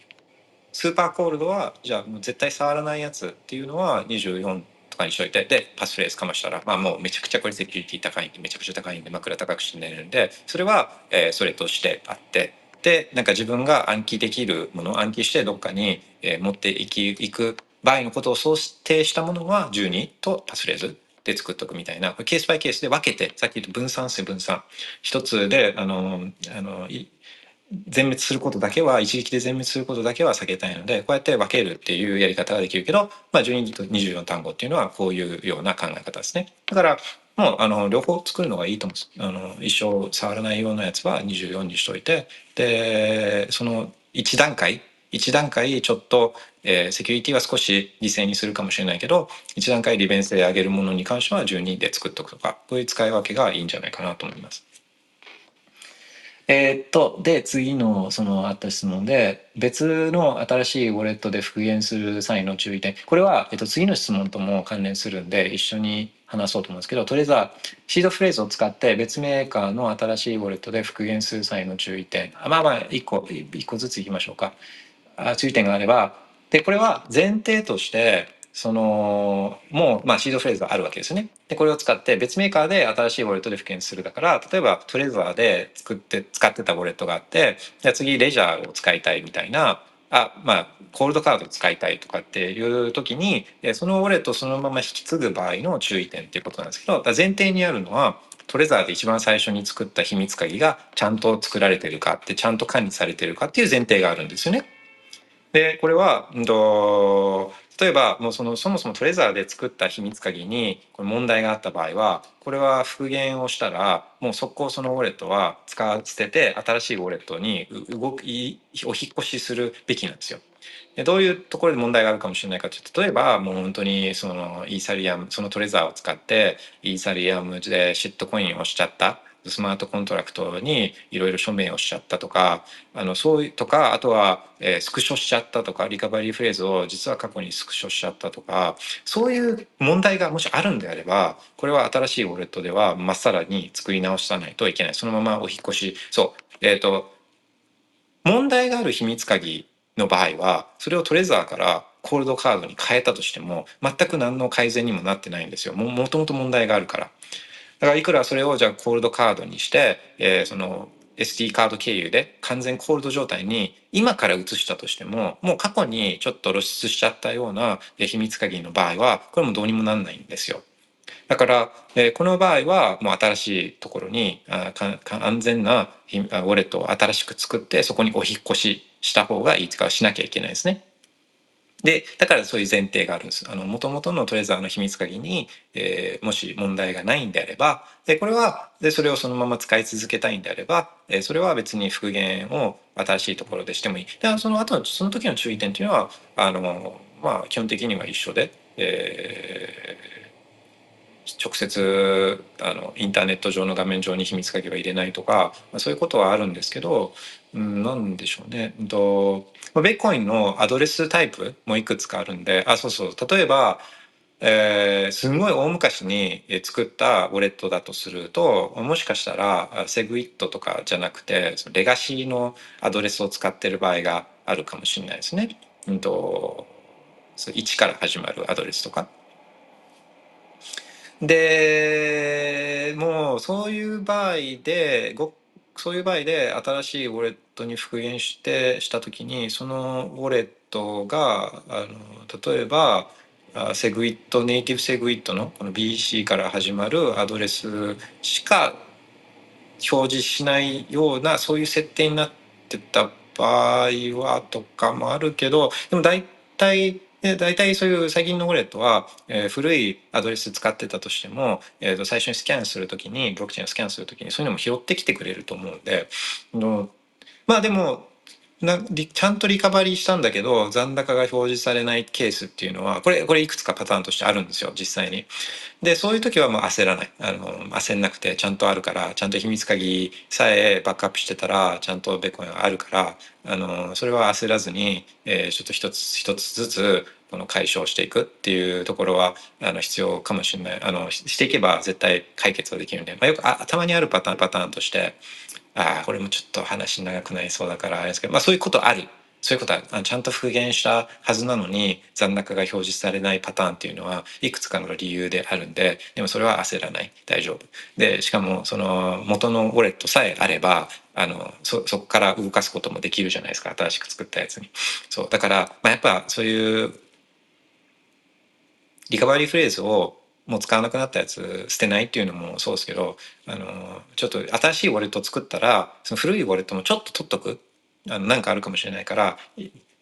スーパーコールドはじゃあもう絶対触らないやつっていうのは24とかにしといてでパスフレーズかましたら、まあ、もうめちゃくちゃこれセキュリティ高いんでめちゃくちゃ高いんで枕高くして寝れるんでそれは、えー、それとしてあってでなんか自分が暗記できるもの暗記してどっかに、えー、持っていきいく場合のことを想定したものは12とパスフレーズで作っとくみたいな。ケースバイケースで分けてさっき言った分散性分散。一つであのあの全滅することだけは一撃で全滅することだけは避けたいのでこうやって分けるっていうやり方ができるけど、まあ、12と24単語っていうのはこういうような考え方ですね。だからもうあの両方作るのがいいと思うあの一生触らないようなやつは24にしといてでその1段階1段階ちょっと、えー、セキュリティは少し犠牲にするかもしれないけど1段階利便性上げるものに関しては12で作っとくとかこういう使い分けがいいんじゃないかなと思います。えーっと、で、次のそのあった質問で、別の新しいウォレットで復元する際の注意点。これは、えっと、次の質問とも関連するんで、一緒に話そうと思うんですけど、とりあえずはシードフレーズを使って別メーカーの新しいウォレットで復元する際の注意点。まあまあ、一個、一個ずついきましょうか。あ注意点があれば、で、これは前提として、そのもう、まあ、シードフレーズがあるわけですね。でこれを使って別メーカーで新しいウォレットで復元するだから例えばトレザーで作って使ってたウォレットがあってじゃあ次レジャーを使いたいみたいなあまあコールドカード使いたいとかっていう時にそのウォレットをそのまま引き継ぐ場合の注意点っていうことなんですけど前提にあるのはトレザーで一番最初に作った秘密鍵がちゃんと作られてるかってちゃんと管理されてるかっていう前提があるんですよね。でこれは、うんと、例えばもうそのそもそもトレザーで作った秘密鍵にこれ問題があった場合はこれは復元をしたらもう速攻そのウォレットは使わ捨てて新しいウォレットに動きお引っ越しするべきなんですよ。でどういうところで問題があるかもしれないかというと例えばもう本当にそのイーサリアムそのトレザーを使ってイーサリアムでシットコインをしちゃったスマートコントラクトにいろいろ署名をしちゃったとかあのそういうとかあとは、えースクショしちゃったとかリカバリーフレーズを実は過去にスクショしちゃったとかそういう問題がもしあるんであればこれは新しいウォレットではまっさらに作り直さないといけない。そのままお引越しそう。えっ、と問題がある秘密鍵の場合はそれをトレザーからコールドカードに変えたとしても全く何の改善にもなってないんですよ。もともと問題があるから。だからいくらそれをじゃあコールドカードにして、えーその SD カード経由で完全コールド状態に今から移したとしてももう過去にちょっと露出しちゃったような秘密鍵の場合はこれもどうにもなんないんですよ。だから、えこの場合はもう新しいところにあか安全なウォレットを新しく作ってそこにお引越しした方がいいとかしなきゃいけないですね。でだからそういう前提があるんです。あの元々のトレザーの秘密鍵に、えーもし問題がないんであればでこれはでそれをそのまま使い続けたいんであれば、えーそれは別に復元を新しいところでしてもいい。でその後のその時の注意点っていうのはあのまあ基本的には一緒で、えー直接あのインターネット上の画面上に秘密鍵は入れないとか、まあ、そういうことはあるんですけど、うん、なんでしょうね。うんとまあベッコインのアドレスタイプもいくつかあるんであそうそう例えば、えーすごい大昔にえ作ったウォレットだとするともしかしたらセグウィットとかじゃなくてそのレガシーのアドレスを使ってる場合があるかもしれないですね。うんとそう1から始まるアドレスとか。でもうそういう場合でごそういう場合で新しいウォレットに復元してした時にそのウォレットがあの例えばセグウィットネイティブセグウィットのこの BC から始まるアドレスしか表示しないようなそういう設定になってた場合はとかもあるけどでも大体で大体そういう最近のウォレットは、えー古いアドレス使ってたとしても、えー、と最初にスキャンするときにブロックチェーンをスキャンするときにそういうのも拾ってきてくれると思うんでのまあでもなちゃんとリカバリーしたんだけど残高が表示されないケースっていうのはこれこれいくつかパターンとしてあるんですよ実際に。でそういう時はもう焦らない。あの焦んなくてちゃんとあるからちゃんと秘密鍵さえバックアップしてたらちゃんとベッコンがあるからあのそれは焦らずに、えーちょっと一つ一つずつこの解消していくっていうところはあの必要かもしれない。あのししていけば絶対解決はできるんで、まあ、よくあたまにあるパターンパターンとして。ああこれもちょっと話長くなりそうだからあれですけど、まあ、そういうことある。そういうことはちゃんと復元したはずなのに残高が表示されないパターンっていうのはいくつかの理由であるんででもそれは焦らない。大丈夫。でしかもその元のウォレットさえあればあのそそこから動かすこともできるじゃないですか。新しく作ったやつに。そう。だから、まあ、やっぱそういうリカバリーフレーズをもう使わなくなったやつ捨てないっていうのもそうですけどあのちょっと新しいウォレット作ったらその古いウォレットもちょっと取っとくあのなんかあるかもしれないから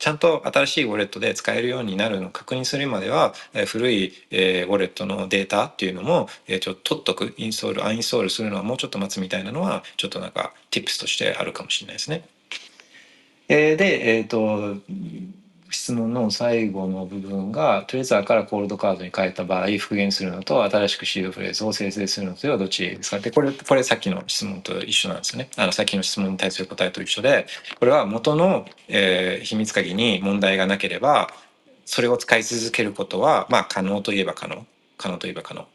ちゃんと新しいウォレットで使えるようになるのを確認するまでは、え古い、えウォレットのデータっていうのも、えちょっと取っとくインストールアンインストールするのはもうちょっと待つみたいなのはちょっとなんか tips としてあるかもしれないですね。えで、えー、と質問の最後の部分がトレーザーからコールドカードに変えた場合復元するのと新しくシードフレーズを生成するのとはどっちですか？でこれこれさっきの質問と一緒なんですよね。あのさっきの質問に対する答えと一緒でこれは元の、えー秘密鍵に問題がなければそれを使い続けることはまあ可能といえば可能。可能といえば可能。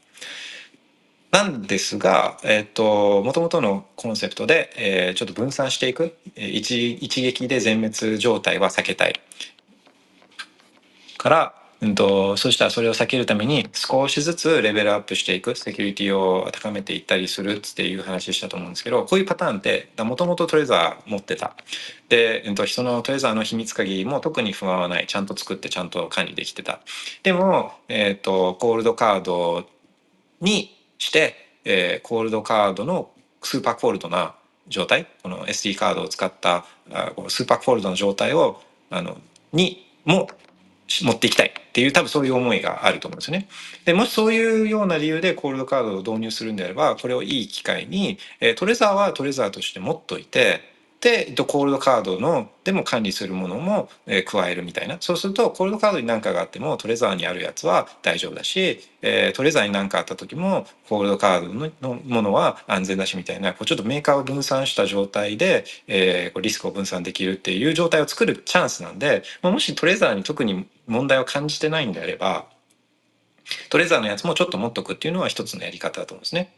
なんですが、えっ、と、もともとのコンセプトで、えーちょっと分散していく、一一撃で全滅状態は避けたい。から、うんと、そしたらそれを避けるために少しずつレベルアップしていく、セキュリティを高めていったりするっていう話したと思うんですけど、こういうパターンって、もともとトレザー持ってた。で、うんと、人のトレザーの秘密鍵も特に不安はない。ちゃんと作ってちゃんと管理できてた。でも、えっ、と、コールドカードにして、えーコールドカードのスーパーコールドな状態この SD カードを使ったあこのスーパーコールドの状態をあのにも持っていきたいっていう多分そういう思いがあると思うんですよね。でもしそういうような理由でコールドカードを導入するんであればこれをいい機会に、えートレザーはトレザーとして持っといてでえっとコールドカードのでも管理するものも、え加えるみたいなそうするとコールドカードに何かがあってもトレザーにあるやつは大丈夫だし、えトレザーに何かあった時もコールドカードののものは安全だしみたいなこうちょっとメーカーを分散した状態で、えーリスクを分散できるっていう状態を作るチャンスなんで、ま、もしトレザーに特に問題を感じてないんであればトレザーのやつもちょっと持っとくっていうのは一つのやり方だと思うんですね。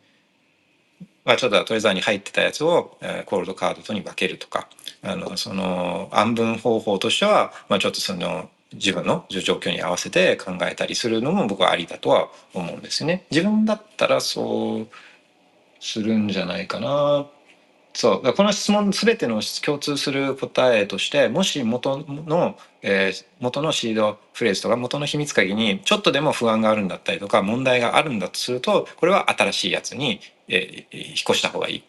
まあ、ちょっとトレザーに入ってたやつを、えーコールドカードとに分けるとかあのその安分方法としては、まあ、ちょっとその自分の状況に合わせて考えたりするのも僕はありだとは思うんですね。自分だったらそうするんじゃないかな。そうだこの質問全ての共通する答えとしてもし元の、えー元のシードフレーズとか元の秘密鍵にちょっとでも不安があるんだったりとか問題があるんだとするとこれは新しいやつに、えー引っ越した方がいい。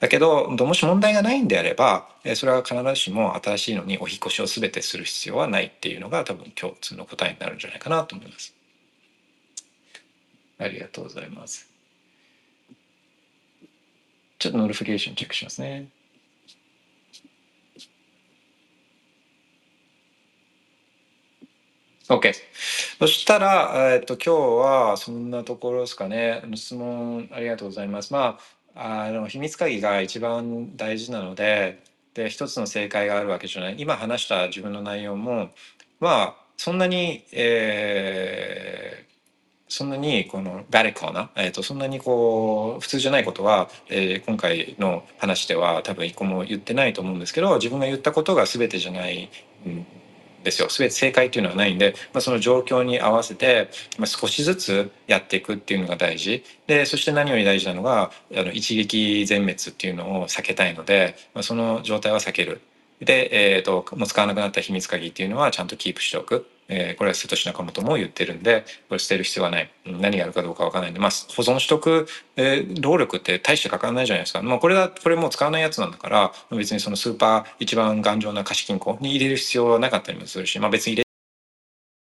だけどもし問題がないんであればえそれは必ずしも新しいのにお引越しを全てする必要はないっていうのが多分共通の答えになるんじゃないかなと思います。ありがとうございます。ちょっと notification チェックしますね。OK。そしたら、えっと、今日はそんなところですかね。質問ありがとうございます。まあ、あの秘密鍵が一番大事なので、で、一つの正解があるわけじゃない。今話した自分の内容も、まあ、そんなに、えーそんなにこのラディカルな、えー、とそんなにこう普通じゃないことは、えー今回の話では多分一個も言ってないと思うんですけど自分が言ったことが全てじゃないんですよ全て正解っていうのはないんで、まあ、その状況に合わせて、まあ、少しずつやっていくっていうのが大事でそして何より大事なのがあの一撃全滅っていうのを避けたいので、まあ、その状態は避ける。で、えー、ともう使わなくなった秘密鍵っていうのはちゃんとキープしておく。えーこれは瀬戸市中本も言ってるんでこれ捨てる必要はない。何があるかどうかわからない。んで、まあ、保存しとく、えー労力って大してかからないじゃないですか、まあ、これはこれもう使わないやつなんだから別にそのスーパー一番頑丈な貸金庫に入れる必要はなかったりもするし、まあ、別に入れ